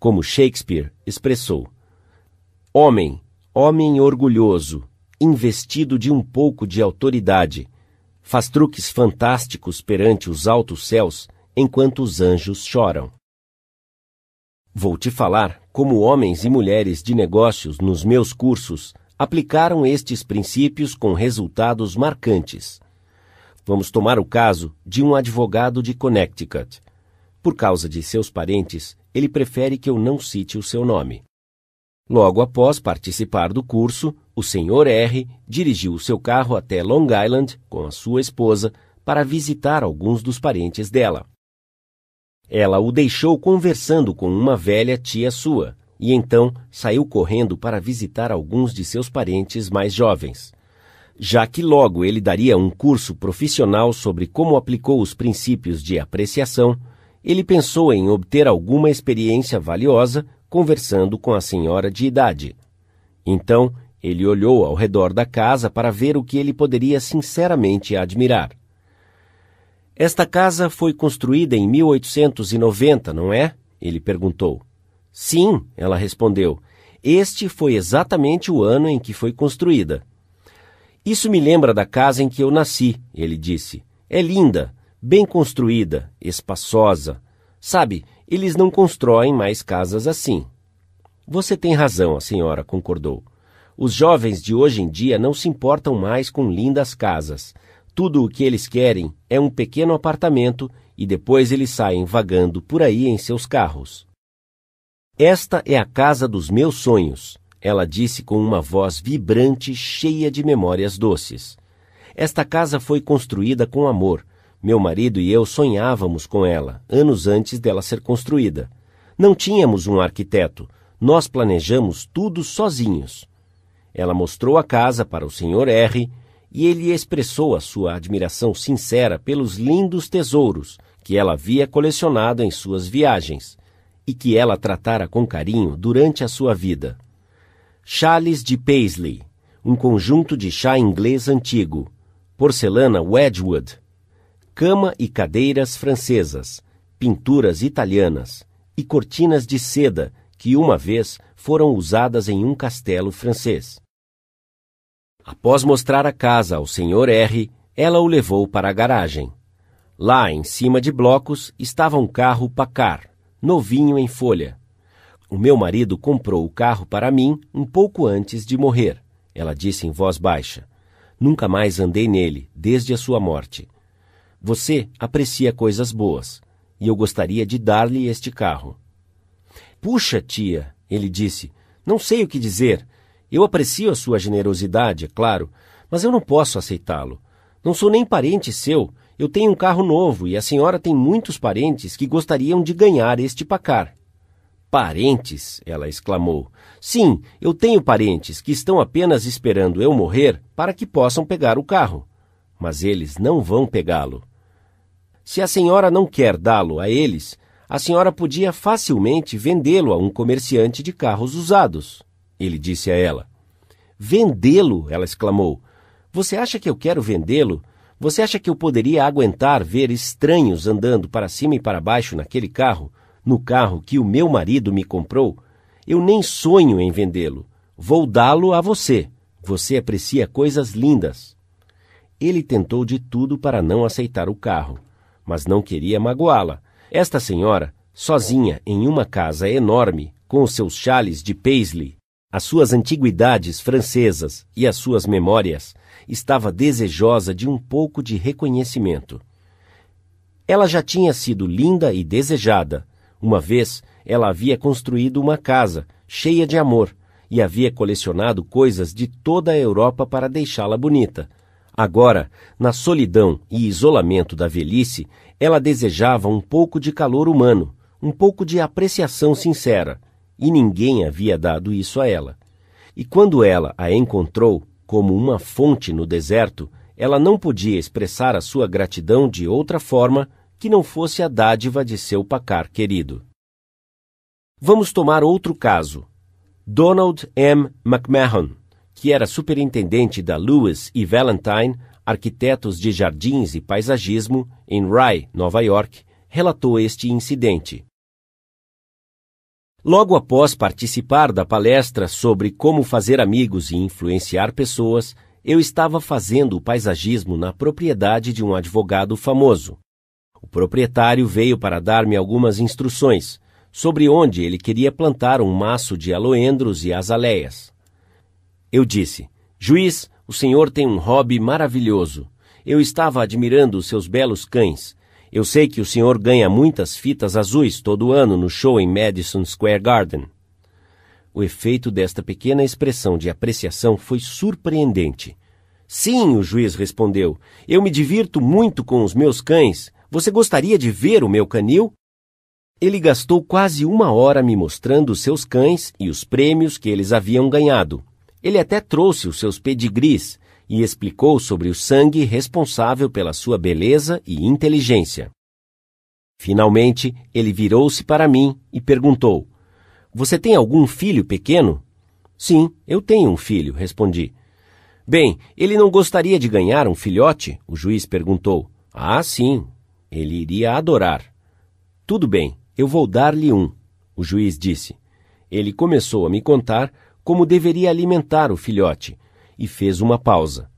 Como Shakespeare expressou: Homem, Homem orgulhoso, investido de um pouco de autoridade, faz truques fantásticos perante os altos céus enquanto os anjos choram. Vou te falar como homens e mulheres de negócios nos meus cursos aplicaram estes princípios com resultados marcantes. Vamos tomar o caso de um advogado de Connecticut. Por causa de seus parentes, ele prefere que eu não cite o seu nome. Logo após participar do curso, o Sr. R dirigiu o seu carro até Long Island com a sua esposa para visitar alguns dos parentes dela. Ela o deixou conversando com uma velha tia sua e então saiu correndo para visitar alguns de seus parentes mais jovens. Já que logo ele daria um curso profissional sobre como aplicou os princípios de apreciação, ele pensou em obter alguma experiência valiosa conversando com a senhora de idade. Então, ele olhou ao redor da casa para ver o que ele poderia sinceramente admirar. Esta casa foi construída em 1890, não é? Ele perguntou. Sim, ela respondeu. Este foi exatamente o ano em que foi construída. Isso me lembra da casa em que eu nasci, ele disse. É linda, bem construída, espaçosa. Sabe, eles não constroem mais casas assim. Você tem razão, a senhora concordou. Os jovens de hoje em dia não se importam mais com lindas casas. Tudo o que eles querem é um pequeno apartamento e depois eles saem vagando por aí em seus carros. Esta é a casa dos meus sonhos, ela disse com uma voz vibrante, cheia de memórias doces. Esta casa foi construída com amor. Meu marido e eu sonhávamos com ela, anos antes dela ser construída. Não tínhamos um arquiteto, nós planejamos tudo sozinhos. Ela mostrou a casa para o Sr. R e ele expressou a sua admiração sincera pelos lindos tesouros que ela havia colecionado em suas viagens e que ela tratara com carinho durante a sua vida. Chales de Paisley, um conjunto de chá inglês antigo, porcelana Wedgwood, cama e cadeiras francesas, pinturas italianas e cortinas de seda que uma vez foram usadas em um castelo francês. Após mostrar a casa ao Sr. R, ela o levou para a garagem. Lá, em cima de blocos, estava um carro Pacar, novinho em folha. O meu marido comprou o carro para mim um pouco antes de morrer, ela disse em voz baixa. Nunca mais andei nele, desde a sua morte. Você aprecia coisas boas, e eu gostaria de dar-lhe este carro. Puxa, tia, ele disse, não sei o que dizer. Eu aprecio a sua generosidade, é claro, mas eu não posso aceitá-lo. Não sou nem parente seu. Eu tenho um carro novo e a senhora tem muitos parentes que gostariam de ganhar este pacar. Parentes? ela exclamou. Sim, eu tenho parentes que estão apenas esperando eu morrer para que possam pegar o carro. Mas eles não vão pegá-lo. Se a senhora não quer dá-lo a eles, a senhora podia facilmente vendê-lo a um comerciante de carros usados. Ele disse a ela. Vendê-lo? ela exclamou. Você acha que eu quero vendê-lo? Você acha que eu poderia aguentar ver estranhos andando para cima e para baixo naquele carro, no carro que o meu marido me comprou? Eu nem sonho em vendê-lo. Vou dá-lo a você. Você aprecia coisas lindas. Ele tentou de tudo para não aceitar o carro, mas não queria magoá-la. Esta senhora, sozinha em uma casa enorme, com os seus chales de paisley, as suas antiguidades francesas e as suas memórias, estava desejosa de um pouco de reconhecimento. Ela já tinha sido linda e desejada. Uma vez, ela havia construído uma casa cheia de amor e havia colecionado coisas de toda a Europa para deixá-la bonita. Agora, na solidão e isolamento da velhice, ela desejava um pouco de calor humano, um pouco de apreciação sincera e ninguém havia dado isso a ela. E quando ela a encontrou como uma fonte no deserto, ela não podia expressar a sua gratidão de outra forma que não fosse a dádiva de seu pacar querido. Vamos tomar outro caso. Donald M. McMahon, que era superintendente da Lewis e Valentine, arquitetos de jardins e paisagismo, em Rye, Nova York, relatou este incidente. Logo após participar da palestra sobre como fazer amigos e influenciar pessoas, eu estava fazendo o paisagismo na propriedade de um advogado famoso. O proprietário veio para dar-me algumas instruções sobre onde ele queria plantar um maço de aloendros e azaleias. Eu disse: Juiz, o senhor tem um hobby maravilhoso. Eu estava admirando os seus belos cães eu sei que o senhor ganha muitas fitas azuis todo ano no show em Madison Square Garden. O efeito desta pequena expressão de apreciação foi surpreendente. Sim, o juiz respondeu. Eu me divirto muito com os meus cães. Você gostaria de ver o meu canil? Ele gastou quase uma hora me mostrando os seus cães e os prêmios que eles haviam ganhado. Ele até trouxe os seus pedigris, e explicou sobre o sangue responsável pela sua beleza e inteligência. Finalmente, ele virou-se para mim e perguntou: Você tem algum filho pequeno? Sim, eu tenho um filho, respondi. Bem, ele não gostaria de ganhar um filhote? O juiz perguntou. Ah, sim, ele iria adorar. Tudo bem, eu vou dar-lhe um, o juiz disse. Ele começou a me contar como deveria alimentar o filhote e fez uma pausa.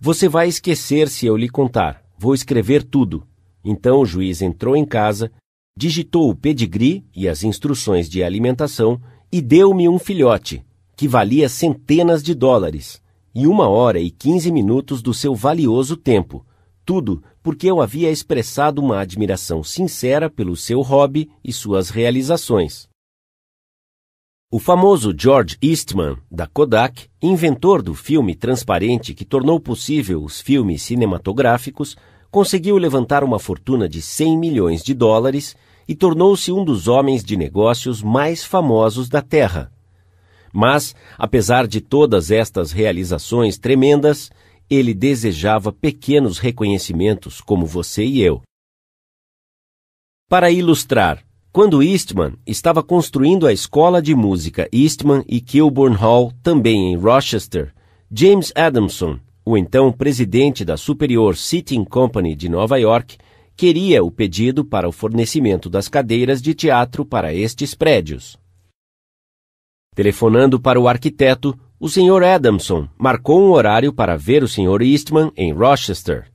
Você vai esquecer se eu lhe contar. Vou escrever tudo. Então o juiz entrou em casa, digitou o pedigree e as instruções de alimentação e deu-me um filhote, que valia centenas de dólares, e uma hora e quinze minutos do seu valioso tempo, tudo porque eu havia expressado uma admiração sincera pelo seu hobby e suas realizações. O famoso George Eastman, da Kodak, inventor do filme transparente que tornou possível os filmes cinematográficos, conseguiu levantar uma fortuna de 100 milhões de dólares e tornou-se um dos homens de negócios mais famosos da Terra. Mas, apesar de todas estas realizações tremendas, ele desejava pequenos reconhecimentos como você e eu. Para ilustrar, quando Eastman estava construindo a escola de música Eastman e Kilburn Hall, também em Rochester, James Adamson, o então presidente da Superior Seating Company de Nova York, queria o pedido para o fornecimento das cadeiras de teatro para estes prédios. Telefonando para o arquiteto, o Sr. Adamson marcou um horário para ver o Sr. Eastman em Rochester.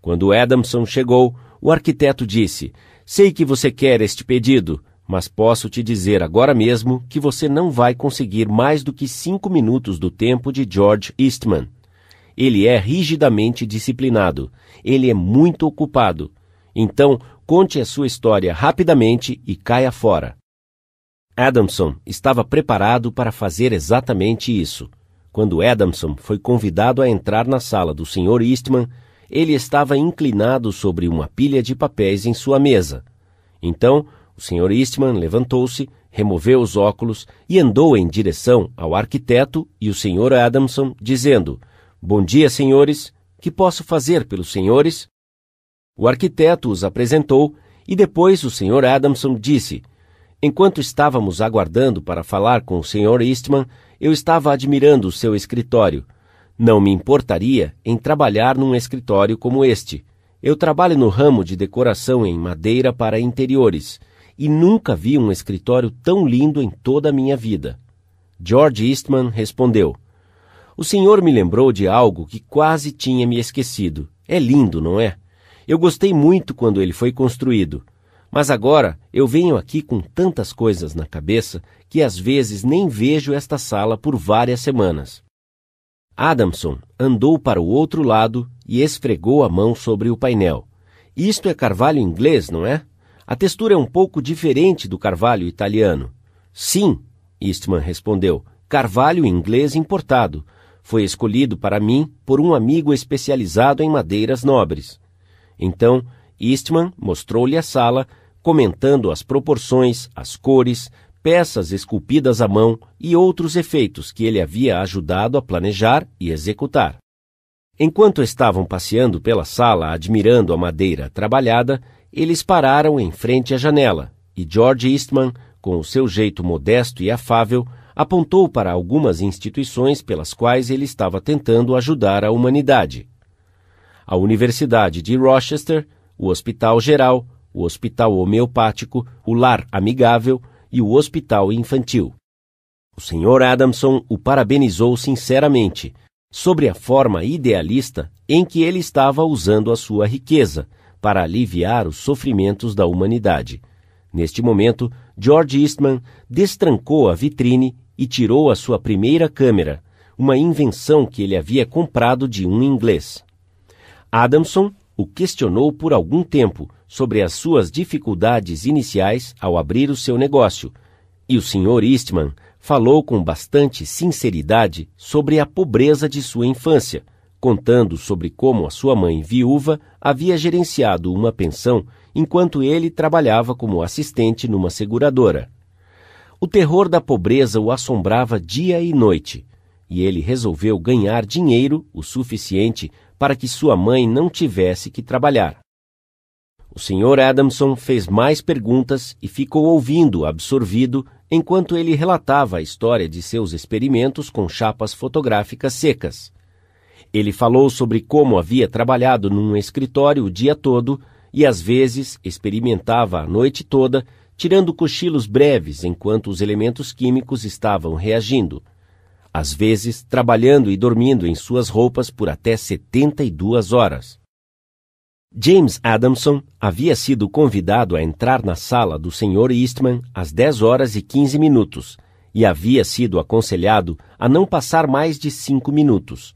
Quando Adamson chegou, o arquiteto disse: Sei que você quer este pedido, mas posso te dizer agora mesmo que você não vai conseguir mais do que cinco minutos do tempo de George Eastman. Ele é rigidamente disciplinado. Ele é muito ocupado. Então, conte a sua história rapidamente e caia fora. Adamson estava preparado para fazer exatamente isso. Quando Adamson foi convidado a entrar na sala do Sr. Eastman, ele estava inclinado sobre uma pilha de papéis em sua mesa. Então, o Sr. Eastman levantou-se, removeu os óculos e andou em direção ao arquiteto e o Sr. Adamson, dizendo: Bom dia, senhores. Que posso fazer pelos senhores? O arquiteto os apresentou e depois o Sr. Adamson disse: Enquanto estávamos aguardando para falar com o Sr. Eastman, eu estava admirando o seu escritório. Não me importaria em trabalhar num escritório como este. Eu trabalho no ramo de decoração em madeira para interiores e nunca vi um escritório tão lindo em toda a minha vida. George Eastman respondeu: O senhor me lembrou de algo que quase tinha me esquecido. É lindo, não é? Eu gostei muito quando ele foi construído. Mas agora eu venho aqui com tantas coisas na cabeça que às vezes nem vejo esta sala por várias semanas. Adamson andou para o outro lado e esfregou a mão sobre o painel. Isto é carvalho inglês, não é? A textura é um pouco diferente do carvalho italiano. Sim, Eastman respondeu. Carvalho inglês importado. Foi escolhido para mim por um amigo especializado em madeiras nobres. Então Eastman mostrou-lhe a sala, comentando as proporções, as cores, peças esculpidas à mão e outros efeitos que ele havia ajudado a planejar e executar. Enquanto estavam passeando pela sala admirando a madeira trabalhada, eles pararam em frente à janela e George Eastman, com o seu jeito modesto e afável, apontou para algumas instituições pelas quais ele estava tentando ajudar a humanidade. A Universidade de Rochester, o Hospital Geral, o Hospital Homeopático, o Lar Amigável e o Hospital Infantil. O Sr. Adamson o parabenizou sinceramente sobre a forma idealista em que ele estava usando a sua riqueza para aliviar os sofrimentos da humanidade. Neste momento, George Eastman destrancou a vitrine e tirou a sua primeira câmera, uma invenção que ele havia comprado de um inglês. Adamson o questionou por algum tempo sobre as suas dificuldades iniciais ao abrir o seu negócio, e o Sr. Eastman falou com bastante sinceridade sobre a pobreza de sua infância, contando sobre como a sua mãe viúva havia gerenciado uma pensão enquanto ele trabalhava como assistente numa seguradora. O terror da pobreza o assombrava dia e noite, e ele resolveu ganhar dinheiro o suficiente para que sua mãe não tivesse que trabalhar. O Sr. Adamson fez mais perguntas e ficou ouvindo, absorvido, enquanto ele relatava a história de seus experimentos com chapas fotográficas secas. Ele falou sobre como havia trabalhado num escritório o dia todo e às vezes experimentava a noite toda, tirando cochilos breves enquanto os elementos químicos estavam reagindo às vezes trabalhando e dormindo em suas roupas por até 72 horas. James Adamson havia sido convidado a entrar na sala do Sr. Eastman às 10 horas e 15 minutos e havia sido aconselhado a não passar mais de cinco minutos.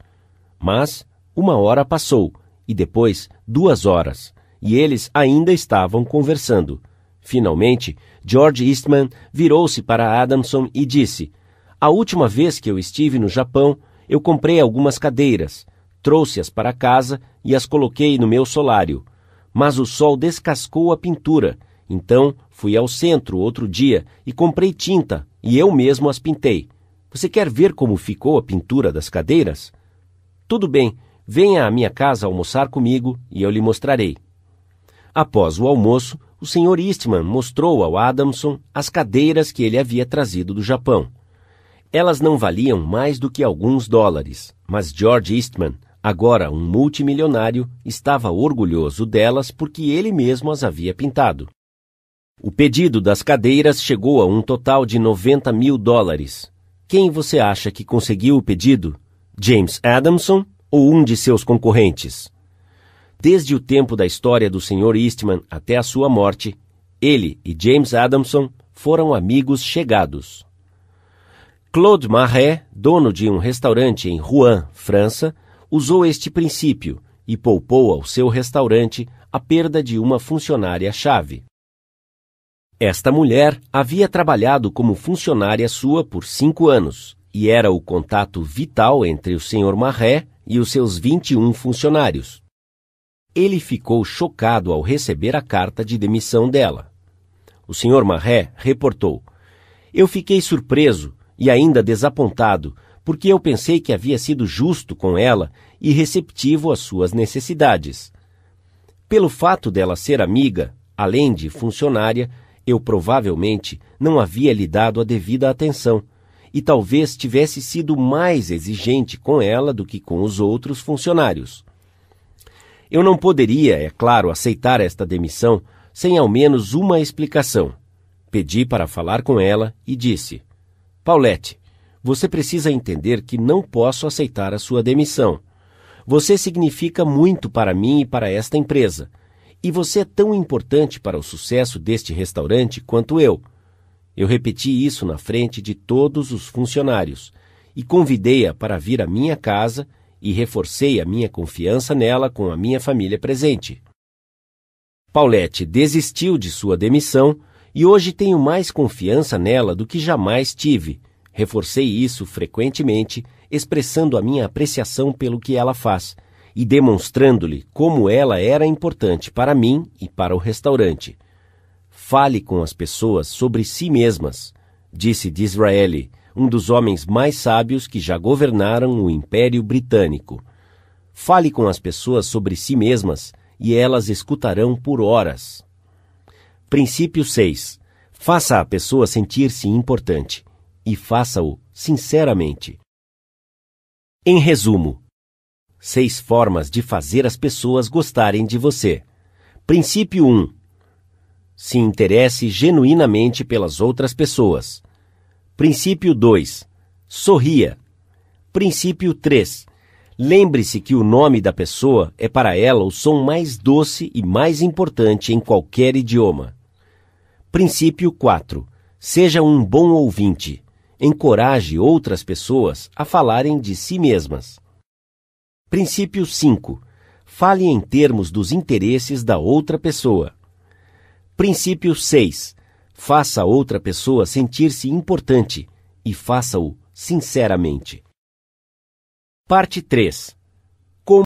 Mas uma hora passou, e depois duas horas, e eles ainda estavam conversando. Finalmente, George Eastman virou-se para Adamson e disse: A última vez que eu estive no Japão, eu comprei algumas cadeiras, trouxe-as para casa e as coloquei no meu solário. Mas o sol descascou a pintura, então fui ao centro outro dia e comprei tinta e eu mesmo as pintei. Você quer ver como ficou a pintura das cadeiras? Tudo bem, venha à minha casa almoçar comigo e eu lhe mostrarei. Após o almoço, o Sr. Eastman mostrou ao Adamson as cadeiras que ele havia trazido do Japão. Elas não valiam mais do que alguns dólares, mas George Eastman, agora um multimilionário, estava orgulhoso delas porque ele mesmo as havia pintado. O pedido das cadeiras chegou a um total de 90 mil dólares. Quem você acha que conseguiu o pedido? James Adamson ou um de seus concorrentes? Desde o tempo da história do Sr. Eastman até a sua morte, ele e James Adamson foram amigos chegados. Claude Marret, dono de um restaurante em Rouen, França, usou este princípio e poupou ao seu restaurante a perda de uma funcionária-chave. Esta mulher havia trabalhado como funcionária sua por cinco anos e era o contato vital entre o Sr. Marret e os seus 21 funcionários ele ficou chocado ao receber a carta de demissão dela. O Sr. Marré reportou: Eu fiquei surpreso e ainda desapontado, porque eu pensei que havia sido justo com ela e receptivo às suas necessidades. Pelo fato dela ser amiga, além de funcionária, eu provavelmente não havia lhe dado a devida atenção e talvez tivesse sido mais exigente com ela do que com os outros funcionários. Eu não poderia, é claro, aceitar esta demissão sem ao menos uma explicação. Pedi para falar com ela e disse: Paulette, você precisa entender que não posso aceitar a sua demissão. Você significa muito para mim e para esta empresa. E você é tão importante para o sucesso deste restaurante quanto eu. Eu repeti isso na frente de todos os funcionários e convidei-a para vir à minha casa e reforcei a minha confiança nela com a minha família presente. Paulette desistiu de sua demissão e hoje tenho mais confiança nela do que jamais tive. Reforcei isso frequentemente, expressando a minha apreciação pelo que ela faz e demonstrando-lhe como ela era importante para mim e para o restaurante. Fale com as pessoas sobre si mesmas, disse Disraeli, um dos homens mais sábios que já governaram o Império Britânico. Fale com as pessoas sobre si mesmas e elas escutarão por horas. Princípio 6. Faça a pessoa sentir-se importante e faça-o sinceramente. Em resumo, seis formas de fazer as pessoas gostarem de você. Princípio 1. Se interesse genuinamente pelas outras pessoas. Princípio 2. Sorria. Princípio 3. Lembre-se que o nome da pessoa é para ela o som mais doce e mais importante em qualquer idioma. Princípio 4. Seja um bom ouvinte. Encoraje outras pessoas a falarem de si mesmas. Princípio 5. Fale em termos dos interesses da outra pessoa. Princípio 6 Faça a outra pessoa sentir-se importante e faça-o sinceramente. Parte 3